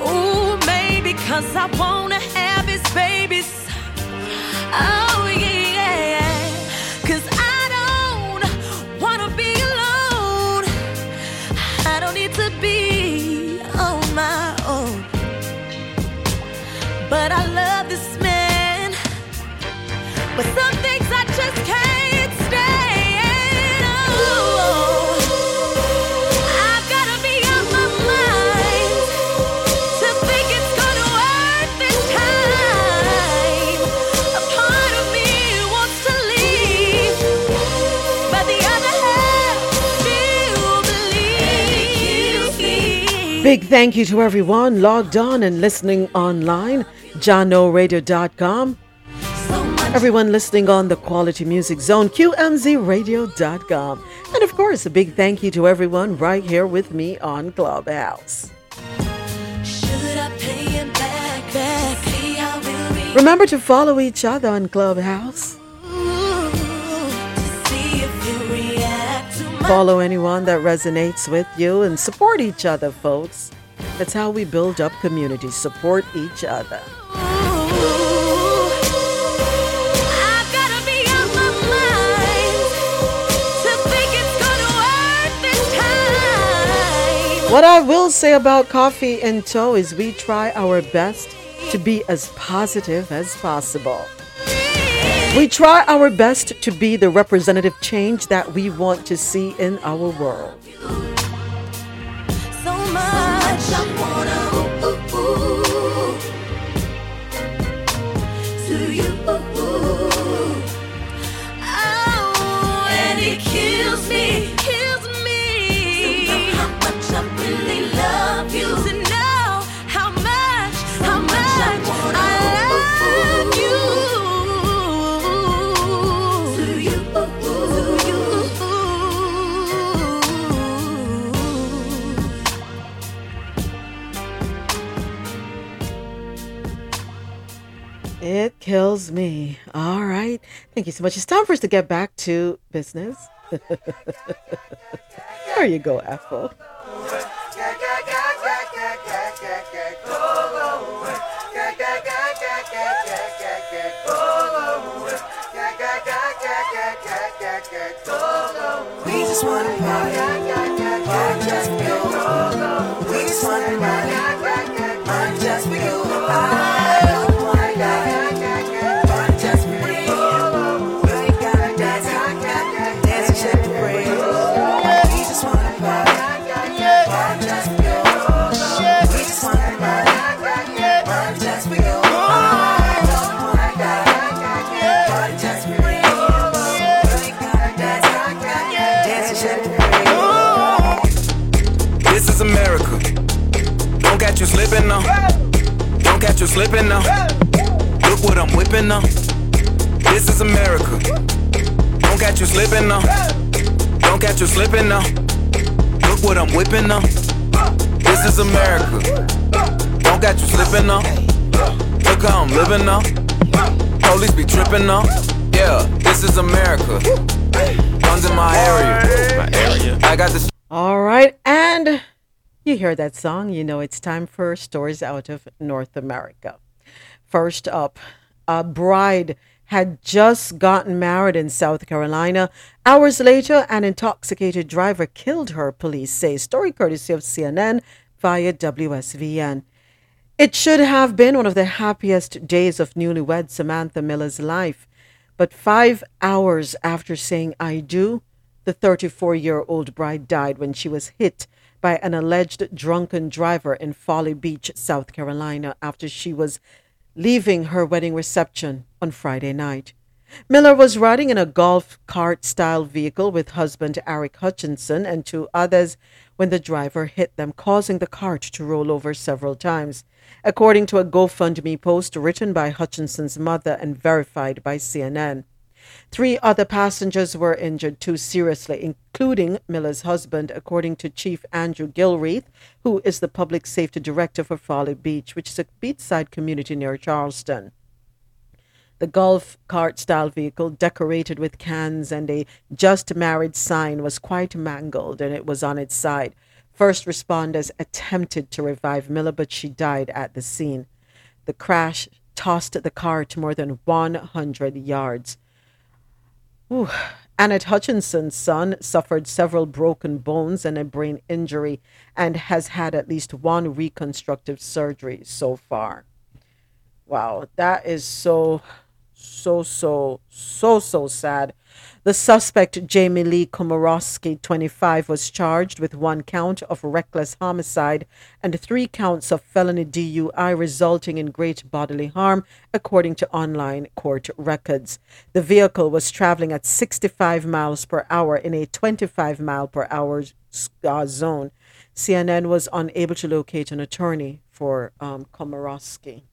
Ooh, maybe cause I wanna have his babies. Oh, yeah. Cause I don't wanna be alone. I don't need to be on my own. But I love this. But some things I just can't stand. Oh, I've gotta be out my mind to think it's gonna work this time. A part of me wants to leave, but the other half still believes. Big thank you to everyone logged on and listening online, JahKnoRadio.com. Everyone listening on the Quality Music Zone, QMZRadio.com. And of course, a big thank you to everyone right here with me on Clubhouse. Should I pay him back? back? See how we'll be. Remember to follow each other on Clubhouse. See if you react to my Follow anyone that resonates with you and support each other, folks. That's how we build up community. Support each other. What I will say about Coffee In Toe is we try our best to be as positive as possible. We try our best to be the representative change that we want to see in our world. So It kills me. All right. Thank you so much. It's time for us to get back to business. there you go, Apple. We just wanna party, party. We just wanna party, slipping now. Look what I'm whipping now. This is America. Don't catch you slipping now. Don't catch you slipping now. Look what I'm whipping now. This is America. Don't catch you slipping now. Look how I'm living now. Police be tripping now. Yeah, this is America. Guns in my area. My area. I got this. All right. And you hear that song, you know it's time for stories out of North America. First up, a bride had just gotten married in South Carolina. Hours later, an intoxicated driver killed her, police say. Story courtesy of CNN via WSVN. It should have been one of the happiest days of newlywed Samantha Miller's life. But five hours after saying I do, the 34 year old bride died when she was hit by an alleged drunken driver in Folly Beach, South Carolina, after she was leaving her wedding reception on Friday night. Miller was riding in a golf cart style vehicle with husband Eric Hutchinson and two others when the driver hit them, causing the cart to roll over several times. According to a GoFundMe post written by Hutchinson's mother and verified by CNN. Three other passengers were injured too seriously, including Miller's husband, according to Chief Andrew Gilreath, who is the public safety director for Folly Beach, which is a beachside community near Charleston. The golf cart style vehicle, decorated with cans and a just married sign, was quite mangled and it was on its side. First responders attempted to revive Miller, but she died at the scene. The crash tossed the car to more than 100 yards. Ooh. Annette Hutchinson's son suffered several broken bones and a brain injury and has had at least one reconstructive surgery so far. Wow, that is so, so, so, so, so sad. The suspect, Jamie Lee Komorowski, 25, was charged with one count of reckless homicide and three counts of felony DUI resulting in great bodily harm, according to online court records. The vehicle was traveling at 65 miles per hour in a 25 mile per hour uh, zone. CNN was unable to locate an attorney for um, Komorowski.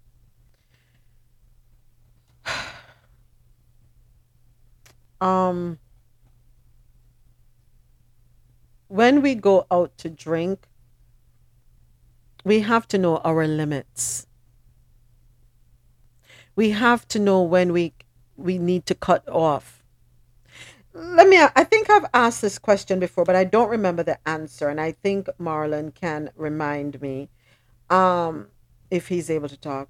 um when we go out to drink we have to know our limits. We have to know when we we need to cut off. Let me i think i've asked this question before but i don't remember the answer and i think marlon can remind me um if he's able to talk.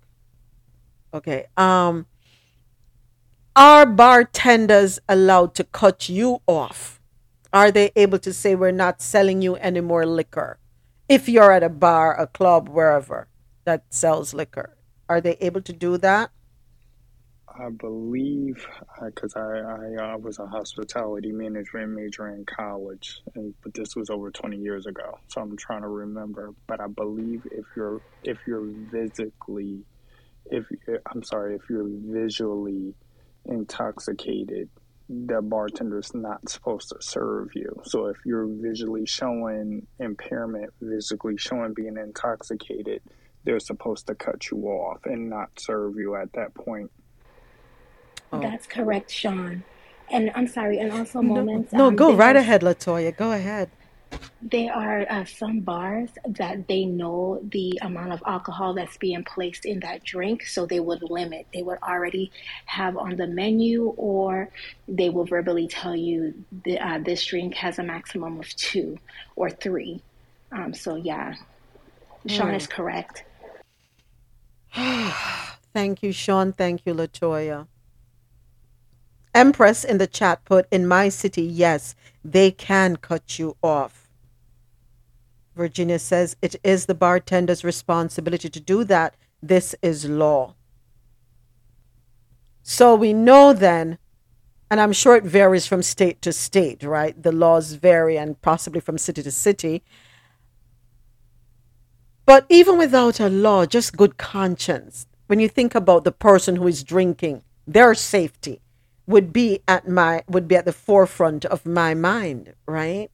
Okay um are bartenders allowed to cut you off? Are they able to say, we're not selling you any more liquor? If you're at a bar, a club, wherever that sells liquor, are they able to do that? I believe, because I, I uh, was a hospitality management major in college, and, but this was over 20 years ago, so I'm trying to remember. But I believe if you're if you're physically, if I'm sorry, if you're visually intoxicated, the bartender's not supposed to serve you. So if you're visually showing impairment, physically showing being intoxicated, they're supposed to cut you off and not serve you at that point. That's correct, Sean. And I'm sorry, and also moments. no Um, go right are ahead, Latoya. Go ahead. There are uh, some bars that they know the amount of alcohol that's being placed in that drink, so they would limit. They would already have on the menu, or they will verbally tell you the, uh, this drink has a maximum of two or three. Um, so yeah, Sean Hmm. is correct. Thank you, Sean. Thank you, Latoya. Empress in the chat put, in my city, yes, they can cut you off. Virginia says it is the bartender's responsibility to do that. This is law. So we know then, and I'm sure it varies from state to state, right? The laws vary and possibly from city to city. But even without a law, just good conscience, when you think about the person who is drinking, their safety would be at my would be at the forefront of my mind, right?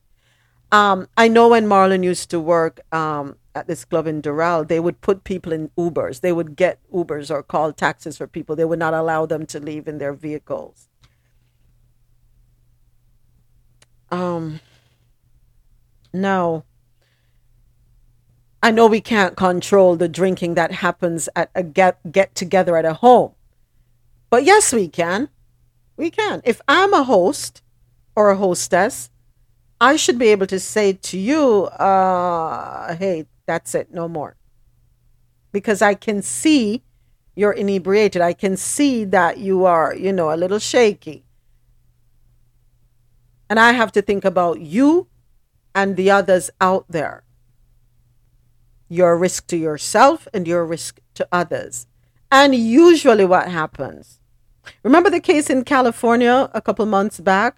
Um, I know when Marlon used to work um, at this club in Doral, they would put people in Ubers. They would get Ubers or call taxis for people. They would not allow them to leave in their vehicles. Um, now, I know we can't control the drinking that happens at a get get together at a home, but yes, we can. We can. If I'm a host or a hostess, I should be able to say to you, uh, hey, that's it, no more. Because I can see you're inebriated. I can see that you are, you know, a little shaky. And I have to think about you and the others out there. You're a risk to yourself and you're a risk to others. And usually, what happens? Remember the case in California a couple months back?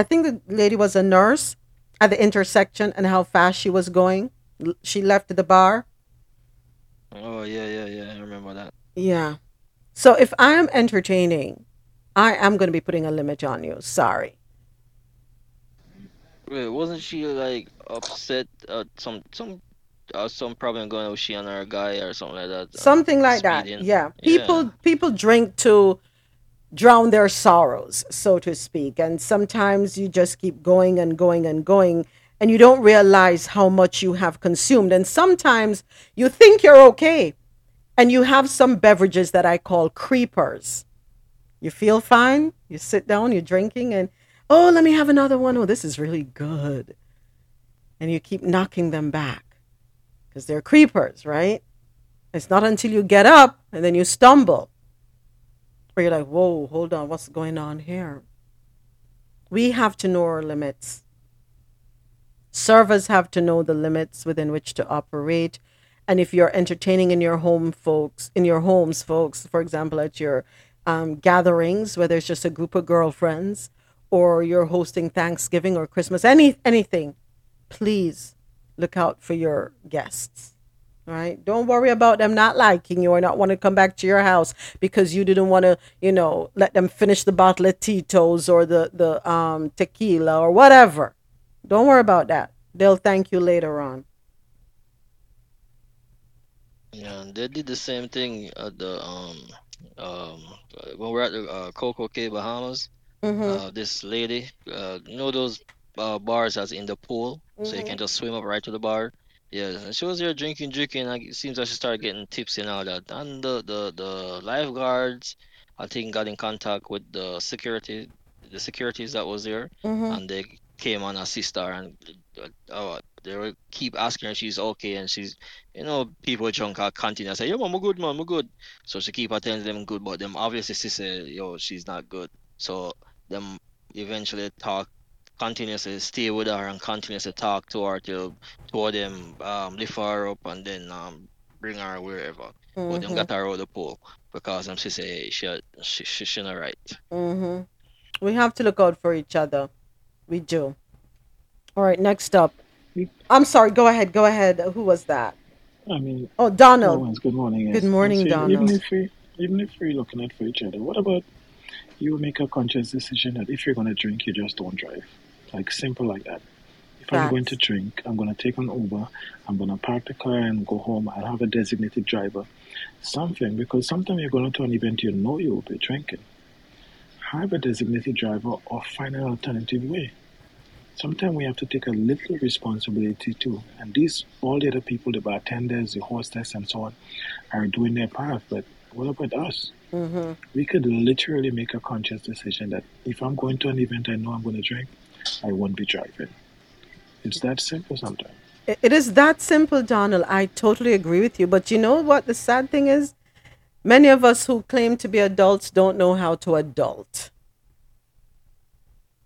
I think the lady was a nurse at the intersection and how fast she was going. She left the bar. Oh yeah, yeah, yeah. I remember that. Yeah. So if I am entertaining, I am going to be putting a limit on you. Sorry. Wait, wasn't she like upset at some some uh, some problem going on with she and her guy or something like that? uh, Something like that. Yeah. People people drink to drown their sorrows, so to speak. And sometimes you just keep going and going and going and you don't realize how much you have consumed. And sometimes you think you're okay and you have some beverages that I call creepers. You feel fine, you sit down, you're drinking, and oh, let me have another one. Oh, this is really good. And you keep knocking them back because they're creepers, right? It's not until you get up and then you stumble where you're like, whoa, hold on, what's going on here? We have to know our limits. Servers have to know the limits within which to operate. And if you're entertaining in your home, folks, in your homes, folks, for example, at your um, gatherings, whether it's just a group of girlfriends or you're hosting Thanksgiving or Christmas, any anything, please look out for your guests. Right. Don't worry about them not liking you or not want to come back to your house because you didn't want to, you know, let them finish the bottle of Tito's or the, the um, tequila or whatever. Don't worry about that. They'll thank you later on. Yeah, they did the same thing at the um um when we're at the uh, Coco Cay Bahamas. Mhm. Uh, this lady, uh, you know those uh, bars that's in the pool, so you Mhm. can just swim up right to the bar. Yeah, and she was there drinking, drinking. Like it seems like she started getting tipsy and all that. And the the the lifeguards, I think, got in contact with the security, the securities that was there, Mhm. and they came and assist her and uh, uh, they will keep asking her if she's okay and she's you know people drunk are continue I say yo man I'm good man I'm good so she keep on telling them good but them obviously she say yo she's not good so them eventually talk continuously stay with her and continuously talk to her till two of them um lift her up and then um bring her wherever but them got her out of the pool because um she say she she she, she not right hmm We have to look out for each other. We do. All right, next up. I'm sorry, go ahead, go ahead. Who was that? I mean, Oh, Donald. Owens, good morning. Yes. Good morning, I'm saying, Even Donald. if we, even if we're looking out for each other, what about you make a conscious decision that if you're going to drink, you just don't drive? Like simple like that. If I'm going to drink, I'm going to take an Uber. I'm going to park the car and go home. I'll have a designated driver. Something because sometimes you're going to an event you know you will be drinking. Have a designated driver or find an alternative way. Sometimes we have to take a little responsibility too. And these, all the other people, the bartenders, the hostess, and so on, are doing their part. But what about us? Mm-hmm. We could literally make a conscious decision that if I'm going to an event I know I'm going to drink, I won't be driving. It's that simple sometimes. It is that simple, Donald. I totally agree with you. But you know what the sad thing is? Many of us who claim to be adults don't know how to adult.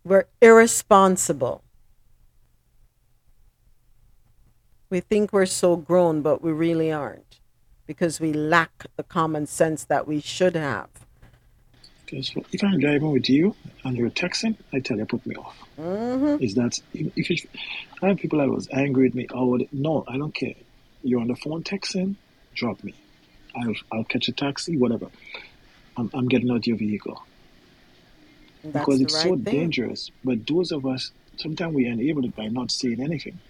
We're irresponsible. We think we're so grown, but we really aren't because we lack the common sense that we should have. Because if I'm driving with you and you're texting, I tell you, put me off. Mm-hmm. Is that if you, I have people that was angry with me? Oh no, I don't care. You're on the phone texting, drop me. I'll I'll catch a taxi, whatever. I'm I'm getting out of your vehicle That's because it's right so thing. dangerous. But those of us sometimes we enable it by not saying anything.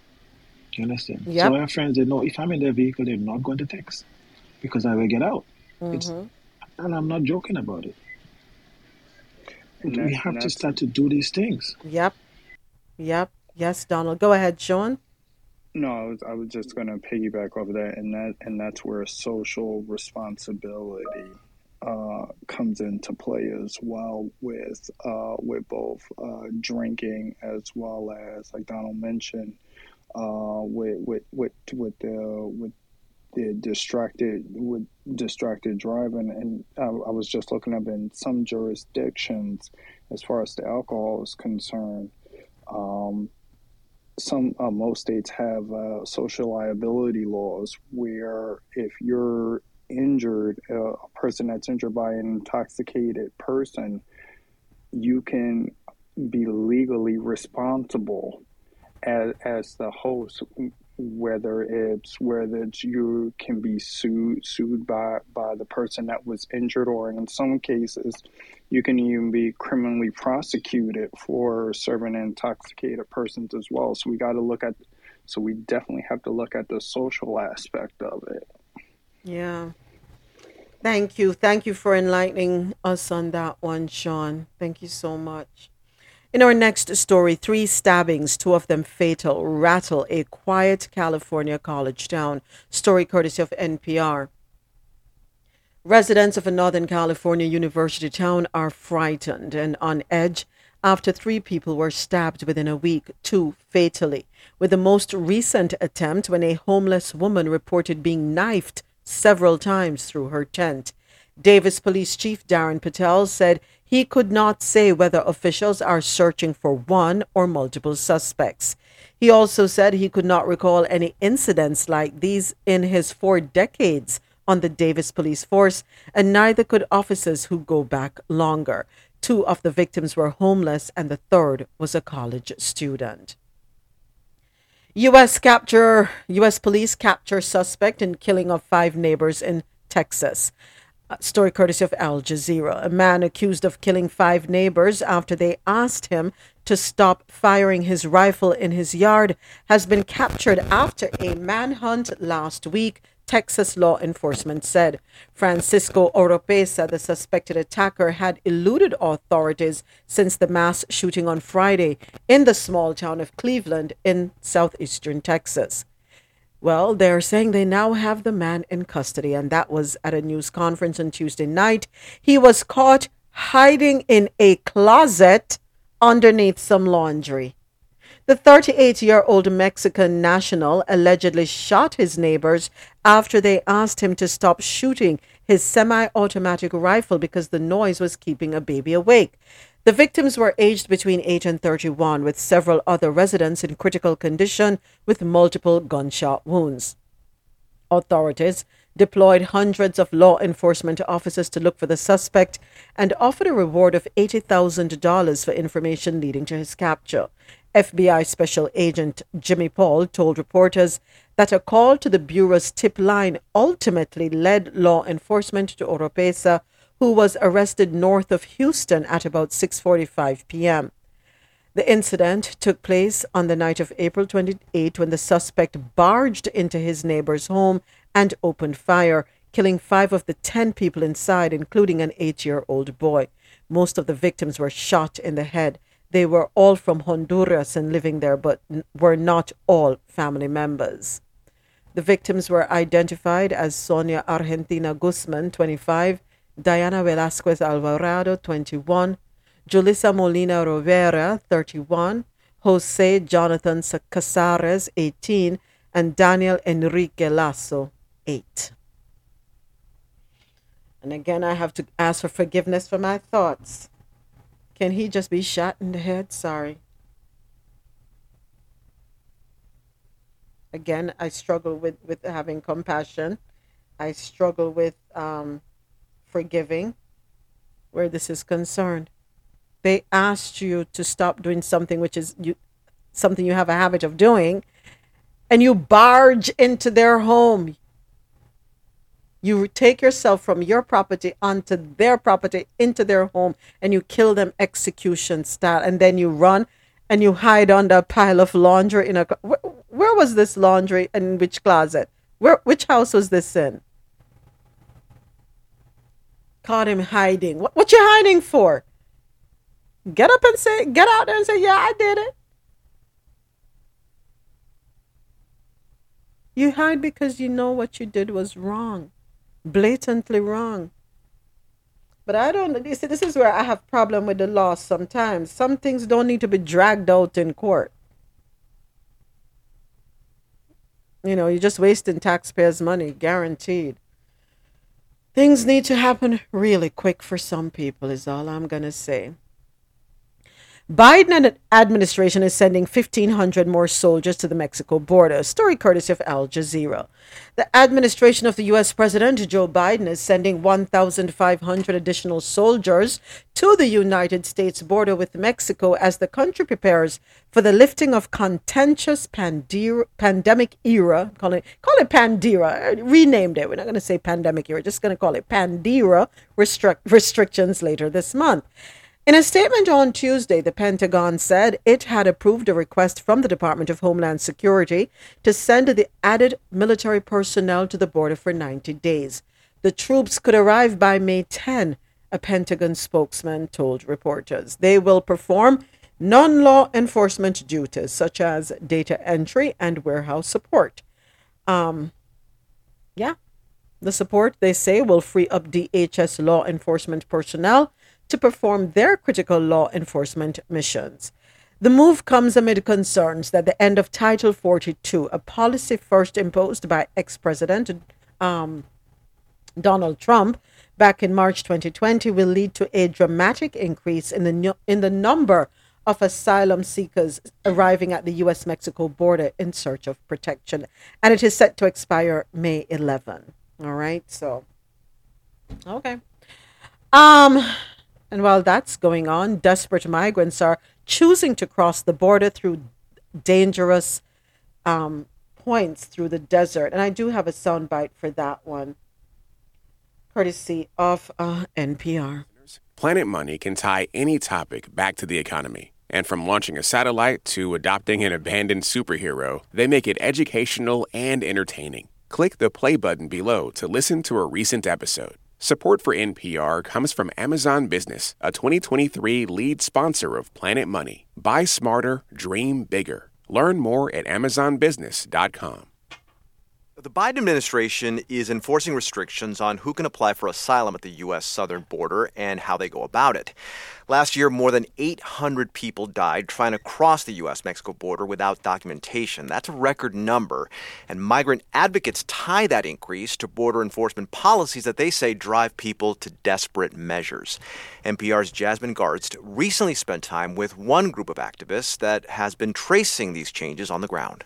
You understand? Yep. So our friends that know if I'm in their vehicle, they're not going to text because I will get out. It's Mhm. and I'm not joking about it. But we we have have to to start to do these things. Yep. Yep. Yes, Donald. Go ahead, Sean. No, I was I was just gonna piggyback off that, and that and that's where social responsibility uh, comes into play as well with uh, with both uh, drinking as well as like Donald mentioned uh, with with with with the with the distracted with distracted driving, and I, I was just looking up in some jurisdictions, as far as the alcohol is concerned. Um, some uh, most states have uh, social liability laws where if you're injured, uh, a person that's injured by an intoxicated person, you can be legally responsible as, as the host whether it's whether it's you can be sued sued by by the person that was injured or in some cases you can even be criminally prosecuted for serving intoxicated persons as well so we got to look at so we definitely have to look at the social aspect of it Yeah. Thank you. Thank you for enlightening us on that one, Sean. Thank you so much. In our next story, three stabbings, two of them fatal, rattle a quiet California college town. Story courtesy of NPR. Residents of a Northern California university town are frightened and on edge after three people were stabbed within a week, two fatally, with the most recent attempt when a homeless woman reported being knifed several times through her tent. Davis Police Chief Darren Pytel said he could not say whether officials are searching for one or multiple suspects. He also said he could not recall any incidents like these in his four decades on the Davis Police Force, and neither could officers who go back longer. Two of the victims were homeless, and the third was a college student. U.S. capture U.S. police capture suspect in killing of five neighbors in Texas. Story courtesy of Al Jazeera. A man accused of killing five neighbors after they asked him to stop firing his rifle in his yard has been captured after a manhunt last week, Texas law enforcement said. Francisco Oropesa, the suspected attacker, had eluded authorities since the mass shooting on Friday in the small town of Cleveland in southeastern Texas. Well, they're saying they now have the man in custody, and that was at a news conference on Tuesday night. He was caught hiding in a closet underneath some laundry. The 38 year old Mexican national allegedly shot his neighbors after they asked him to stop shooting his semi automatic rifle because the noise was keeping a baby awake. The victims were aged between 8 and 31, with several other residents in critical condition with multiple gunshot wounds. Authorities deployed hundreds of law enforcement officers to look for the suspect and offered a reward of $80,000 for information leading to his capture. FBI Special Agent Jimmy Paul told reporters that a call to the Bureau's tip line ultimately led law enforcement to Oropesa, who was arrested north of Houston at about 6:45 p.m. The incident took place on the night of April 28 when the suspect barged into his neighbor's home and opened fire, killing five of the 10 people inside, including an eight year old boy. Most of the victims were shot in the head. They were all from Honduras and living there, but were not all family members. The victims were identified as Sonia Argentina Guzman, 25, Diana Velasquez Alvarado, 21, Julissa Molina Rivera, 31, Jose Jonathan Casarez, 18, and Daniel Enrique Laso, 8. And again, I have to ask for forgiveness for my thoughts. Can he just be shot in the head? Sorry. Again, I struggle with, with having compassion. I struggle with um, forgiving where this is concerned. They asked you to stop doing something which is you something you have a habit of doing, and you barge into their home. You take yourself from your property onto their property into their home and you kill them execution style. And then you run and you hide under a pile of laundry in a. Where, where was this laundry and which closet? Where, which house was this in? Caught him hiding. What, what you hiding for? Get up and say, get out there and say, yeah, I did it. You hide because you know what you did was wrong, blatantly wrong. But I don't. You see, this is where I have problem with the law. Sometimes some things don't need to be dragged out in court. You know, you're just wasting taxpayers' money, guaranteed. Things need to happen really quick for some people, is all I'm going to say. Biden administration is sending 1,500 more soldiers to the Mexico border. Story courtesy of Al Jazeera. The administration of the U.S. President Joe Biden is sending 1,500 additional soldiers to the United States border with Mexico as the country prepares for the lifting of contentious pandemic era. Call it, call it Pandera. Renamed it. We're not going to say pandemic era. Just going to call it Pandera restric- restrictions later this month. In a statement on Tuesday, the Pentagon said it had approved a request from the Department of Homeland Security to send the added military personnel to the border for 90 days. The troops could arrive by May 10, a Pentagon spokesman told reporters. They will perform non law enforcement duties such as data entry and warehouse support. Um, yeah, the support, they say, will free up DHS law enforcement personnel to perform their critical law enforcement missions. The move comes amid concerns that the end of Title 42, a policy first imposed by ex President um, Donald Trump back in March 2020, will lead to a dramatic increase in the, in the number of asylum seekers arriving at the US Mexico border in search of protection. And it is set to expire May 11. All right, so, okay. Um, and while that's going on, desperate migrants are choosing to cross the border through dangerous um, points through the desert. And I do have a soundbite for that one, courtesy of uh, NPR. Planet Money can tie any topic back to the economy. And from launching a satellite to adopting an abandoned superhero, they make it educational and entertaining. Click the play button below to listen to a recent episode. Support for NPR comes from Amazon Business, a 2023 lead sponsor of Planet Money. Buy smarter, dream bigger. Learn more at AmazonBusiness.com. The Biden administration is enforcing restrictions on who can apply for asylum at the U.S. southern border and how they go about it. Last year, more than 800 people died trying to cross the U.S. Mexico border without documentation. That's a record number. And migrant advocates tie that increase to border enforcement policies that they say drive people to desperate measures. NPR's Jasmine Garsd recently spent time with one group of activists that has been tracing these changes on the ground.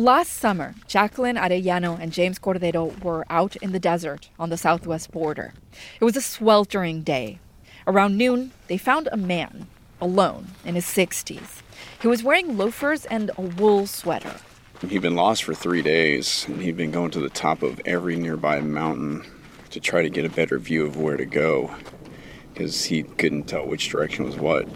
Last summer, Jacqueline Arellano and James Cordero were out in the desert on the southwest border. It was a sweltering day. Around noon, they found a man, alone, in his 60s. He was wearing loafers and a wool sweater. He'd been lost for three days, and he'd been going to the top of every nearby mountain to try to get a better view of where to go, because he couldn't tell which direction was what.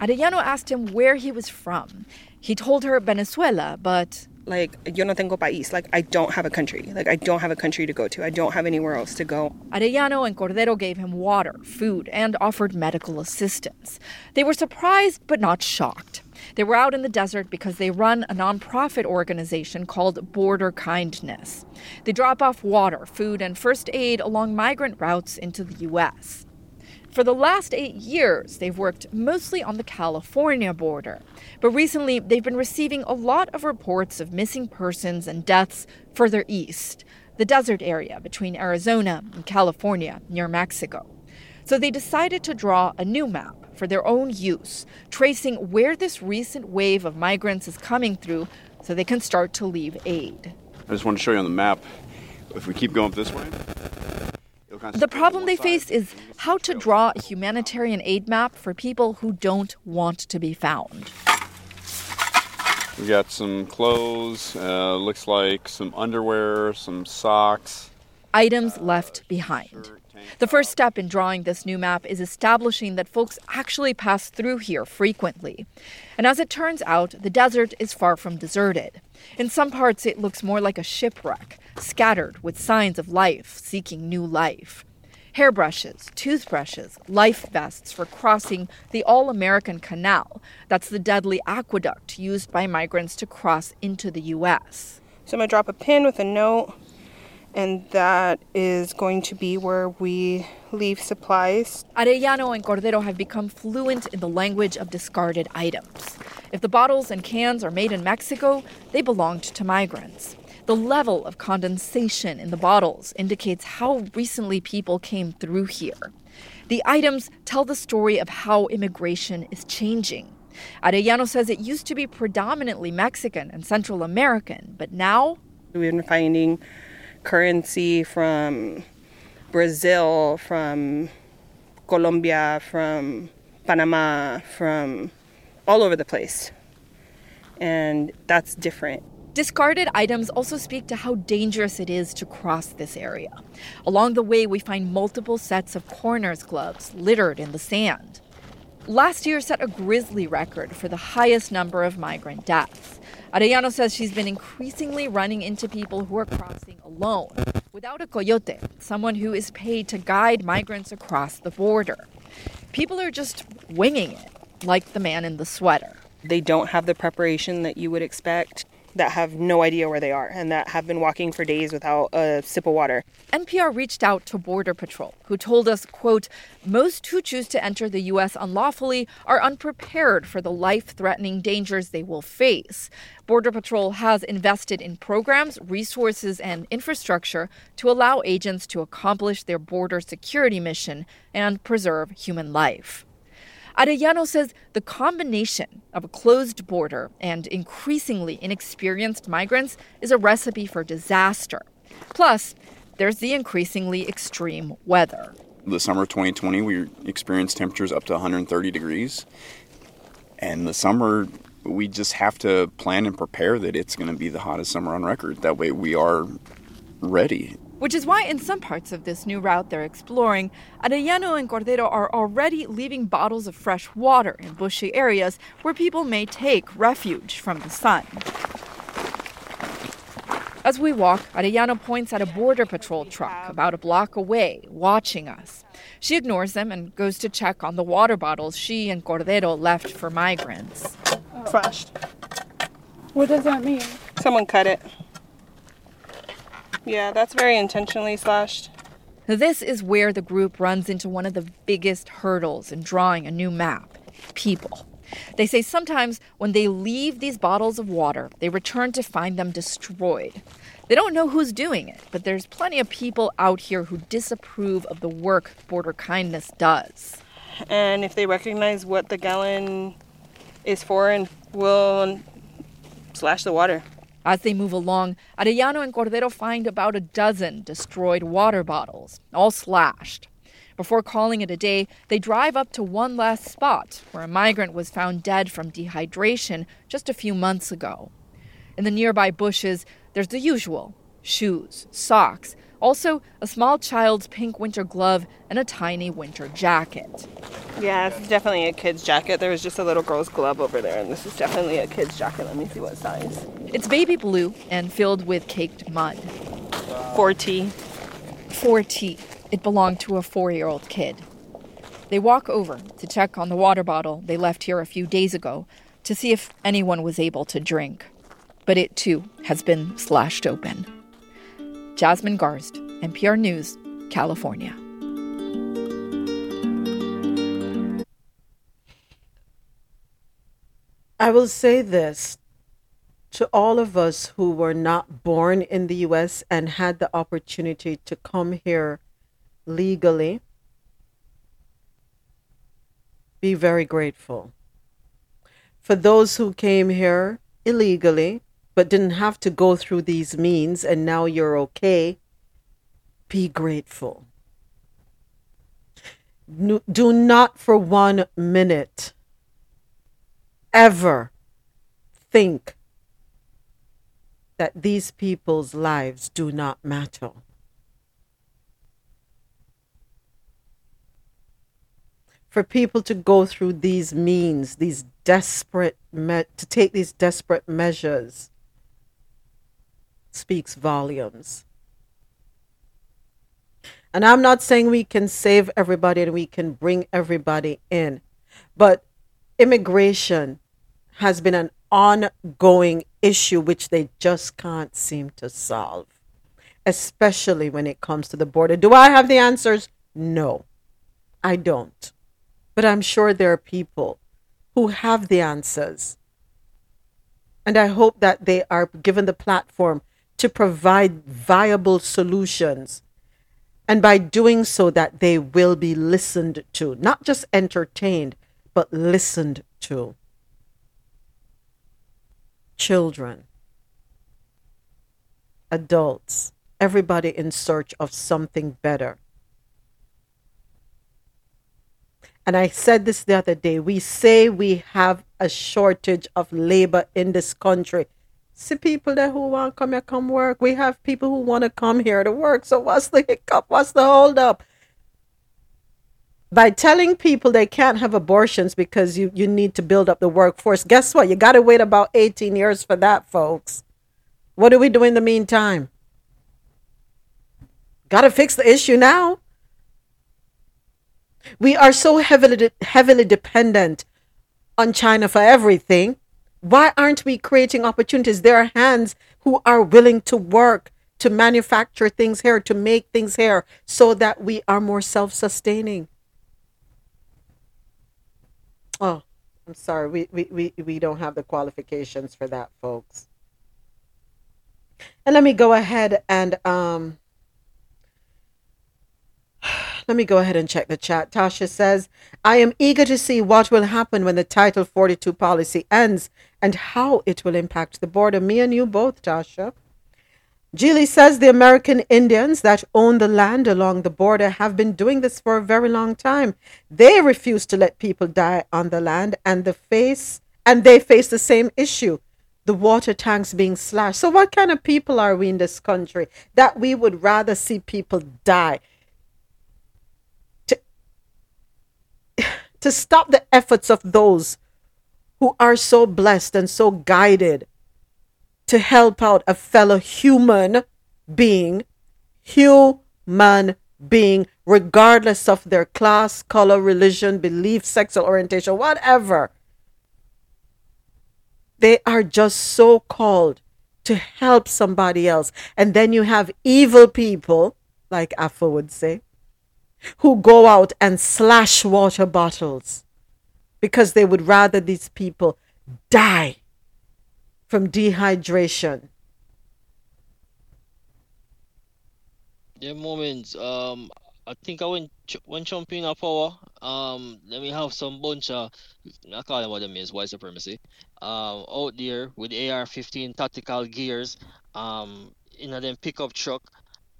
Arellano asked him where he was from. He told her Venezuela, but like yo no tengo país. Like i don't have a country. Like i don't have a country to go to. I don't have anywhere else to go. Arellano and cordero gave him water food and offered medical assistance. They were surprised but not shocked. They were out in the desert because they run a nonprofit organization called Border Kindness. They drop off water, food, and first aid along migrant routes into the U.S. For the last eight years, they've worked mostly on the California border. But recently, they've been receiving a lot of reports of missing persons and deaths further east, the desert area between Arizona and California near Mexico. So they decided to draw a new map for their own use, tracing where this recent wave of migrants is coming through so they can start to leave aid. I just want to show you on the map. If we keep going this way, the problem they face is how to draw a humanitarian aid map for people who don't want to be found. We got some clothes, uh, looks like some underwear, some socks. Items left behind. The first step in drawing this new map is establishing that folks actually pass through here frequently. And as it turns out, the desert is far from deserted. In some parts, it looks more like a shipwreck, scattered with signs of life seeking new life. Hairbrushes, toothbrushes, life vests for crossing the All American Canal. That's the deadly aqueduct used by migrants to cross into the U.S. So I'm going to drop a pin with a note and that is going to be where we leave supplies. Arellano and Cordero have become fluent in the language of discarded items. If the bottles and cans are made in Mexico, they belonged to migrants. The level of condensation in the bottles indicates how recently people came through here. The items tell the story of how immigration is changing. Arellano says it used to be predominantly Mexican and Central American, but now We've been finding currency from Brazil, from Colombia, from Panama, from all over the place. And that's different. Discarded items also speak to how dangerous it is to cross this area. Along the way, we find multiple sets of coroner's gloves littered in the sand. Last year set a grisly record for the highest number of migrant deaths. Arellano says she's been increasingly running into people who are crossing alone, without a coyote, someone who is paid to guide migrants across the border. People are just winging it, like the man in the sweater. They don't have the preparation that you would expect, that have no idea where they are, and that have been walking for days without a sip of water. NPR reached out to Border Patrol, who told us, quote, most who choose to enter the U.S. unlawfully are unprepared for the life-threatening dangers they will face. Border Patrol has invested in programs, resources, and infrastructure to allow agents to accomplish their border security mission and preserve human life. Arellano says the combination of a closed border and increasingly inexperienced migrants is a recipe for disaster. Plus, there's the increasingly extreme weather. The summer of 2020, we experienced temperatures up to 130 degrees. And the summer, we just have to plan and prepare that it's going to be the hottest summer on record. That way, we are ready. Which is why, in some parts of this new route they're exploring, Arellano and Cordero are already leaving bottles of fresh water in bushy areas where people may take refuge from the sun. As we walk, Arellano points at a Border Patrol truck about a block away, watching us. She ignores them and goes to check on the water bottles she and Cordero left for migrants. Flashed. What does that mean? Someone cut it. Yeah, that's very intentionally slashed. This is where the group runs into one of the biggest hurdles in drawing a new map people. They say sometimes when they leave these bottles of water, they return to find them destroyed. They don't know who's doing it, but there's plenty of people out here who disapprove of the work Border Kindness does. And if they recognize what the gallon is for, and will slash the water. As they move along, Arellano and Cordero find about a dozen destroyed water bottles, all slashed. Before calling it a day, they drive up to one last spot where a migrant was found dead from dehydration just a few months ago. In the nearby bushes, there's the usual shoes, socks, also a small child's pink winter glove, and a tiny winter jacket. Yeah, it's definitely a kid's jacket. There was just a little girl's glove over there, and this is definitely a kid's jacket. Let me see what size. It's baby blue and filled with caked mud. 4T. 4T. It belonged to a four year old kid. They walk over to check on the water bottle they left here a few days ago to see if anyone was able to drink. But it too has been slashed open. Jasmine Garsd, NPR News, California. I will say this to all of us who were not born in the US and had the opportunity to come here legally. Be very grateful. For those who came here illegally but didn't have to go through these means and now you're okay, be grateful. Do not for one minute ever think that these people's lives do not matter. For people to go through these means, these desperate, me- to take these desperate measures, speaks volumes. And I'm not saying we can save everybody and we can bring everybody in, but immigration has been an ongoing issue which they just can't seem to solve. especially when it comes to the border. Do I have the answers? No, I don't. But I'm sure there are people who have the answers. And I hope that they are given the platform to provide viable solutions. And by doing so, that they will be listened to, not just entertained, but listened to. Children, adults, everybody in search of something better. And I said this the other day. We say we have a shortage of labor in this country. See people there who want come here, come work. We have people who want to come here to work. So what's the hiccup? What's the holdup? By telling people they can't have abortions because you, you need to build up the workforce, guess what? You got to wait about 18 years for that, folks. What do we do in the meantime? Got to fix the issue now. We are so heavily heavily dependent on China for everything. Why aren't we creating opportunities? There are hands who are willing to work to manufacture things here, to make things here, so that we are more self sustaining. Oh, I'm sorry. We, we, we, we don't have the qualifications for that, folks. And let me go ahead and um, let me go ahead and check the chat. Tasha says, I am eager to see what will happen when the Title 42 policy ends and how it will impact the border. Me and you both, Tasha. Julie says the American Indians that own the land along the border have been doing this for a very long time. They refuse to let people die on the land and the face and they face the same issue. The water tanks being slashed. So what kind of people are we in this country that we would rather see people die? To stop the efforts of those who are so blessed and so guided to help out a fellow human being, human being, regardless of their class, color, religion, belief, sexual orientation, whatever. They are just so called to help somebody else. And then you have evil people, like Afo would say, who go out and slash water bottles because they would rather these people die from dehydration. There are moments. Um, I think I went when jumping a power. Um, let me have some bunch of I call them what them is white supremacy. Um, out there with AR-15 tactical gears. Um, in a them pickup truck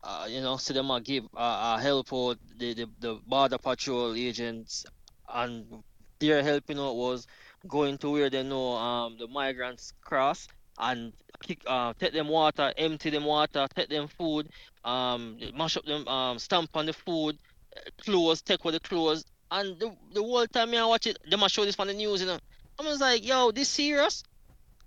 uh, you know, so them uh, give uh, uh, help out the, the, the border patrol agents and their helping out was going to where they know um the migrants cross and kick uh take them water, empty them water, take them food, um mash up them um stamp on the food, clothes, take away the clothes. And the, the whole time I watch it, they must show this on the news, you know. I was like, yo, this serious?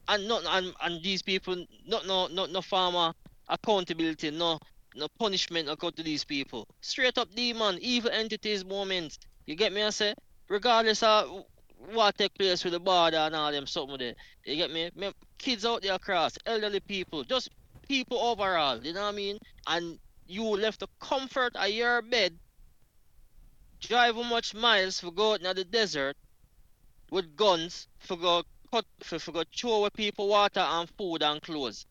And not and, and these people not no not no farmer accountability, no no punishment go to these people. Straight up demon, evil entities moments. You get me I say? Regardless of what take place with the border and all them something with it. You get me? Kids out there across, elderly people, just people overall, you know what I mean? And you left the comfort of your bed, drive how much miles for go out in the desert with guns for go cut for, for go throw away people water and food and clothes.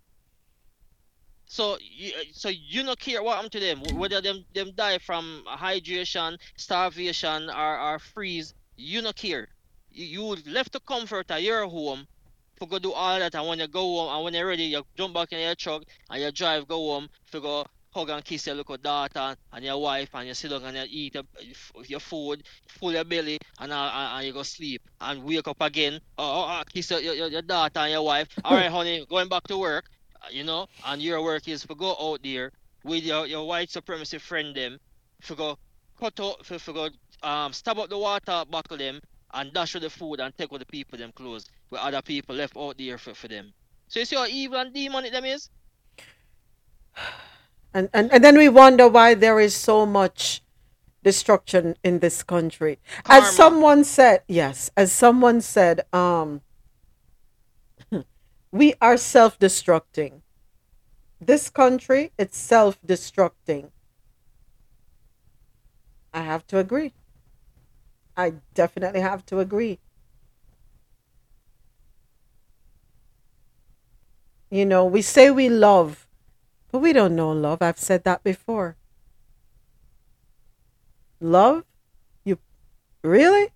So you, so you not care what happened to them, whether them them die from hydration, starvation, or, or freeze. You not care. You, you left the comfort of your home to go do all that, and when you go home and when you're ready, you jump back in your truck and you drive go home to go hug and kiss your little daughter and your wife, and you sit down and you eat your, food, full your belly, and, uh, and you go sleep and wake up again. Oh, oh, kiss your, your, your daughter and your wife. All right, honey, going back to work you know, and your work is to go out there with your, your white supremacy friend them, to go cut out, for, for go um, stab up the water buckle them, and dash with the food and take with the people them clothes, with other people left out there for, for them. So you see how evil and demonic them is? And, and and then we wonder why there is so much destruction in this country. Karma. As someone said, yes, as someone said, um, we are self-destructing this country, it's self destructing. I have to agree. I definitely have to agree. You know, we say we love, but we don't know love. I've said that before. Love? You really?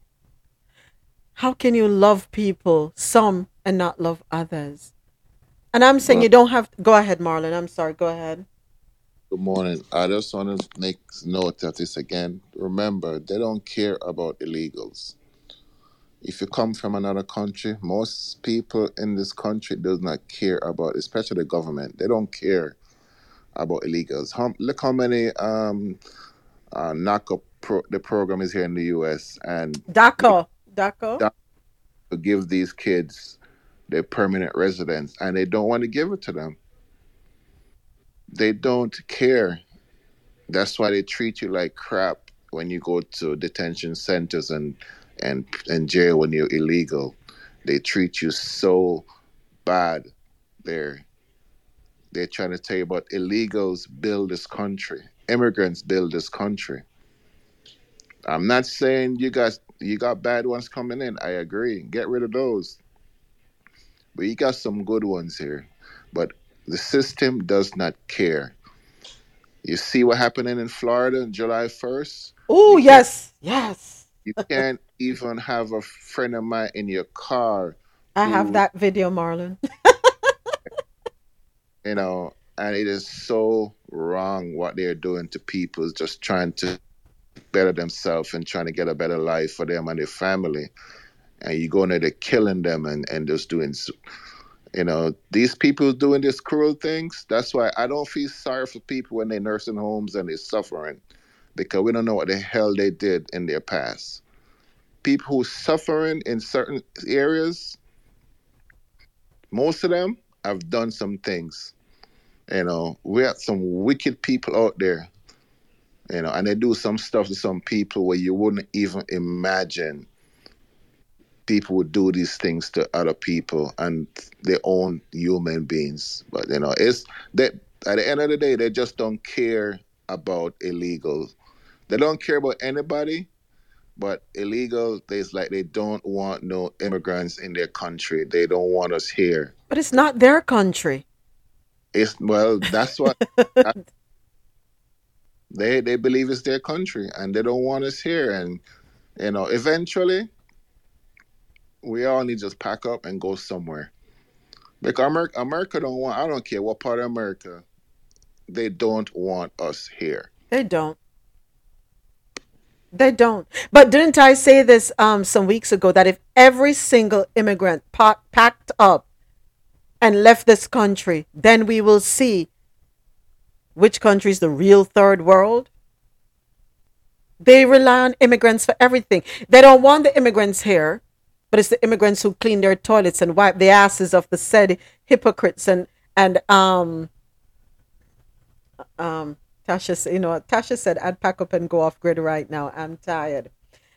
How can you love people, some, and not love others? And I'm saying Well, you don't have go ahead, Marlon. I'm sorry, go ahead. good morning. I just want to make note of this again. Remember, they don't care about illegals. If you come from another country, most people in this country does not care about, especially the government. They don't care about illegals. How, look how many um uh, knockup pro- the program is here in the U.S. and DACA. DACA. give these kids their permanent residence, and they don't want to give it to them. They don't care. That's why they treat you like crap when you go to detention centers and and and jail when you're illegal. They treat you so bad there. They're trying to tell you about illegals build this country. Immigrants build this country. I'm not saying you guys you got bad ones coming in. I agree. Get rid of those. But you got some good ones here. But the system does not care. You see what happening in Florida on July 1st? Oh yes, yes. You can't even have a friend of mine in your car I have that video, Marlon. you know, and it is so wrong what they're doing to people, just trying to better themselves and trying to get a better life for them and their family. And you go in there killing them and, and just doing, you know, these people doing these cruel things. That's why I don't feel sorry for people when they're nursing homes and they're suffering because we don't know what the hell they did in their past. People who suffering in certain areas, most of them have done some things. You know, we have some wicked people out there, you know, and they do some stuff to some people where you wouldn't even imagine people would do these things to other people and their own human beings. But you know, it's that at the end of the day, they just don't care about illegal. They don't care about anybody, but illegal. It's like they don't want no immigrants in their country. They don't want us here. But it's not their country. It's well, that's what they they believe it's their country, and they don't want us here. And you know, eventually, we all need to just pack up and go somewhere. Because America, America don't want. I don't care what part of America. They don't want us here. They don't. They don't. But didn't I say this um some weeks ago that if every single immigrant pa- packed up and left this country, then we will see which country is the real third world? They rely on immigrants for everything. They don't want the immigrants here, but it's the immigrants who clean their toilets and wipe the asses of the said hypocrites and and um um Tasha you know Tasha said I'd pack up and go off grid right now. I'm tired.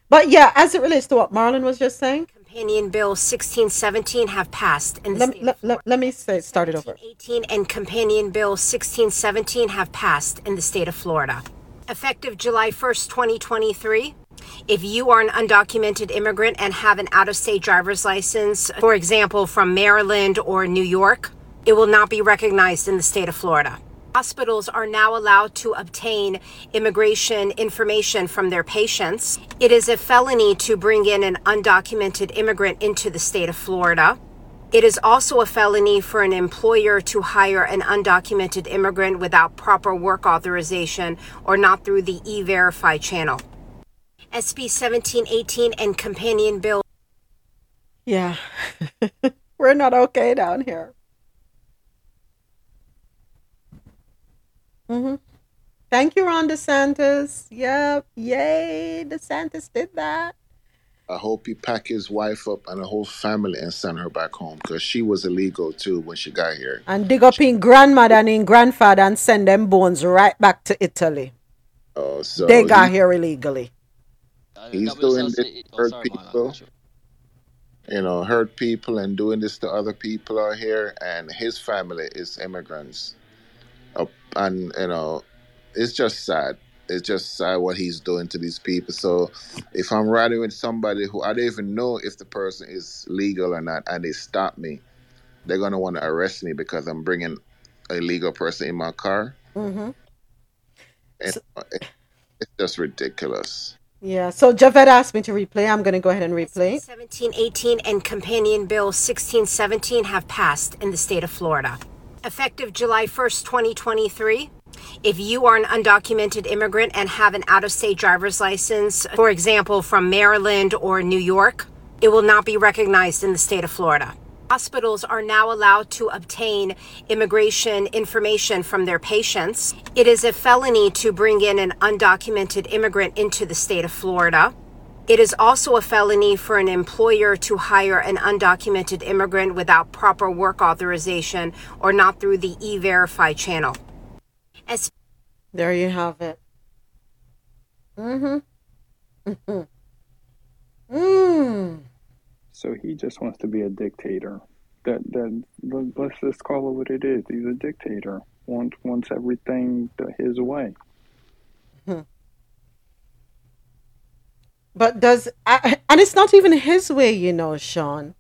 But yeah, as it relates to what Marlon was just saying, Companion Bill 1617 have passed in the let, state let, let, let me say start it over. 18 and Companion Bill 1617 have passed in the state of Florida. Effective July 1st, 2023, if you are an undocumented immigrant and have an out of state driver's license, for example, from Maryland or New York, it will not be recognized in the state of Florida. Hospitals are now allowed to obtain immigration information from their patients. It is a felony to bring in an undocumented immigrant into the state of Florida. It is also a felony for an employer to hire an undocumented immigrant without proper work authorization or not through the e verify channel. SB 1718 and Companion Bill Yeah. We're not okay down here. Hmm Thank you, Ron DeSantis. Yep. Yay. DeSantis did that. I hope he pack his wife up and the whole family and send her back home because she was illegal too when she got here. And dig up in grandmother and in grandfather and send them bones right back to Italy. Oh, so they got he- here illegally. he's doing this to hurt people. You know, hurt people and doing this to other people out here, and his family is immigrants. And you know, it's just sad. It's just sad what he's doing to these people. So, if I'm riding with somebody who I don't even know if the person is legal or not, and they stop me, they're gonna want to arrest me because I'm bringing a legal person in my car. Mm-hmm. And it- it's just ridiculous. Yeah. So Javed asked me to replay. I'm going to go ahead and replay. 1718 and Companion Bill 1617 have passed in the state of Florida. Effective July 1st, 2023, if you are an undocumented immigrant and have an out of state driver's license, for example, from Maryland or New York, it will not be recognized in the state of Florida. Hospitals are now allowed to obtain immigration information from their patients. It is a felony to bring in an undocumented immigrant into the state of Florida. It is also a felony for an employer to hire an undocumented immigrant without proper work authorization or not through the e verify channel. As There you have it. Mm-hmm. Mm-hmm. Mm. So he just wants to be a dictator. That that let- let's just call it what it is. He's a dictator. Wants wants everything the, his way. But does I- and it's not even his way, you know, Sean.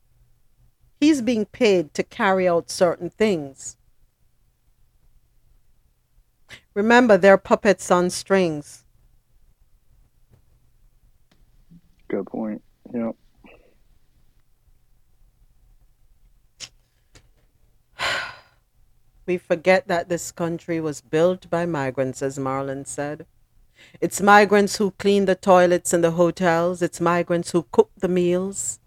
He's being paid to carry out certain things. Remember, they're puppets on strings. Good point. Yep. We forget that this country was built by migrants, as Marlon said. It's migrants who clean the toilets in the hotels. It's migrants who cook the meals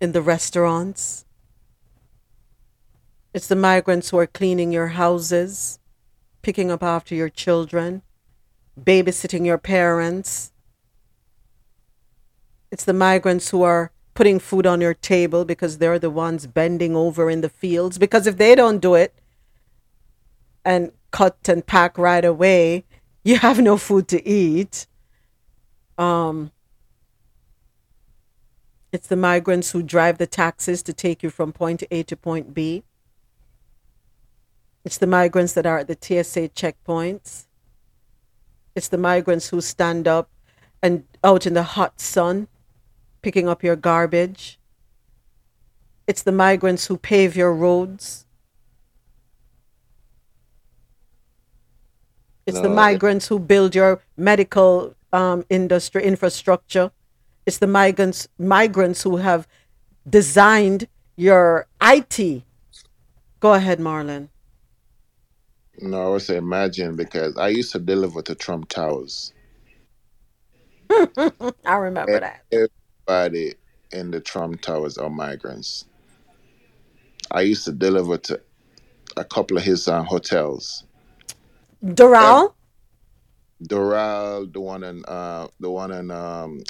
in the restaurants. It's the migrants who are cleaning your houses, picking up after your children, babysitting your parents. It's the migrants who are putting food on your table because they're the ones bending over in the fields. Because if they don't do it and cut and pack right away, you have no food to eat. Um, it's the migrants who drive the taxis to take you from point A to point B. It's the migrants that are at the TSA checkpoints. It's the migrants who stand up and out in the hot sun picking up your garbage. It's the migrants who pave your roads. It's the No, it- migrants who build your medical um, industry infrastructure. It's the migrants migrants who have designed your IT. Go ahead, Marlon. No, I would say imagine because I used to deliver to Trump Towers. I remember that. Everybody in the Trump Towers are migrants. I used to deliver to a couple of his uh, hotels. Doral? Doral, the one in uh, the one in um,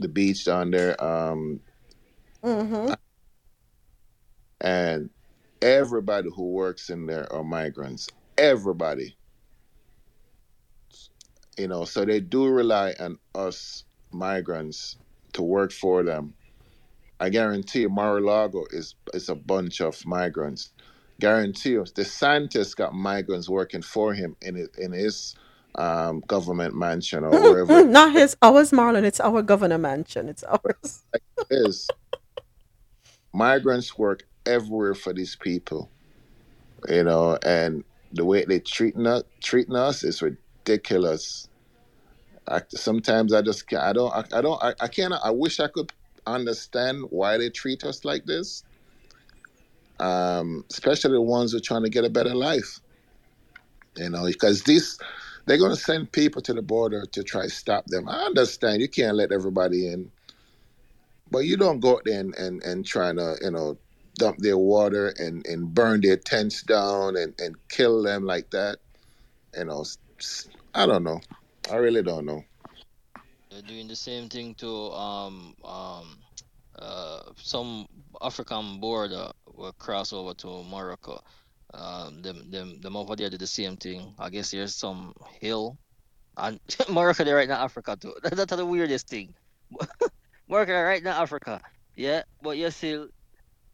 the beach down there, um, Mm-hmm. and everybody who works in there are migrants. Everybody, you know, so they do rely on us migrants to work for them. I guarantee Mar-a-Lago is is a bunch of migrants. Guarantee you, DeSantis got migrants working for him in it, in his um, government mansion or wherever it Not his, ours, Marlon. It's our governor mansion. It's ours. is. Migrants work everywhere for these people, you know, and the way they treating us, treating us is ridiculous. I, sometimes I just can't, I don't I, I don't I, I can't I wish I could understand why they treat us like this. Um, especially the ones who are trying to get a better life. You know, because these they're gonna send people to the border to try to stop them. I understand you can't let everybody in, but you don't go out there and, and, and trying to, you know, dump their water and, and burn their tents down and, and kill them like that. You know, I don't know. I really don't know. They're doing the same thing to um um uh some African border will cross over to Morocco. Um them them them over there did the same thing. I guess there's some hill and Morocco they're right now Africa too. That, that's the weirdest thing. Morocco right now Africa. Yeah, but you still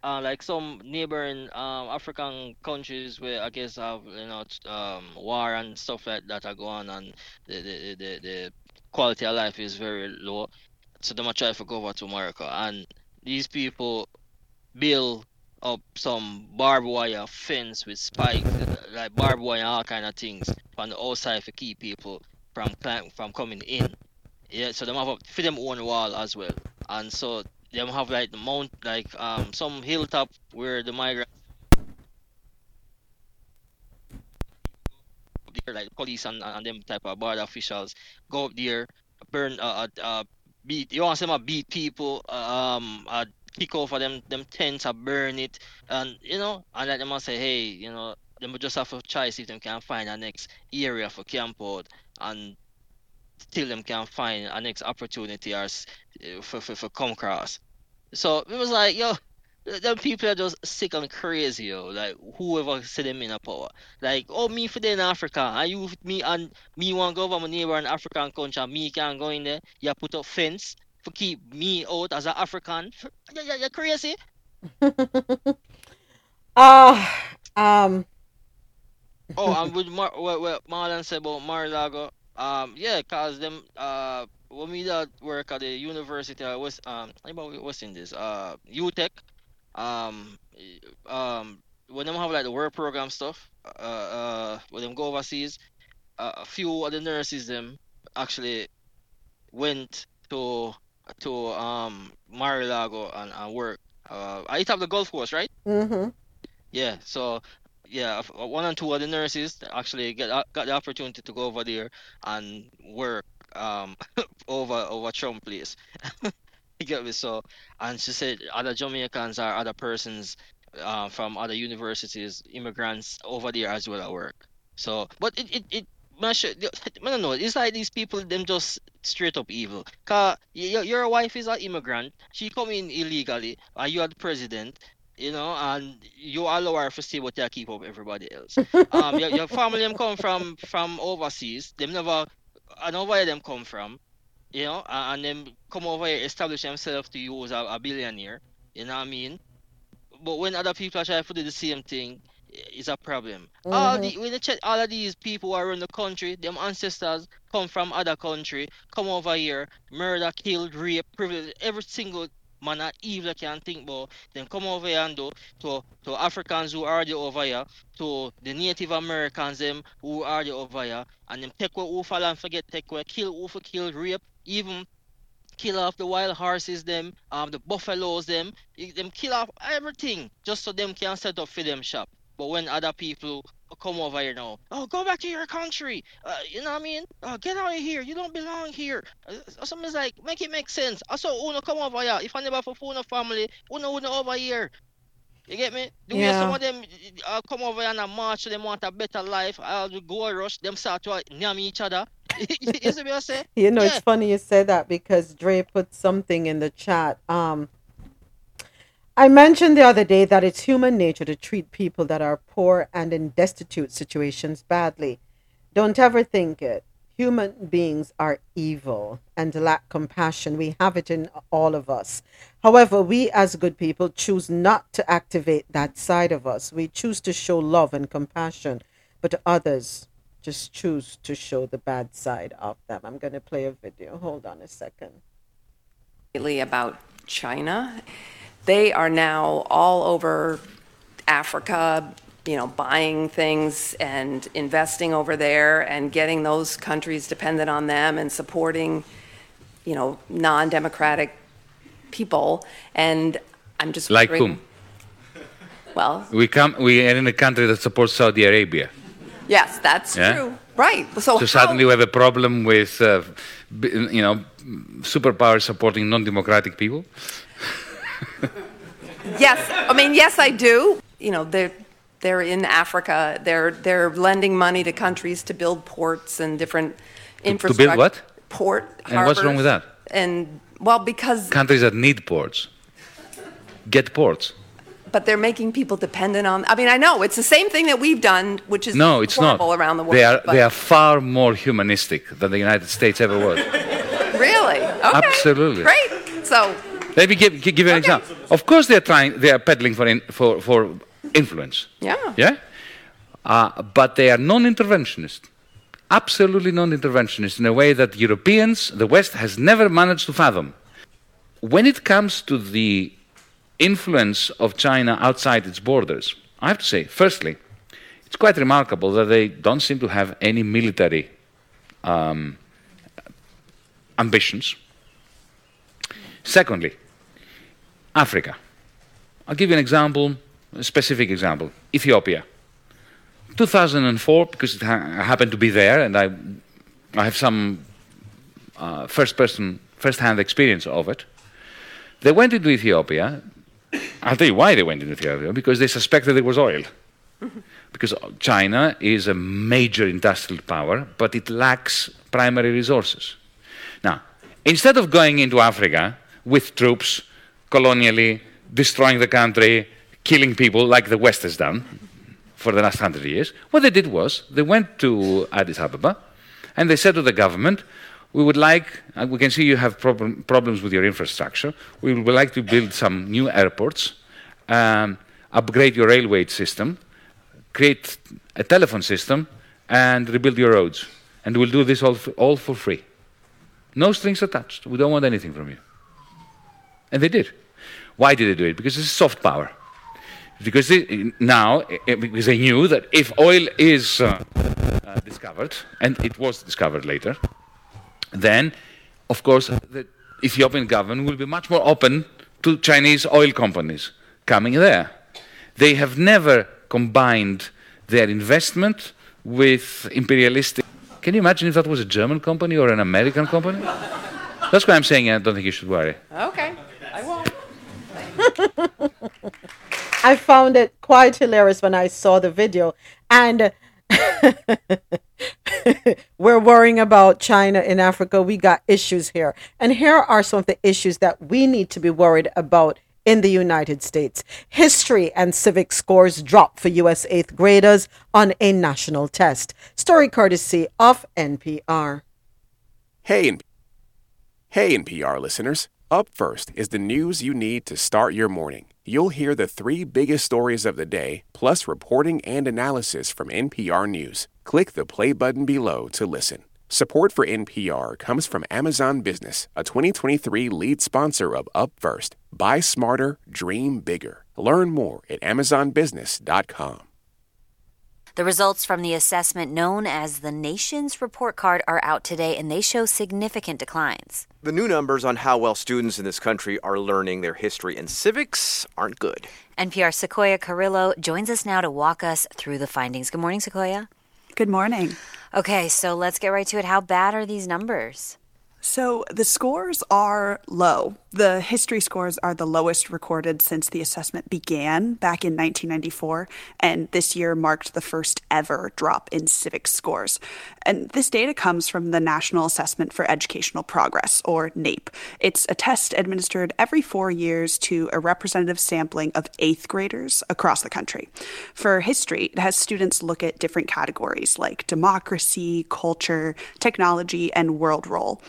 uh, like some neighboring um, African countries where I guess have you know um, war and stuff like that are going on, and the the, the, the quality of life is very low. So they might try to go over to America, and these people build up some barbed wire fence with spikes, like barbed wire and all kind of things on the outside to keep people from from coming in. Yeah, so they have a, for them own wall as well, and so they have like the mount, like um some hilltop where the migrant there, like police and, and them type of border officials go up there, burn, uh, uh, uh beat. You want to say, beat people, um, uh, kick over them, them tents, uh, burn it, and you know, and let them say, hey, you know, them just have a see if them can find a next area for camp out, and still them can find a next opportunity or for for, for come across. So it was like, yo, them people are just sick and crazy, yo. Like whoever said them in a power. Like, oh me for them in Africa, and you me and me want go over my neighbor in African country, me can go in there. You put up fence for keep me out as an African. You, you, you crazy? Ah, um, Oh, and with Mar- what, what Marlon said about Mar-a-Lago, um, yeah, cause them, uh, when we did work at the university, I was, um, about what's in this, uh, UTech, um, um, when them have like the work program stuff, uh, uh, when them go overseas, uh, a few of the nurses them actually went to to um Mar-a-Lago and, and work. Uh, I have the golf course, right? mm-hmm. Yeah, so yeah, uh, one and two of the nurses actually get got the opportunity to go over there and work um over over Trump place. You get me? So, and she said other Jamaicans or other persons uh, from other universities, immigrants over there as well at work. So, but it it it. Man, I. It's like these people, them just straight up evil. Cause your, your wife is an immigrant. She come in illegally, and you are the president you know, and you allow her to stay but you keep up everybody else. Um, your, your family them come from from overseas. Them never, I don't know where them come from, you know, and, and them come over here establish themselves to you as a, a billionaire. You know what I mean? But when other people are trying to do the same thing, i- it's a problem. All Mhm. the when you check all of these people who are in the country, them ancestors come from other country, come over here, murder, killed, rape, privilege, every single man of evil can think about, then come over here and do to to Africans who are already over here, to the Native Americans them who are already over here, and them take away who fall and forget, take away, kill who for kill, rape, even kill off the wild horses them, um the buffaloes them, them kill off everything just so them can set up for them shop. But when other people come over here now, oh go back to your country, uh, you know what I mean? Oh, get out of here, you don't belong here. Uh, something's like make it make sense. I saw Uno come over here. If I never for a family, Uno Uno over here. You get me? The way some of them uh, come over here and a march, they want a better life. I'll go rush, them start to uh, name each other. you see me I say? You know, yeah. it's funny you say that because Dre put something in the chat. Um, I mentioned the other day that it's human nature to treat people that are poor and in destitute situations badly. Don't ever think it. Human beings are evil and lack compassion. We have it in all of us. However, we as good people choose not to activate that side of us. We choose to show love and compassion, but others just choose to show the bad side of them. I'm going to play a video. Hold on a second. about China. They are now all over Africa, you know, buying things and investing over there and getting those countries dependent on them and supporting, you know, non-democratic people. And I'm just Like whom? Well, We come. We are in a country that supports Saudi Arabia. yes, that's Yeah? true. Right. So, So suddenly we have a problem with, uh, you know, superpowers supporting non-democratic people. Yes, I mean, yes, I do. You know, they're they're in Africa. They're they're lending money to countries to build ports and different infrastructure. to build what? Port. And what's wrong with that? And well, because Countries that need ports get ports. but they're making people dependent on. I mean, I know it's the same thing that we've done, which is No, it's not. horrible around the world. They are they are far more humanistic than the United States ever was. really okay. Absolutely. Great. So Let me give, give you an example. Of course, they're trying, they are peddling for, in, for, for influence. Yeah. Yeah? Uh, but they are non interventionist. Absolutely non interventionist in a way that Europeans, the West, has never managed to fathom. When it comes to the influence of China outside its borders, I have to say, firstly, it's quite remarkable that they don't seem to have any military um, ambitions. Secondly, Africa. I'll give you an example, a specific example Ethiopia. 2004, because it ha- I happened to be there and I, I have some uh, first person, first hand experience of it. They went into Ethiopia. I'll tell you why they went into Ethiopia because they suspected there was oil. because China is a major industrial power, but it lacks primary resources. Now, instead of going into Africa with troops, colonially, destroying the country, killing people like the West has done for the last hundred years, what they did was they went to Addis Ababa and they said to the government, we would like, uh, we can see you have problem, problems with your infrastructure. We would like to build some new airports, um, upgrade your railway system, create a telephone system, and rebuild your roads. And we'll do this all all for free. No strings attached. We don't want anything from you. And they did. Why did they do it? Because it's soft power. Because they, now, because they knew that if oil is uh, uh, discovered, and it was discovered later, then, of course, the Ethiopian government will be much more open to Chinese oil companies coming there. They have never combined their investment with imperialistic. Can you imagine if that was a German company or an American company? That's why I'm saying I don't think you should worry. Okay. I found it quite hilarious when I saw the video. And we're worrying about China in Africa. We got issues here. And here are some of the issues that we need to be worried about in the United States. History and civic scores drop for U.S. eighth graders on a national test. Story courtesy of NPR. Hey, hey, NPR listeners. Up first is the news you need to start your morning. You'll hear the three biggest stories of the day, plus reporting and analysis from NPR News. Click the play button below to listen. Support for NPR comes from Amazon Business, a 2023 lead sponsor of Up First. Buy smarter, dream bigger. Learn more at AmazonBusiness.com. The results from the assessment known as the Nation's Report Card are out today, and they show significant declines. The new numbers on how well students in this country are learning their history and civics aren't good. NPR Sequoia Carrillo joins us now to walk us through the findings. Good morning, Sequoia. Good morning. Okay, so let's get right to it. How bad are these numbers? So the scores are low. The history scores are the lowest recorded since the assessment began back in 1994, and this year marked the first ever drop in civic scores. And this data comes from the National Assessment for Educational Progress, or NAEP. It's a test administered every four years to a representative sampling of eighth graders across the country. For history, it has students look at different categories like democracy, culture, technology, and world role.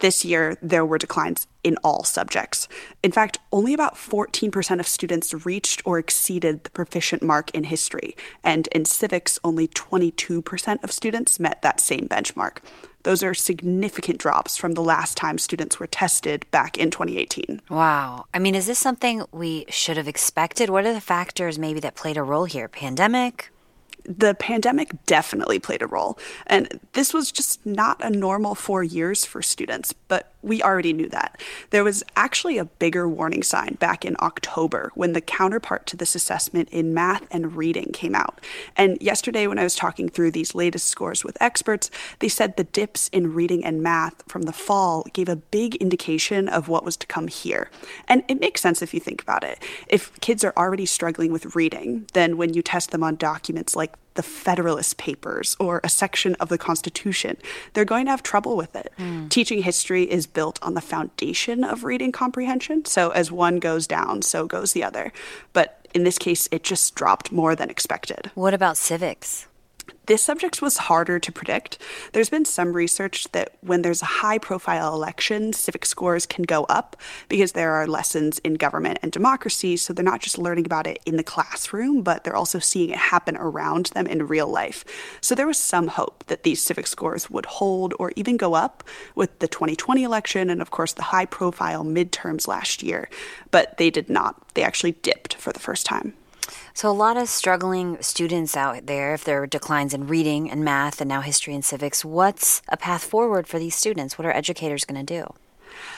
This year, there were declines in all subjects. In fact, only about 14% of students reached or exceeded the proficient mark in history, and in civics, only 22% of students met that same benchmark. Those are significant drops from the last time students were tested back in 2018. Wow. I mean, is this something we should have expected? What are the factors maybe that played a role here? Pandemic? The pandemic definitely played a role. And this was just not a normal four years for students, but we already knew that. There was actually a bigger warning sign back in October when the counterpart to this assessment in math and reading came out. And yesterday, when I was talking through these latest scores with experts, they said the dips in reading and math from the fall gave a big indication of what was to come here. And it makes sense if you think about it. If kids are already struggling with reading, then when you test them on documents like the Federalist Papers or a section of the Constitution, they're going to have trouble with it. Hmm. Teaching history is built on the foundation of reading comprehension. So as one goes down, so goes the other. But in this case, it just dropped more than expected. What about civics? This subject was harder to predict. There's been some research that when there's a high profile election, civic scores can go up because there are lessons in government and democracy. So they're not just learning about it in the classroom, but they're also seeing it happen around them in real life. So there was some hope that these civic scores would hold or even go up with the 2020 election and, of course, the high profile midterms last year. But they did not. They actually dipped for the first time. So, a lot of struggling students out there, if there are declines in reading and math and now history and civics, what's a path forward for these students? What are educators going to do?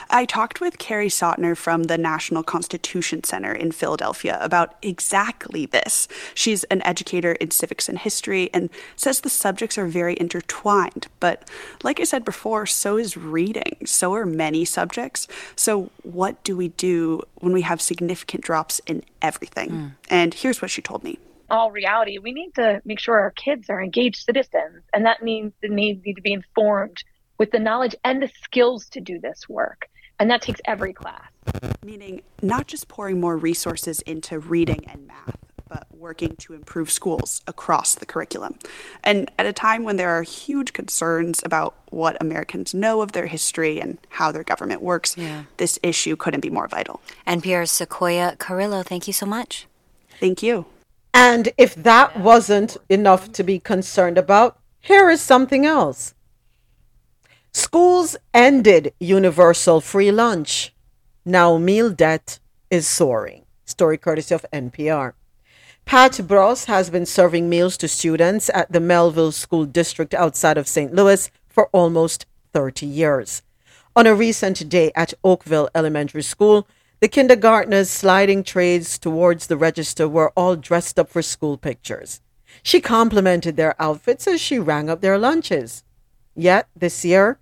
I talked with Kerry Sautner from the National Constitution Center in Philadelphia about exactly this. She's an educator in civics and history and says the subjects are very intertwined. But like I said before, so is reading, so are many subjects. So, what do we do when we have significant drops in everything? Mm. And here's what she told me all reality, we need to make sure our kids are engaged citizens. And that means they need, need to be informed with the knowledge and the skills to do this work. And that takes every class. Meaning not just pouring more resources into reading and math, but working to improve schools across the curriculum. And at a time when there are huge concerns about what Americans know of their history and how their government works, yeah. this issue couldn't be more vital. NPR's Sequoia Carrillo, thank you so much. Thank you. And if that wasn't enough to be concerned about, here is something else. Schools ended universal free lunch. Now meal debt is soaring. Story courtesy of NPR. Pat Bros has been serving meals to students at the Mehlville School District outside of St. Louis for almost 30 years. On a recent day at Oakville Elementary School, the kindergartners sliding trays towards the register were all dressed up for school pictures. She complimented their outfits as she rang up their lunches. Yet this year,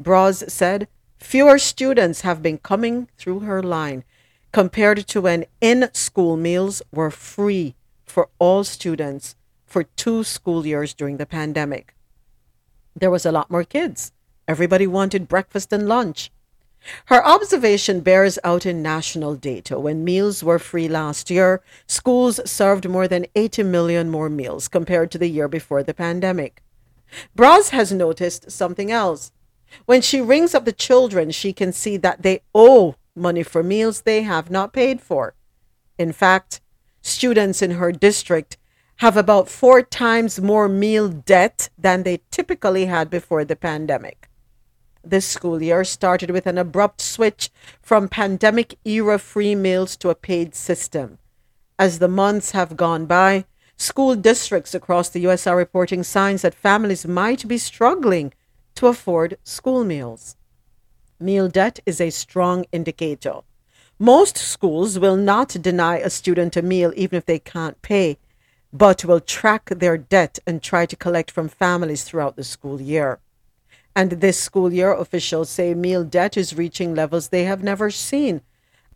Bros said, fewer students have been coming through her line compared to when in school meals were free for all students for two school years during the pandemic. There was a lot more kids. Everybody wanted breakfast and lunch. Her observation bears out in national data. When meals were free last year, schools served more than 80 million more meals compared to the year before the pandemic. Bras has noticed something else. When she rings up the children, she can see that they owe money for meals they have not paid for. In fact, students in her district have about four times more meal debt than they typically had before the pandemic. This school year started with an abrupt switch from pandemic era free meals to a paid system. As the months have gone by, school districts across the U.S. are reporting signs that families might be struggling to afford school meals. Meal debt is a strong indicator. Most schools will not deny a student a meal even if they can't pay, but will track their debt and try to collect from families throughout the school year. And this school year, officials say meal debt is reaching levels they have never seen.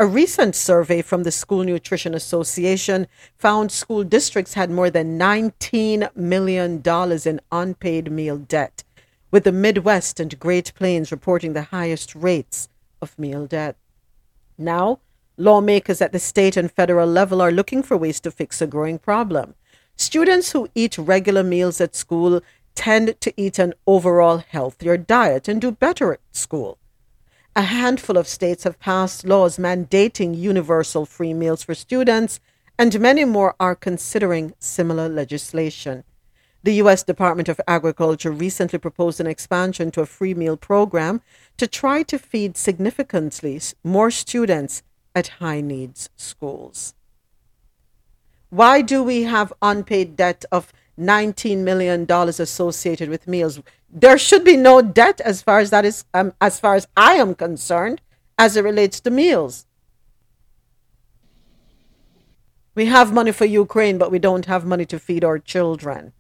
A recent survey from the School Nutrition Association found school districts had more than $19 million in unpaid meal debt, with the Midwest and Great Plains reporting the highest rates of meal debt. Now, lawmakers at the state and federal level are looking for ways to fix a growing problem. Students who eat regular meals at school tend to eat an overall healthier diet and do better at school. A handful of states have passed laws mandating universal free meals for students, and many more are considering similar legislation. The U.S. Department of Agriculture recently proposed an expansion to a free meal program to try to feed significantly more students at high needs schools. Why do we have unpaid debt of $19 million associated with meals? There should be no debt as far as that is, um, as far as I am concerned, as it relates to meals. We have money for Ukraine, but we don't have money to feed our children.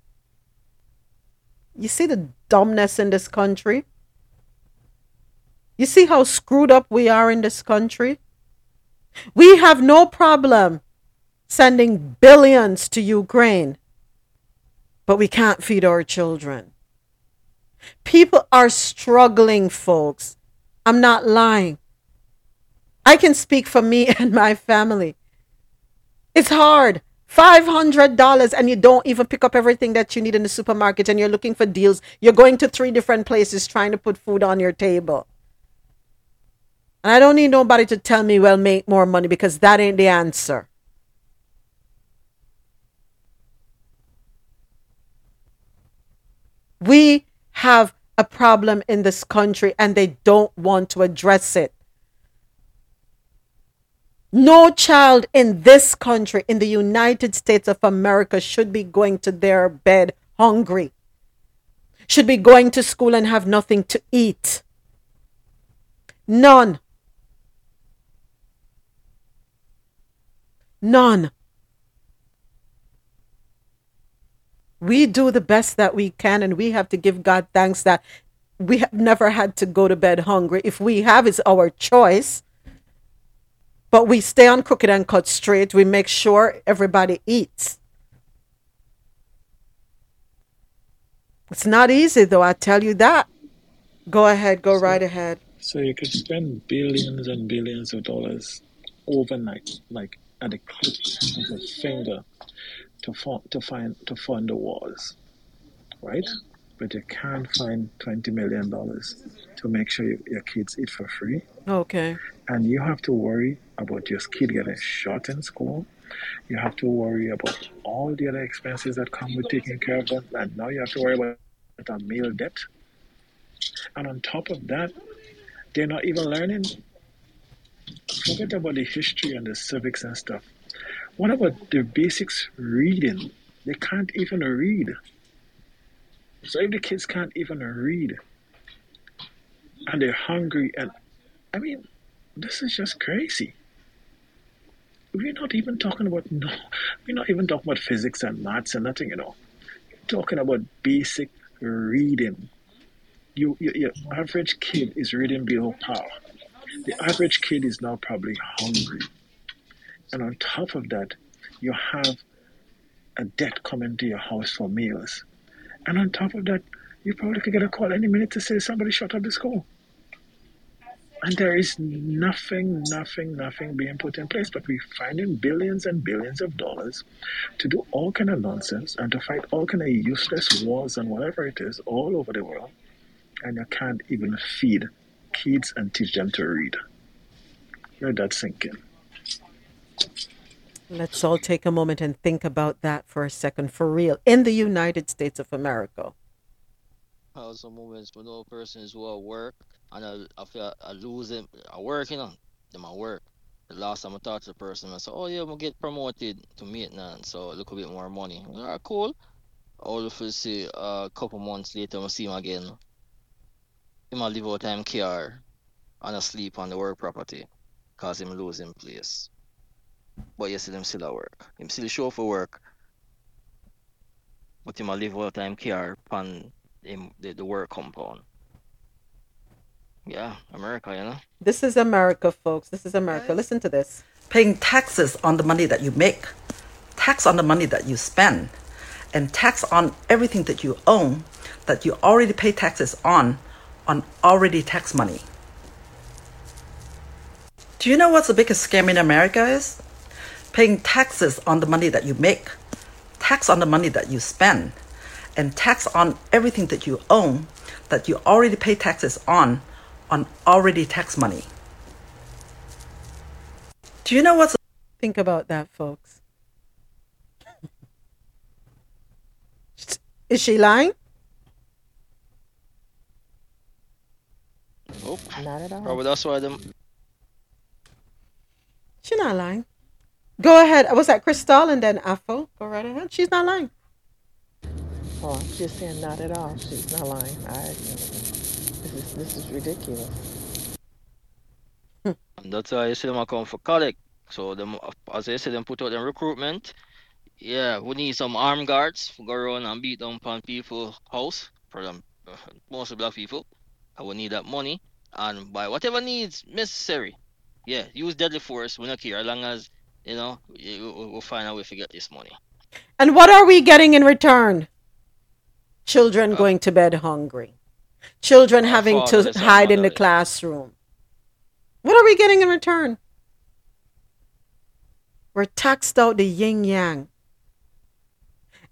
You see the dumbness in this country? You see how screwed up we are in this country? We have no problem sending billions to Ukraine, but we can't feed our children. People are struggling, folks. I'm not lying. I can speak for me and my family. It's hard. $500 and you don't even pick up everything that you need in the supermarket and you're looking for deals. You're going to three different places trying to put food on your table. And I don't need nobody to tell me, well, make more money because that ain't the answer. We have a problem in this country and they don't want to address it. No child in this country, in the United States of America, should be going to their bed hungry, should be going to school and have nothing to eat. None. None. we do the best that we can and we have to give God thanks that we have never had to go to bed hungry. If we have, it's our choice. But we stay on crooked and cut straight. We make sure everybody eats. It's not easy, though, I tell you that. Go ahead, go right ahead. So you could spend billions and billions of dollars overnight, like at the click of a finger, to fund, to find to fund the wars, right? But you can't find twenty million dollars to make sure you, your kids eat for free, Okay. And you have to worry about your kid getting shot in school. You have to worry about all the other expenses that come with taking care of them, and now you have to worry about a meal debt. And on top of that, they're not even learning. Forget about the history and the civics and stuff. What about the basics reading? They can't even read. So if the kids can't even read and they're hungry and I mean, this is just crazy. We're not even talking about no we're not even talking about physics and maths and nothing, you know. We're talking about basic reading. You, you your average kid is reading below par. The average kid is now probably hungry. And on top of that, you have a debt coming to your house for meals. And on top of that, you probably could get a call any minute to say somebody shut up the school. And there is nothing, nothing, nothing being put in place, but we're finding billions and billions of dollars to do all kind of nonsense and to fight all kind of useless wars and whatever it is all over the world. And you can't even feed kids and teach them to read. Let that sink in. Let's all take a moment and think about that for a second, for real, in the United States of America. Some moments when no person is I work and I, I feel I lose it. I work, you know, then my work. The last time I talked to the person, I said, "Oh yeah, I'm gonna get promoted to maintenance, so a little bit more money." All right, cool. All of us see a couple months later, I'm see him again. Him a live out time care and asleep on the work property, cause him losing place. But yes, them still at work. Him still show for work, but him a live out time care on him the, the work compound. Yeah, America, you know. This is America, folks. This is America. Listen to this. paying taxes on the money that you make, tax on the money that you spend, and tax on everything that you own that you already pay taxes on, on already tax money. Do you know what's the biggest scam in America is? Paying taxes on the money that you make, tax on the money that you spend, and tax on everything that you own that you already pay taxes on, on already tax money. Do you know what's Think about that, folks. Is she lying? Nope. Not at all. Probably that's why them. She's not lying. Go ahead. Was that Crystal and then Afo? Go right ahead. She's not lying. Oh, I'm just saying not at all. She's not lying. I this is this is ridiculous. And that's why you see them a come for collect. So them, as I said, them put out them recruitment. Yeah, we need some armed guards to go around and beat down on people house for them, uh, mostly black people. And we need that money and by whatever needs necessary. Yeah, use deadly force. We don't care as long as you know we- we- we'll find a way to get this money. And what are we getting in return? Children going to bed hungry. Children having to hide in the classroom. What are we getting in return? We're taxed out the yin yang.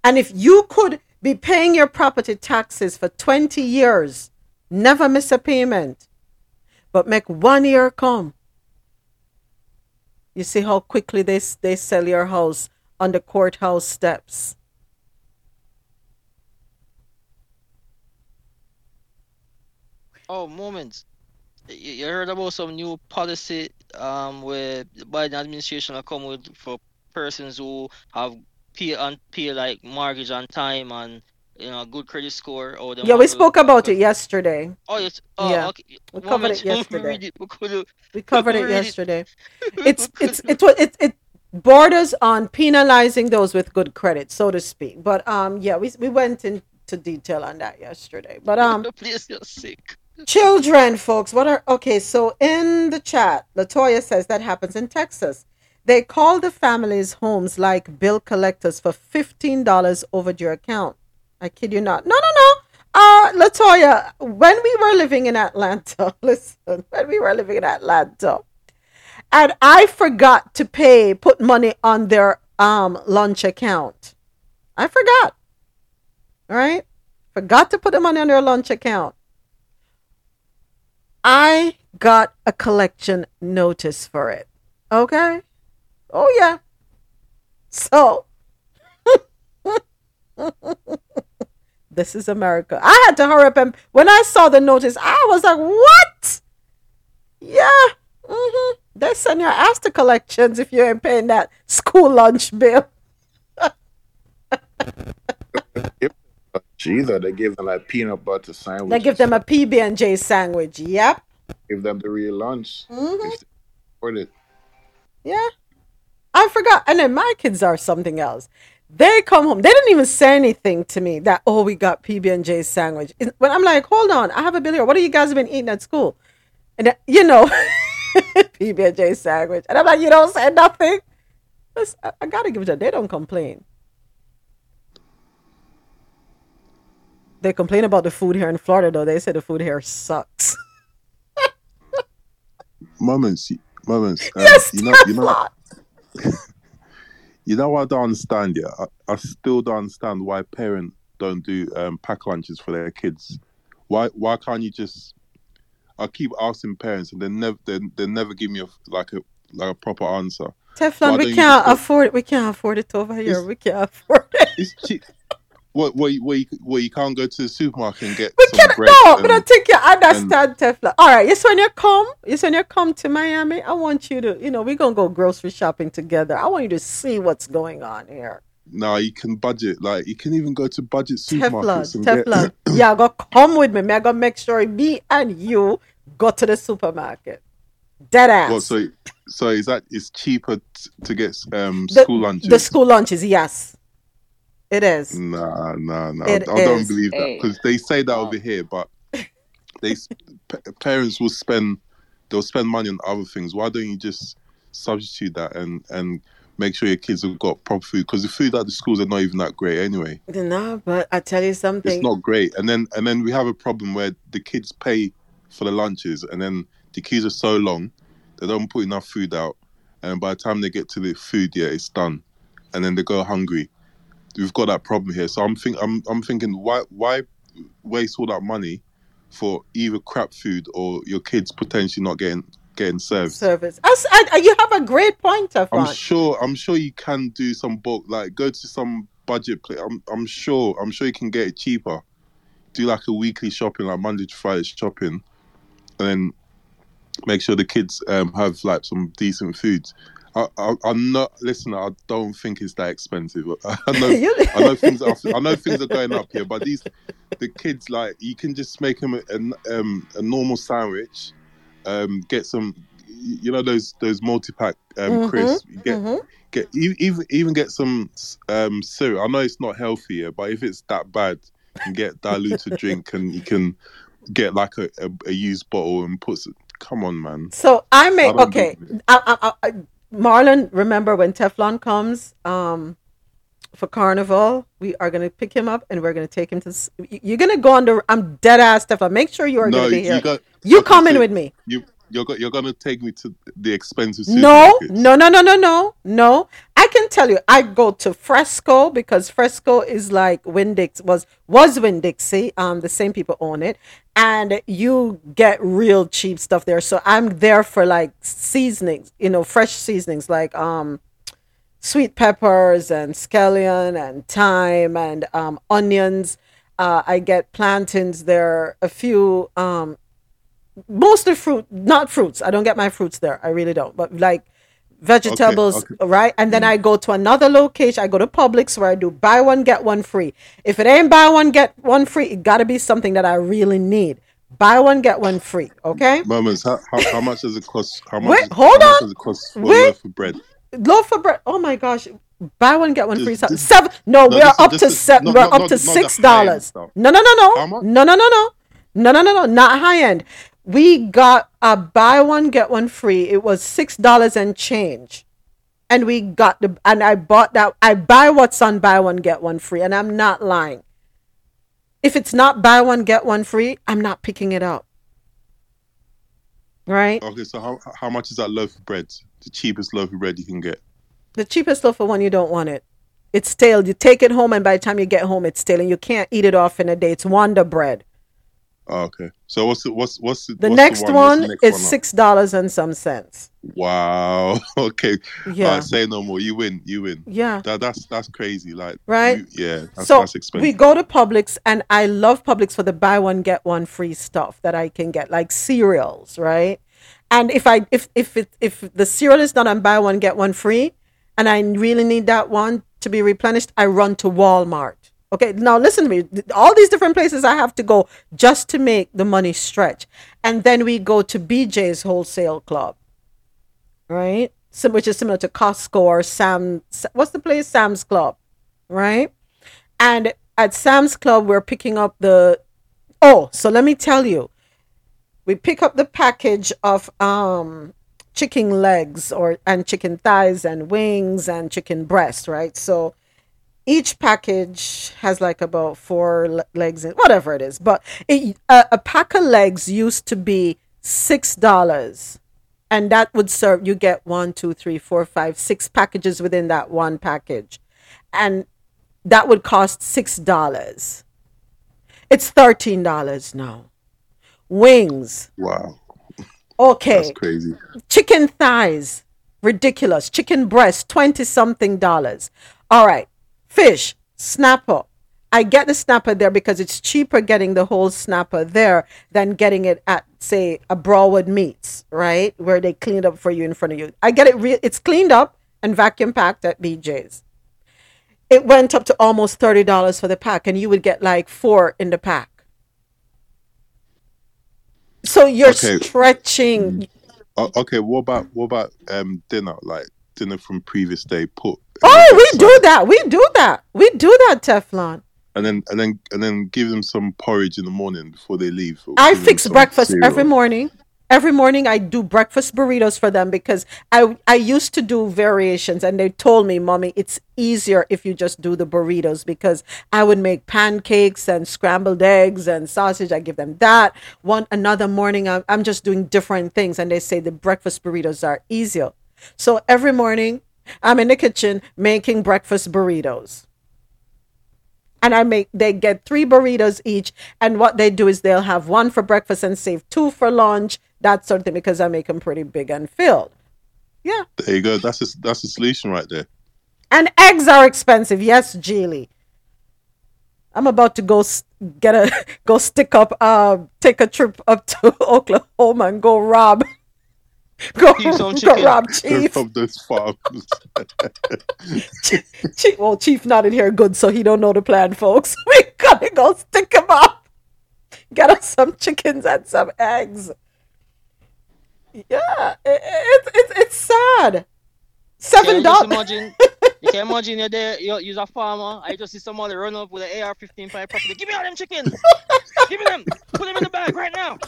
And if you could be paying your property taxes for 20 years, never miss a payment, but make one year come, you see how quickly they, they sell your house on the courthouse steps. Oh, moments. You heard about some new policy um where the Biden administration will come with for persons who have pay on pay like mortgage on time and you know good credit score or Yeah, we spoke about it yesterday. Oh yes. Oh Yeah, okay. we covered Moments. it yesterday. We could We covered it read it. yesterday. It's it's it it it borders on penalizing those with good credit, so to speak. But um, yeah, we we went into detail on that yesterday. But um, the place you're sick. Children, folks, what are okay? So in the chat, Latoya says that happens in Texas. They call the families' homes like bill collectors for fifteen dollars overdue account. I kid you not. No, no, no. Uh, Latoya, when we were living in Atlanta, listen, when we were living in Atlanta, and I forgot to pay, put money on their um lunch account. I forgot. All right, forgot to put the money on their lunch account. I got a collection notice for it. Okay. Oh yeah. So this is America. I had to hurry up and when I saw the notice, I was like, "What? Yeah, hmm they send your ass to collections if you ain't paying that school lunch bill." Either they give them like peanut butter sandwich. They give them a PB and J sandwich. Yep. give them the real lunch. Mhm. Afford it. Yeah. I forgot. And then my kids are something else. They come home. They didn't even say anything to me that, oh, we got PB and J sandwich. When I'm like, hold on, I have a bill here. What have you guys been eating at school? And then, you know, PB and J sandwich. And I'm like, you don't say nothing. I, I gotta give it to them. They don't complain. They complain about the food here in Florida, though. They say the food here sucks. moments, moments. Um, Yes, you know, you know, you know what I don't understand. Yeah, I, I still don't understand why parents don't do um, pack lunches for their kids. Why, why can't you just? I keep asking parents, and they never, they, they never give me a like a like a proper answer. Teflon, we can't afford it. We can't afford it over here. we can't afford it. It's cheap. What, you- what, you, what, you can't go to the supermarket and get We bread No, and- but I think you understand Teflon. All right, yes, when you come, yes, when you come to Miami, I want you to, you know, we're gonna go grocery shopping together. I want you to see what's going on here. No, you can budget. Like you can even go to budget Teflon, supermarkets and Teflon. get. yeah, go come with me. Me, I gotta make sure me and you go to the supermarket. Dead ass. What, so, so is that it's cheaper t- to get um the, school lunches? The school lunches, yes, it is. Nah, nah, nah. It I don't is. believe that because they say that over oh. here, but they s- pa- parents will spend they'll spend money on other things. Why don't you just substitute that and and make sure your kids have got proper food? Because the food at the schools are not even that great anyway. No, but I tell you something. It's not great. And then and then we have a problem where the kids pay for the lunches, and then the queues are so long, they don't put enough food out, and by the time they get to the food, yeah, it's done, and then they go hungry. We've got that problem here. So I'm think I'm I'm thinking why why waste all that money for either crap food or your kids potentially not getting getting served. service. I I- you have a great point, I'm sure. I'm sure you can do some bulk, like go to some budget place. I'm, I'm sure. I'm sure you can get it cheaper. Do like a weekly shopping, like Monday to Friday shopping, and then make sure the kids um, have like some decent foods. I, I, I'm not. Listen, I don't think it's that expensive. I know. I know things. Are, I know things are going up here, but these the kids like you can just make them a, a, um, a normal sandwich. Um, get some, you know those those multi pack um, Mhm, crisps. Get mhm. get even even get some um syrup. I know it's not healthy, yeah, but if it's that bad, you can get diluted drink and you can get like a, a, a used bottle and put. Some, come on, man. So I may I don't okay. I, I, I, Marlon, remember when Teflon comes um, for Carnival, we are gonna pick him up and we're gonna take him to. You're gonna go on the. I'm dead ass Teflon. Make sure you are No, gonna be you here. got- you okay, coming with me? You you're go- you're gonna take me to the expensive No, no, no, no, no, no, no. I can tell you, I go to Fresco because Fresco is like Winn Dix was was Winn Dixie. Um, the same people own it, and you get real cheap stuff there. So I'm there for like seasonings, you know, fresh seasonings like um, sweet peppers and scallion and thyme and um, onions. Uh, I get plantains there, a few um, mostly fruit, not fruits. I don't get my fruits there. I really don't. But like vegetables, okay, okay. right? And then mm. I go to another location. I go to Publix where I do buy one get one free. If it ain't buy one get one free, it got to be something that I really need. Buy one get one free. Okay. Moments. How, how, how much does it cost? How much? Wait, hold how on. Much cost for loaf of bread? Loaf of bread. Oh my gosh. Buy one get one this, free. This, seven. No, no we're up to seven. No, we're no, up to six dollars. No, no, no, no. No, no, no, no. No, no, no, no. Not high end. We got a buy one get one free. It was six dollars and change, and we got the and I bought that. I buy what's on buy one get one free, and I'm not lying. If it's not buy one get one free, I'm not picking it up. Right. Okay, so how how much is that loaf of bread? The cheapest loaf of bread you can get. The cheapest loaf of one, you don't want it. It's stale. You take it home, and by the time you get home, it's stale, and you can't eat it off in a day. It's Wonder Bread. Oh, okay. So what's the what's what's the, The what's next the one, next is one six dollars and some cents. Wow. Okay. Yeah. Alright, say no more. You win. You win. Yeah. That, that's that's crazy. Like. Right? you- yeah. That's, so that's expensive. we go to Publix, and I love Publix for the buy one get one free stuff that I can get, like cereals, right? And if I if if it, if the cereal is not on buy one get one free, and I really need that one to be replenished, I run to Walmart. Okay, now listen to me. All these different places I have to go just to make the money stretch, and then we go to BJ's Wholesale Club, right? So, which is similar to Costco or Sam. What's the place? Sam's Club, right? And at Sam's Club, we're picking up the. Oh, so let me tell you, we pick up the package of um chicken legs or and chicken thighs and wings and chicken breast, right? So each package has like about four legs in whatever it is, but it, a, a pack of legs used to be six dollars, and that would serve you get one, two, three, four, five, six packages within that one package, and that would cost six dollars. It's thirteen dollars now. Wings, wow. okay. That's crazy. Chicken thighs, ridiculous. Chicken breast, 20 something dollars. All right. Fish, snapper. I get the snapper there because it's cheaper getting the whole snapper there than getting it at, say, a Broadwood Meats, right? Where they clean it up for you in front of you. I get it, re- it's cleaned up and vacuum packed at BJ's. It went up to almost $30 for the pack, and you would get like four in the pack. So you're Okay. stretching. O- okay. What about what about um dinner? Like dinner from previous day. Put Oh, we do that. We do that. We do that, Teflon. and then and then and then give them some porridge in the morning before they leave. I fix breakfast cereal. every morning. Every morning I do breakfast burritos for them because I I used to do variations and they told me, "Mommy, it's easier if you just do the burritos because I would make pancakes and scrambled eggs and sausage. I give them that. One another morning I'm, I'm just doing different things and they say the breakfast burritos are easier. So every morning I'm in the kitchen making breakfast burritos and I make they get three burritos each. And what they do is they'll have one for breakfast and save two for lunch, that sort of thing, because I make them pretty big and filled. Yeah. There you go. That's a, that's a solution right there. And eggs are expensive. Yes, Geely. I'm about to go get a go stick up, uh, take a trip up to Oklahoma and go rob, go, Chief some go chicken. rob Chief. From those farms. Chief. Well, Chief not in here good, so he don't know the plan, folks. We gotta go stick him up. Get us some chickens and some eggs. Yeah, it, it, it, it's sad. Seven Can you dollars. Imagine? you can imagine you're there, you're, you're a farmer. I just see somebody run up with an AR-15 pipe property. Give me all them chickens. Give me them. Put them in the bag right now.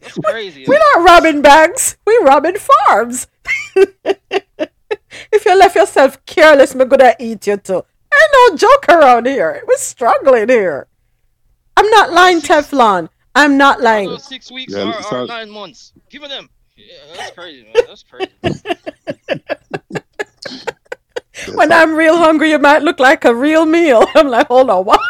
That's crazy. We're not robbing banks. we're robbing farms. if you left yourself careless, me gonna eat you too. Ain't no joke around here. We're struggling here. I'm not lying, Teflon. I'm not lying. Uh, six weeks Yeah, or, or sounds- nine months. Give it them. Yeah, that's crazy, man. That's crazy. When I'm real hungry, it might look like a real meal. I'm like, hold on, what?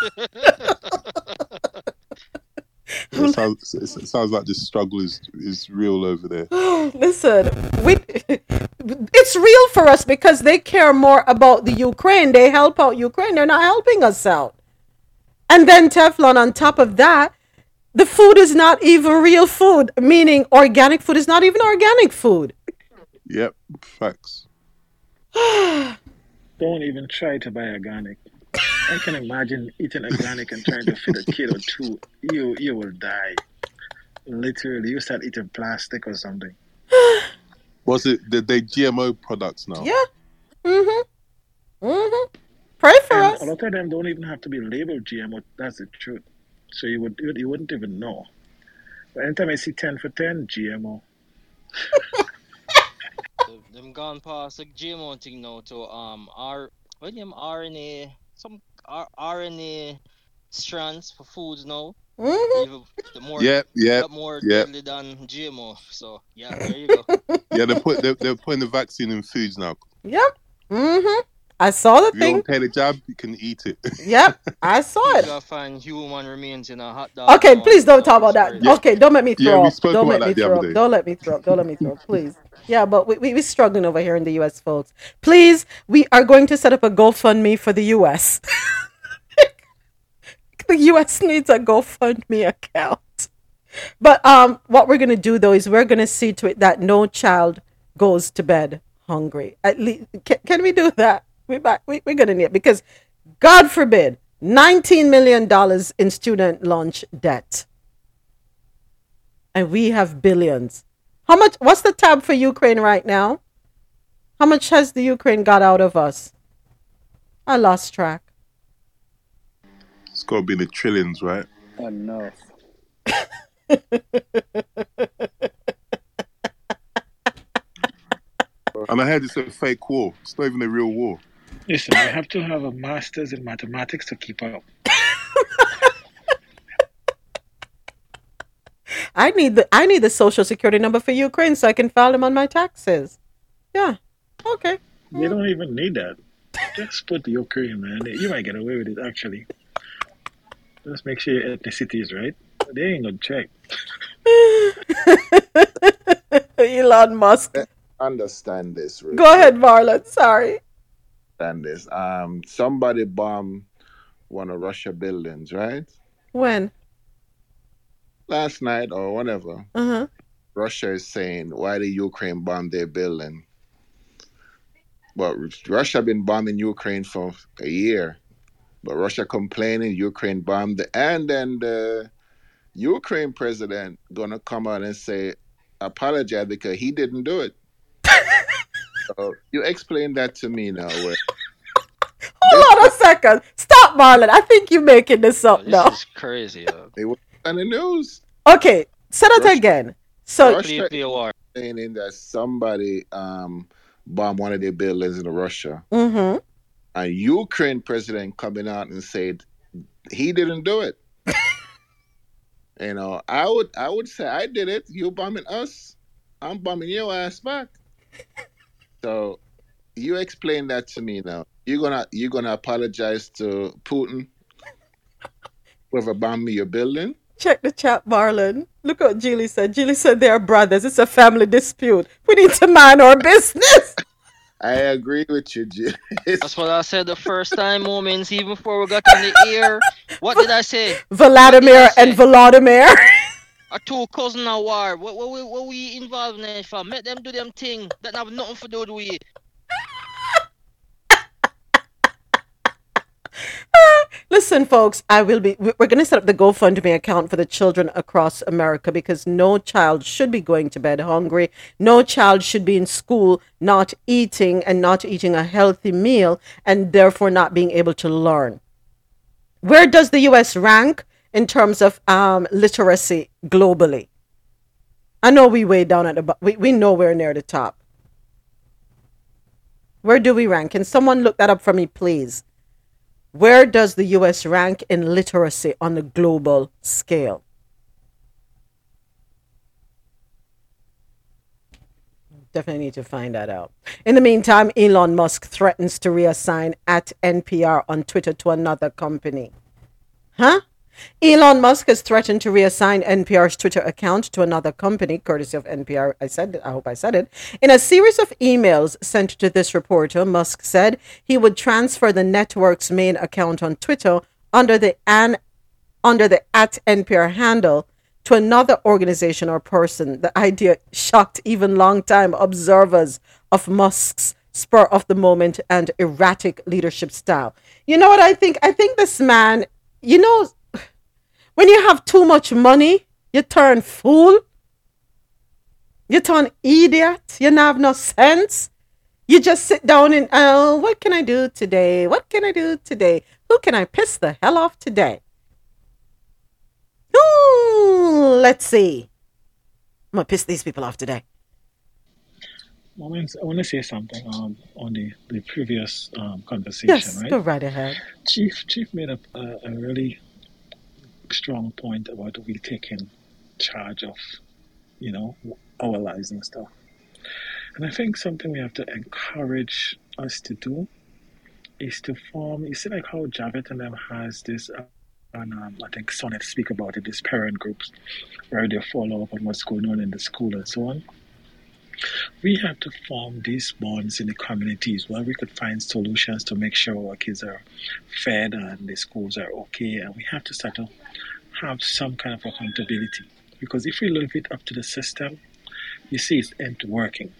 It sounds, it sounds like the struggle is is real over there. Listen, we, it's real for us because they care more about the Ukraine. They help out Ukraine. They're not helping us out. And then Teflon, on top of that, the food is not even real food, meaning organic food is not even organic food. Yep, facts. Don't even try to buy organic. I can imagine eating organic and trying to feed a kid or two. You you will die. Literally, you start eating plastic or something. Was it the they GMO products now? Yeah. Mm-hmm. Mm-hmm. Pray for And us. a lot of them don't even have to be labeled GMO. That's the truth. So you would you, you wouldn't even know. But anytime I see ten for ten GMO, Them gone past the GMO thing now to um R what name RNA some R- RNA strands for foods now. Mhm. Even the more Yep, yep, more yep. deadly than GMO. So yeah, there you go. Yeah, they put they're, they're putting the vaccine in foods now. Yep. Mm-hmm. I saw the If you thing. don't take the job, you can eat it. Yep. I saw it. find human remains in a hot dog. Okay, please don't talk about that. Yeah. Okay, don't make me Yeah, throw we up. spoke Don't about make me that the throw other up. day. Don't let me throw up. Don't let me throw up, please. Yeah, but we, we, we're struggling over here in the US, folks. Please, we are going to set up a GoFundMe for the US. the US needs a GoFundMe account. But um, what we're going to do, though, is we're going to see to it that no child goes to bed hungry. At least, can, can we do that? We, might- we, we're going to need it because, God forbid, $19 million in student lunch debt. And we have billions. How much? What's the tab for Ukraine right now? How much has the Ukraine got out of us? I lost track. It's got to be in the trillions, right? enough. And I heard it's a fake war. It's not even a real war. Listen, I have to have a master's in mathematics to keep up. I need the I need the social security number for Ukraine so I can file them on my taxes. Yeah. Okay. They don't even need that. Just put the Ukraine, man. You might get away with it, actually. Just make sure your ethnicity is right. They ain't gonna check. Elon Musk. Understand this. real Go ahead, Marlon. Sorry. Understand this. Um, somebody bombed one of Russia buildings, right? When? Last night or whenever. Uh-huh. Russia is saying why the Ukraine bombed their building. But Russia been bombing Ukraine for a year. But Russia complaining, Ukraine bombed, and then the Ukraine president gonna come out and say apologize because he didn't do it. So you explain that to me now. Where Hold on a second. Stop, Marlon. I think you're making this up This now. is crazy. They were on the news. Okay. Say that again. So Russia Nuclear saying that somebody um bombed one of their buildings in Russia. mm-hmm. a Ukraine president coming out and said he didn't do it. you know, I would I would say I did it. You bombing us, I'm bombing your ass back. So you explain that to me now. You're gonna you're gonna apologize to Putin whoever bombed me your building. Check the chat, Marlon. Look what Julie said. Julie said they are brothers. It's a family dispute. We need to mind our business. I agree with you, Jill. That's what I said the first time moments, even before we got in the air. What did I say? Vladimir and Volodymyr. Our two cousin at war. What, what, we- what we involved in it for? Make them do them thing that have nothing to do with we. Listen, folks, I will be. We're going to set up the GoFundMe account for the children across America because no child should be going to bed hungry. No child should be in school not eating and not eating a healthy meal and therefore not being able to learn. Where does the U.S. rank in terms of um, literacy globally. I know we way down at the we we nowhere near the top. Where do we rank? Can someone look that up for me, please? Where does the U.S. rank in literacy on the global scale? Definitely need to find that out. In the meantime, Elon Musk threatens to reassign at NPR on Twitter to another company. Huh? Elon Musk has threatened to reassign NPR's Twitter account to another company, courtesy of NPR. I said, I hope I said it. In a series of emails sent to this reporter, Musk said he would transfer the network's main account on Twitter under the an under the at NPR handle to another organization or person. The idea shocked even long-time observers of Musk's spur of the moment and erratic leadership style. You know what I think? I think this man, you know, when you have too much money, you turn fool. You turn idiot. You have no sense. You just sit down and, oh, what can I do today? What can I do today? Who can I piss the hell off today? Ooh, let's see. I'm going to piss these people off today. To, I want to say something um, on the, the previous um, conversation, Yes, right? go right ahead. Chief Chief made a, a, a really strong point about we taking charge of, you know, our lives and stuff. And I think something we have to encourage us to do is to form. You see, like how Javit and them has this, uh, and um, I think Sonnet speak about it. These parent groups where they follow up on what's going on in the school and so on. We have to form these bonds in the communities where we could find solutions to make sure our kids are fed and the schools are okay. And we have to start to have some kind of accountability. Because if we leave it up to the system, you see it's ain't working.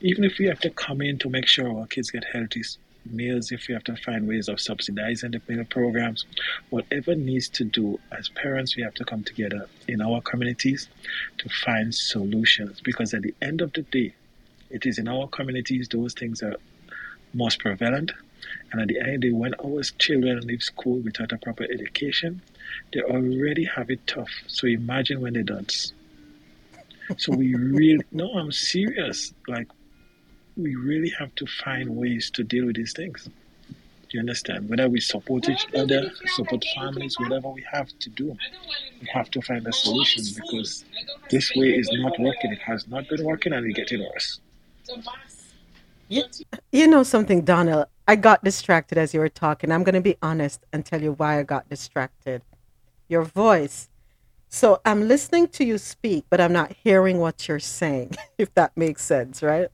Even if we have to come in to make sure our kids get healthy meals, if we have to find ways of subsidizing the meal programs, whatever needs to do as parents, we have to come together in our communities to find solutions. Because at the end of the day, it is in our communities those things are most prevalent. And at the end of the day, when our children leave school without a proper education, they already have it tough. So imagine when they don't. So we really, no, I'm serious. Like, we really have to find ways to deal with these things. Do you understand? Whether we support each other, support families, whatever we have to do, we have to find a solution because this way is not working. It has not been working and it's getting worse. You, you know something, Donald? I got distracted as you were talking. I'm going to be honest and tell you why I got distracted. Your voice. So I'm listening to you speak, but I'm not hearing what you're saying, if that makes sense, right?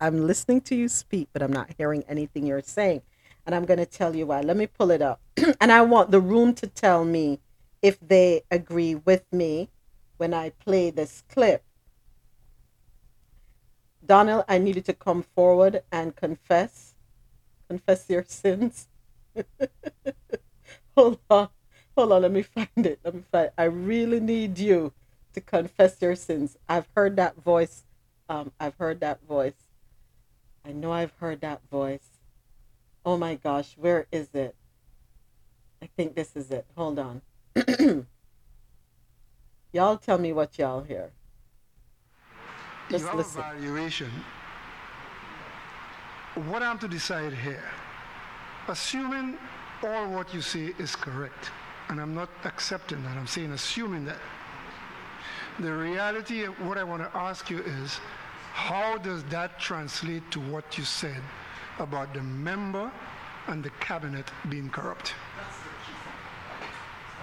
I'm listening to you speak, but I'm not hearing anything you're saying. And I'm going to tell you why. Let me pull it up. and I want the room to tell me if they agree with me when I play this clip. Donald, I need you to come forward and confess. Confess your sins. Hold on. Hold on. Let me find it. Let me find I really need you to confess your sins. I've heard that voice. Um, I've heard that voice. I know I've heard that voice. Oh my gosh, where is it? I think this is it. Hold on. y'all tell me what y'all hear. Just you have listen. a valuation. What I'm to decide here, assuming all what you say is correct, and I'm not accepting that, I'm saying assuming that. The reality of what I want to ask you is, how does that translate to what you said about the member and the cabinet being corrupt?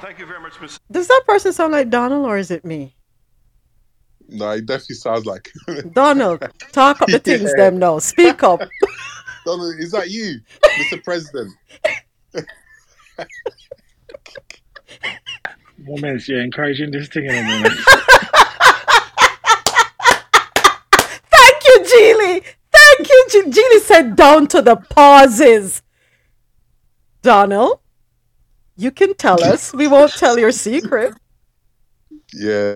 Thank you very much, Mr. Does that person sound like Donald or is it me? No, it definitely sounds like Donald, talk up the things Yeah. them know. Speak up. Donald, is that you, Mr. President? Moments, you're encouraging this thing in a moment. Thank you, Geely. Thank you, Ge- Geely said down to the pauses. Donald, you can tell us. We won't tell your secret. Yeah,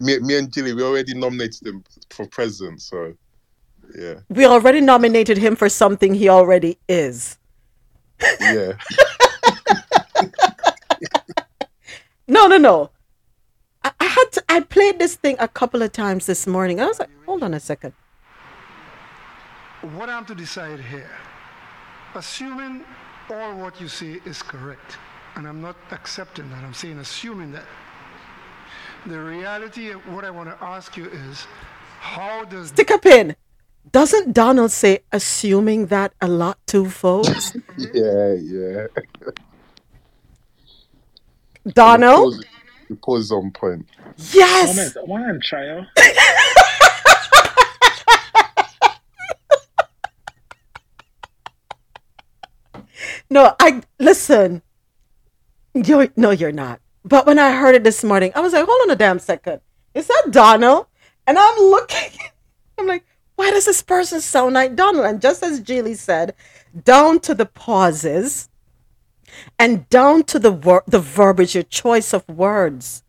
me, me and Jilly, we already nominated him for president, so yeah, We already nominated him for something he already is. yeah. No, no, no. I, I had to, I played this thing a couple of times this morning. I was like, hold on a second. What I'm to decide here, assuming all what you say is correct, and I'm not accepting that, I'm saying assuming that. The reality of what I want to ask you is, how does Stick a pin. Doesn't Donald say assuming that a lot too, folks? yeah, yeah. Donald? The pause, is on point. Yes! Moment, one child. No, I listen. You're no, you're not. But when I heard it this morning, I was like, hold on a damn second. Is that Donald? And I'm looking, I'm like, why does this person sound like Donald? And just as Julie said, down to the pauses and down to the wor- the verbiage, your choice of words.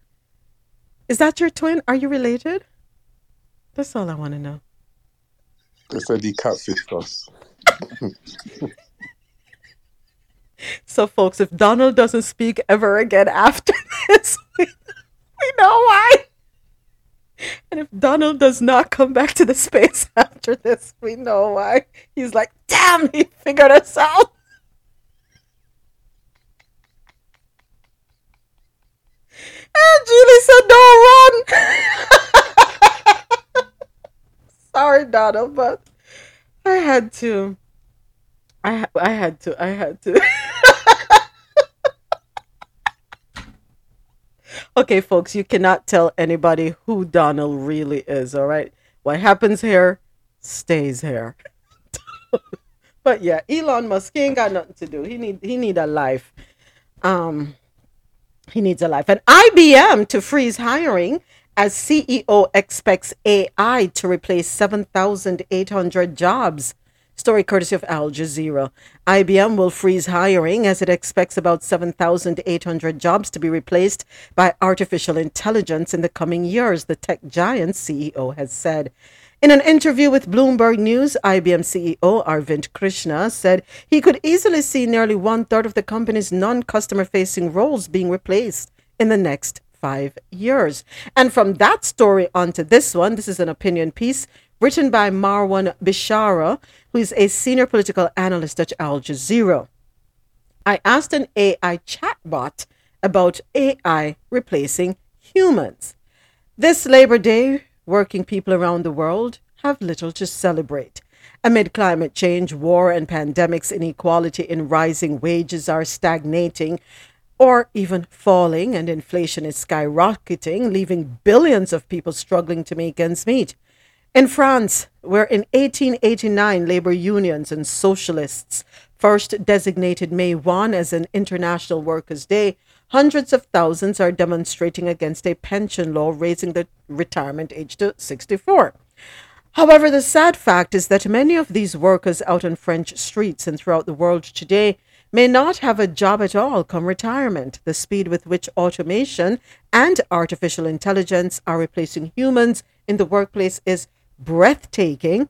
Is that your twin? Are you related? That's all I want to know. They said he catfished us. So, folks, if Donald doesn't speak ever again after this, we, we know why. And if Donald does not come back to the space after this, we know why. He's like, damn, he figured us out. And Julie said, don't run. Sorry, Donald, but I had to. I, I had to. I had to. okay, folks, you cannot tell anybody who Donald really is, all right? What happens here stays here. but yeah, Elon Musk he ain't got nothing to do. He need he need a life. Um he needs a life. And IBM to freeze hiring as CEO expects AI to replace 7,800 jobs. Story courtesy of Al Jazeera. IBM will freeze hiring as it expects about 7,800 jobs to be replaced by artificial intelligence in the coming years, the tech giant's CEO has said. In an interview with Bloomberg News, IBM CEO Arvind Krishna said he could easily see nearly one third of the company's non customer facing roles being replaced in the next five years. And from that story onto this one, this is an opinion piece written by Marwan Bishara, who is a senior political analyst at Al Jazeera. I asked an AI chatbot about AI replacing humans. This Labor Day, working people around the world have little to celebrate. Amid climate change, war, and pandemics, inequality in rising wages are stagnating or even falling, and inflation is skyrocketing, leaving billions of people struggling to make ends meet. In France, where in 1889 labor unions and socialists first designated May 1 as an International Workers' Day, hundreds of thousands are demonstrating against a pension law raising the retirement age to 64. However, the sad fact is that many of these workers out on French streets and throughout the world today may not have a job at all come retirement. The speed with which automation and artificial intelligence are replacing humans in the workplace is breathtaking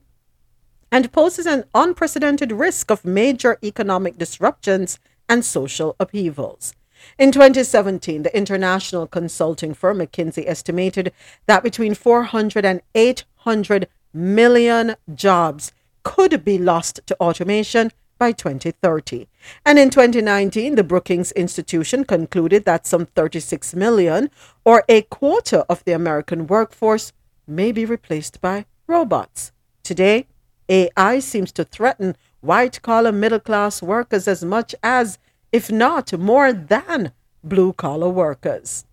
and poses an unprecedented risk of major economic disruptions and social upheavals. In 2017, the international consulting firm McKinsey estimated that between 400 and 800 million jobs could be lost to automation by 2030. And in 2019, the Brookings Institution concluded that some 36 million, or a quarter of the American workforce, may be replaced by robots. Today, AI seems to threaten white collar middle class workers as much as, if not more than, blue collar workers.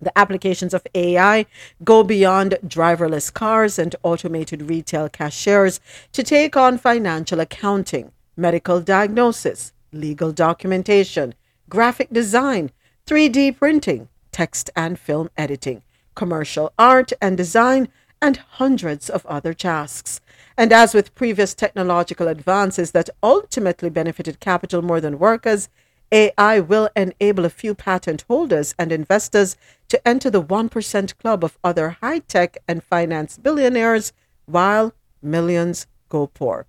The applications of AI go beyond driverless cars and automated retail cashiers to take on financial accounting, medical diagnosis, legal documentation, graphic design, 3D printing, text and film editing, commercial art and design, and hundreds of other tasks. And as with previous technological advances that ultimately benefited capital more than workers, AI will enable a few patent holders and investors to enter the 1% club of other high tech and finance billionaires while millions go poor.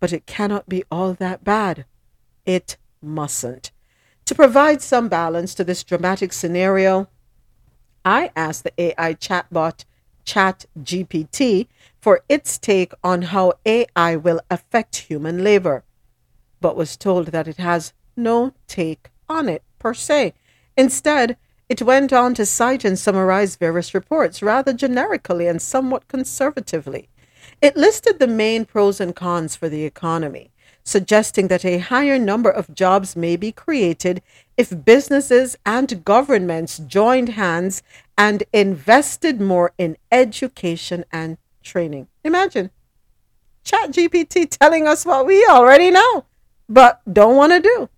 But it cannot be all that bad. It mustn't. To provide some balance to this dramatic scenario, I asked the AI chatbot ChatGPT for its take on how AI will affect human labor, but was told that it has no take on it per se. Instead, it went on to cite and summarize various reports rather generically and somewhat conservatively. It listed the main pros and cons for the economy, suggesting that a higher number of jobs may be created if businesses and governments joined hands and invested more in education and training. Imagine ChatGPT telling us what we already know, but don't want to do.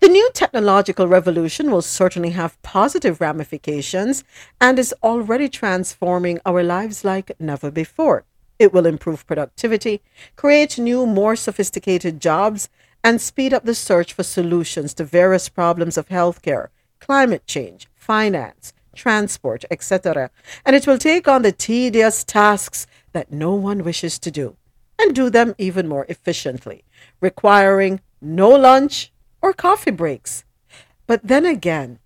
The new technological revolution will certainly have positive ramifications and is already transforming our lives like never before. It will improve productivity, create new, more sophisticated jobs, and speed up the search for solutions to various problems of healthcare, climate change, finance, transport, etc. And it will take on the tedious tasks that no one wishes to do and do them even more efficiently, requiring no lunch or coffee breaks. But then again,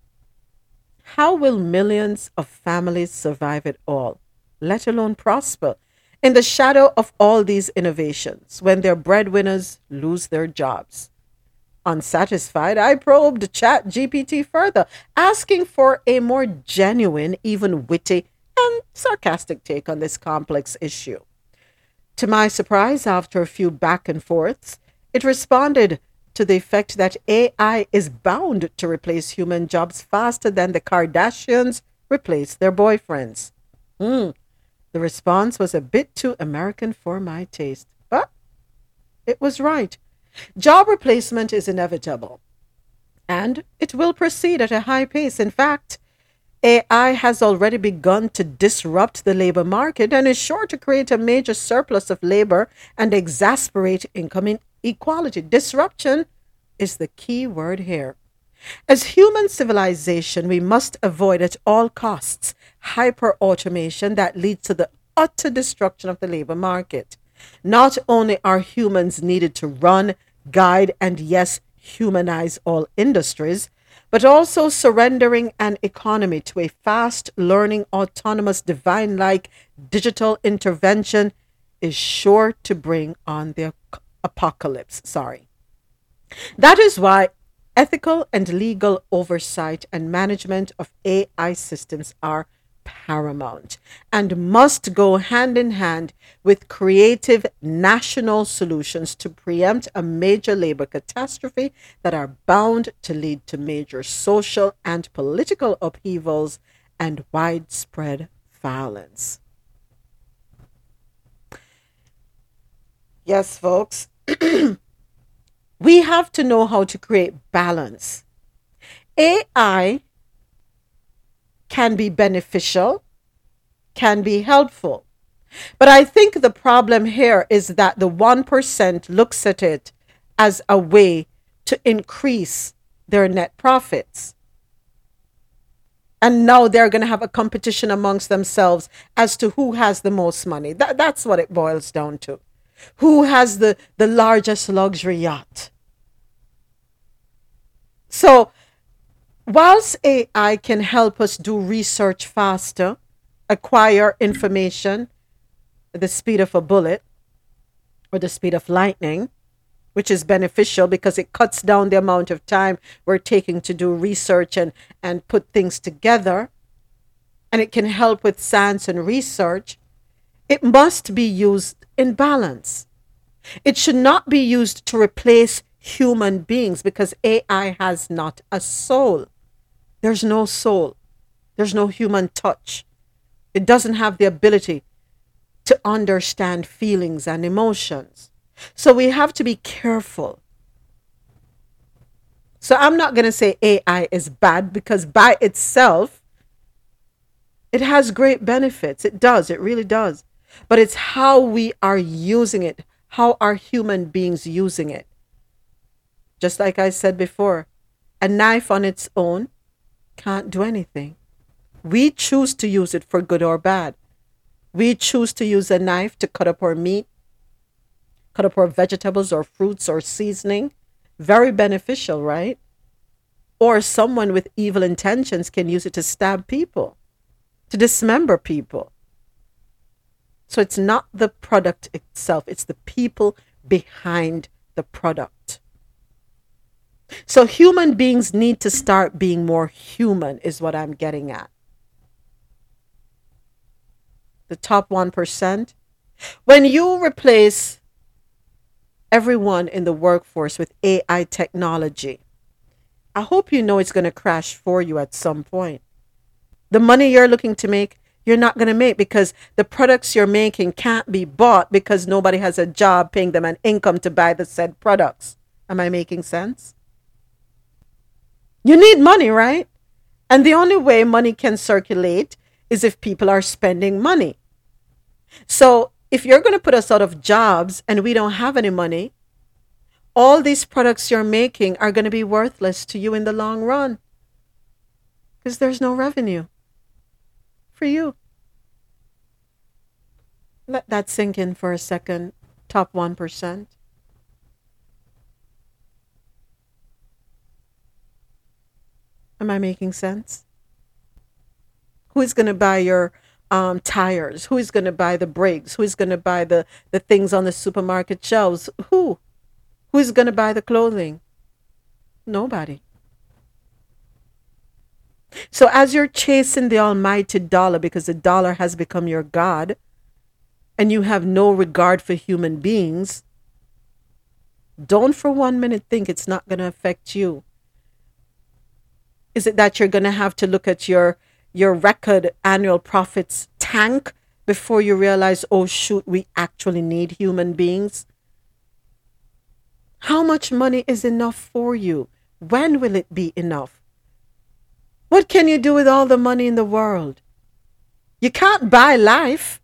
how will millions of families survive it all, let alone prosper, in the shadow of all these innovations when their breadwinners lose their jobs? Unsatisfied, I probed Chat GPT further, asking for a more genuine, even witty, and sarcastic take on this complex issue. To my surprise, after a few back and forths, it responded to the effect that AI is bound to replace human jobs faster than the Kardashians replace their boyfriends. Hmm. The response was a bit too American for my taste, but it was right. Job replacement is inevitable, and it will proceed at a high pace. In fact, AI has already begun to disrupt the labor market and is sure to create a major surplus of labor and exasperate income inequality. Disruption is the key word here. As human civilization, we must avoid at all costs hyper automation that leads to the utter destruction of the labor market. Not only are humans needed to run, guide, and yes, humanize all industries, but also surrendering an economy to a fast learning, autonomous, divine like digital intervention is sure to bring on the apocalypse. Sorry. That is why ethical and legal oversight and management of AI systems are paramount and must go hand in hand with creative national solutions to preempt a major labor catastrophe that are bound to lead to major social and political upheavals and widespread violence. Yes, folks. we have to know how to create balance. AI can be beneficial, can be helpful. But I think the problem here is that the 1% looks at it as a way to increase their net profits. And now they're going to have a competition amongst themselves as to who has the most money. That, that's what it boils down to. Who has the, the largest luxury yacht? So whilst AI can help us do research faster, acquire information at the speed of a bullet or the speed of lightning, which is beneficial because it cuts down the amount of time we're taking to do research and, and put things together, and it can help with science and research, it must be used in balance. It should not be used to replace human beings because AI has not a soul. There's no soul. There's no human touch. It doesn't have the ability to understand feelings and emotions. So we have to be careful. So I'm not going to say AI is bad because by itself, it has great benefits. It does. It really does. But it's how we are using it. How are human beings using it? Just like I said before, a knife on its own can't do anything. We choose to use it for good or bad. We choose to use a knife to cut up our meat, cut up our vegetables or fruits or seasoning. Very beneficial, right? Or someone with evil intentions can use it to stab people, to dismember people. So it's not the product itself, it's the people behind the product. So human beings need to start being more human, is what I'm getting at. The top 1%. When you replace everyone in the workforce with AI technology, I hope you know it's going to crash for you at some point. The money you're looking to make, you're not going to make because the products you're making can't be bought because nobody has a job paying them an income to buy the said products. Am I making sense? You need money, right? And the only way money can circulate is if people are spending money. So if you're going to put us out of jobs and we don't have any money, all these products you're making are going to be worthless to you in the long run because there's no revenue for you. Let that sink in for a second. Top 1%. Am I making sense? Who is going to buy your um, tires? Who is going to buy the brakes? Who is going to buy the, the things on the supermarket shelves? Who? Who is going to buy the clothing? Nobody. So, as you're chasing the almighty dollar because the dollar has become your God and you have no regard for human beings, don't for one minute think it's not going to affect you. Is it that you're going to have to look at your your record annual profits tank before you realize, oh shoot, we actually need human beings? How much money is enough for you? When will it be enough? What can you do with all the money in the world? You can't buy life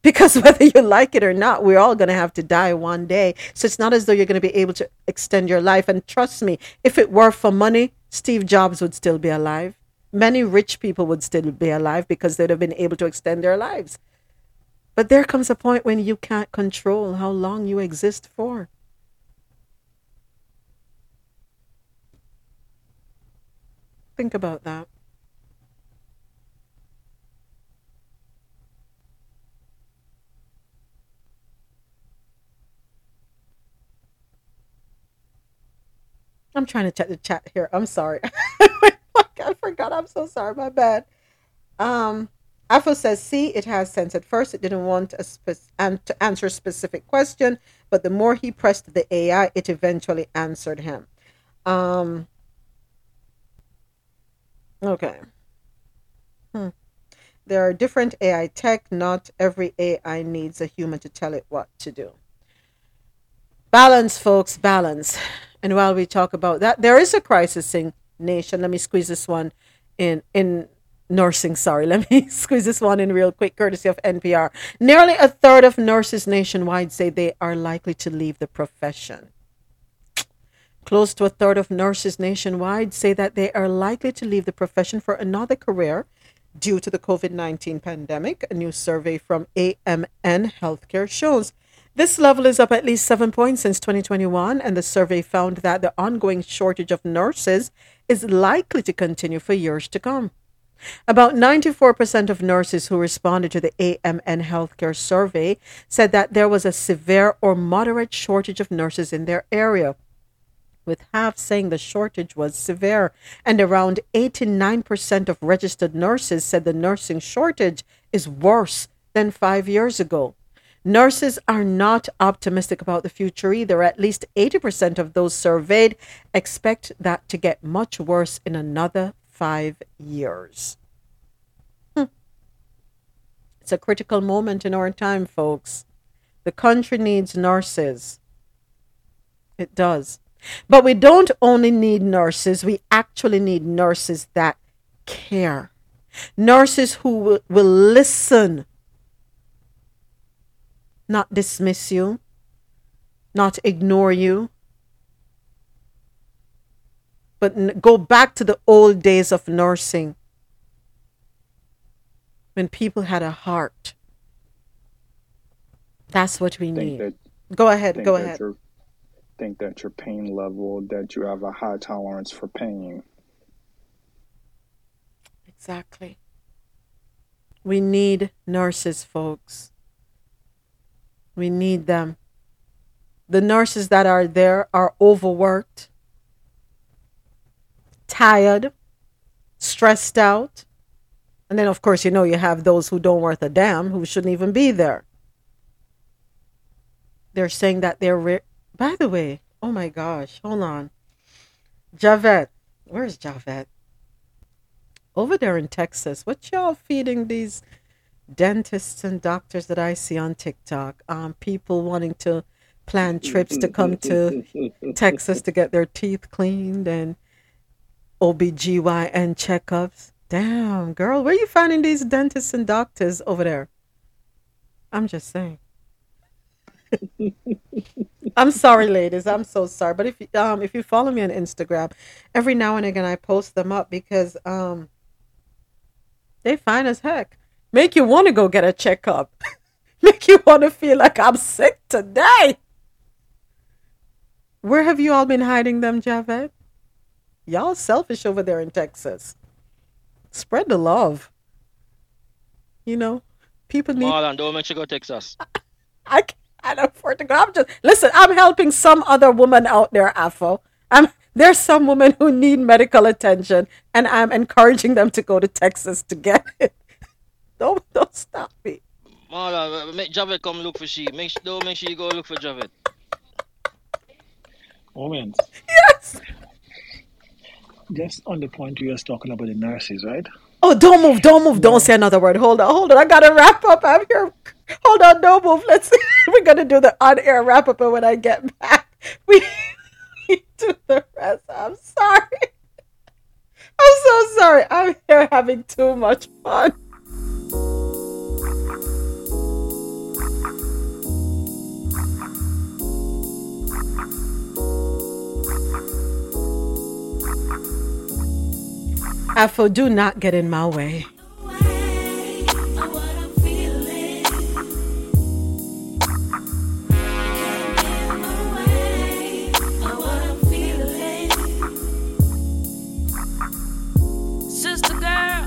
because whether you like it or not, we're all going to have to die one day. So it's not as though you're going to be able to extend your life. And trust me, if it were for money, Steve Jobs would still be alive. Many rich people would still be alive because they'd have been able to extend their lives. But there comes a point when you can't control how long you exist for. Think about that. I'm trying to check the chat here. I'm sorry. I forgot. I'm so sorry. My bad. Um, Afo says, see, it has sense. At first, it didn't want a spe- an- to answer a specific question, but the more he pressed the AI, it eventually answered him. Um, okay. Hmm. There are different AI tech. Not every AI needs a human to tell it what to do. Balance, folks, balance. And while we talk about that, there is a crisis in nation. Let me squeeze this one in in nursing. Sorry, let me squeeze this one in real quick, courtesy of NPR. Nearly a third of nurses nationwide say they are likely to leave the profession. Close to a third of nurses nationwide say that they are likely to leave the profession for another career due to the COVID 19 pandemic. A new survey from AMN Healthcare shows this level is up at least seven points since 2021, and the survey found that the ongoing shortage of nurses is likely to continue for years to come. About 94% of nurses who responded to the AMN healthcare survey said that there was a severe or moderate shortage of nurses in their area, with half saying the shortage was severe, and around 89% of registered nurses said the nursing shortage is worse than five years ago. Nurses are not optimistic about the future either. At least 80% of those surveyed expect that to get much worse in another five years. Hmm. It's a critical moment in our time, folks. The country needs nurses. It does. But we don't only need nurses, we actually need nurses that care. Nurses who will, will listen not dismiss you, not ignore you, but go back to the old days of nursing when people had a heart. That's what we need. That, go ahead. Go ahead. Think that your pain level, that you have a high tolerance for pain. Exactly. We need nurses, folks. We need them. The nurses that are there are overworked, tired, stressed out. And then, of course, you know, you have those who don't worth a damn, who shouldn't even be there. they're saying that they're. Re- By the way, oh my gosh, hold on. Javette, where's Javette? Over there in Texas, what y'all feeding these dentists and doctors that I see on TikTok? Um, people wanting to plan trips to come to Texas to get their teeth cleaned and OBGYN checkups. Damn, girl, where are you finding these dentists and doctors over there? I'm just saying. I'm sorry, ladies. I'm so sorry. But if you um if you follow me on Instagram, every now and again I post them up because um they fine as heck. Make you want to go get a checkup. Make you want to feel like I'm sick today. Where have you all been hiding them, Javed? Y'all selfish over there in Texas. Spread the love. You know, people need. Marlon, don't make you go Texas. I can't afford to go. I'm just listen. I'm helping some other woman out there, Afo. I'm there's some women who need medical attention, and I'm encouraging them to go to Texas to get it. Don't don't stop me. Marlon, make Javed come look for she. Make sure don't make sure you go look for Javed. Moment. Yes. Just on the point you was talking about the nurses, right? Oh, don't move, don't move, don't say another word. Hold on, hold on. I gotta wrap up. I'm here. Hold on, don't move. Let's. We're gonna do the on-air wrap up, and when I get back, we, we do the rest. I'm sorry. I'm so sorry. I'm here having too much fun. Afro, do not get in my way. Sister girl,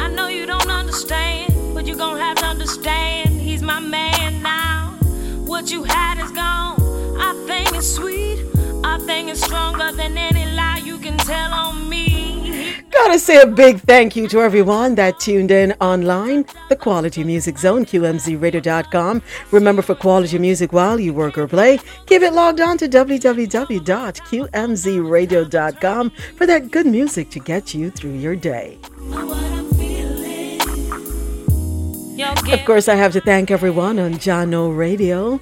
I know you don't understand, but you're gonna have to understand. He's my man now. What you had is gone. Our thing is sweet. Our thing is stronger than any lie you can tell on me. Gotta say a big thank you to everyone that tuned in online. The Quality Music Zone, QMZRadio.com. Remember, for quality music while you work or play, keep it logged on to www.qmzradio.com for that good music to get you through your day. Of course, I have to thank everyone on JahKno Radio.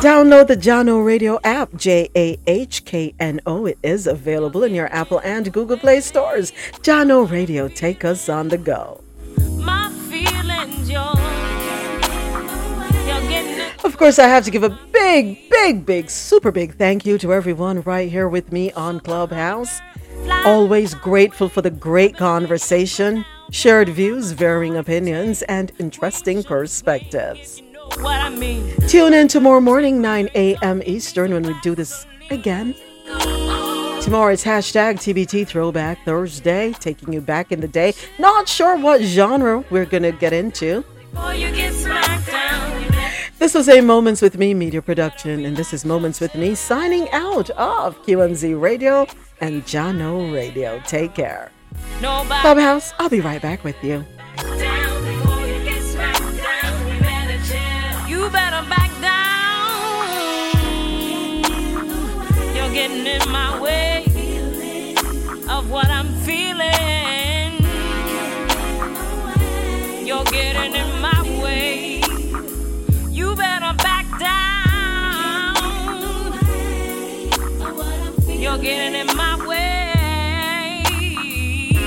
Download the JahKno Radio app, J A H K N O. It is available in your Apple and Google Play stores. JahKno Radio, take us on the go. My feelings, you're, you're getting it. Of course, I have to give a big, big, big, super big thank you to everyone right here with me on Clubhouse. Always grateful for the great conversation, shared views, varying opinions, and interesting perspectives. What I mean. Tune in tomorrow morning, 9 a.m. Eastern, when we do this again. Tomorrow is hashtag TBT Throwback Thursday, taking you back in the day. Not sure what genre we're going to get into. You get down. This was a Moments with Me media production, and this is Moments with Me signing out of QMZ Radio and JahKno Radio. Take care. Nobody Clubhouse, I'll be right back with you. down getting in my way of what I'm feeling. You're getting in my way. You better back down. You're getting in my way.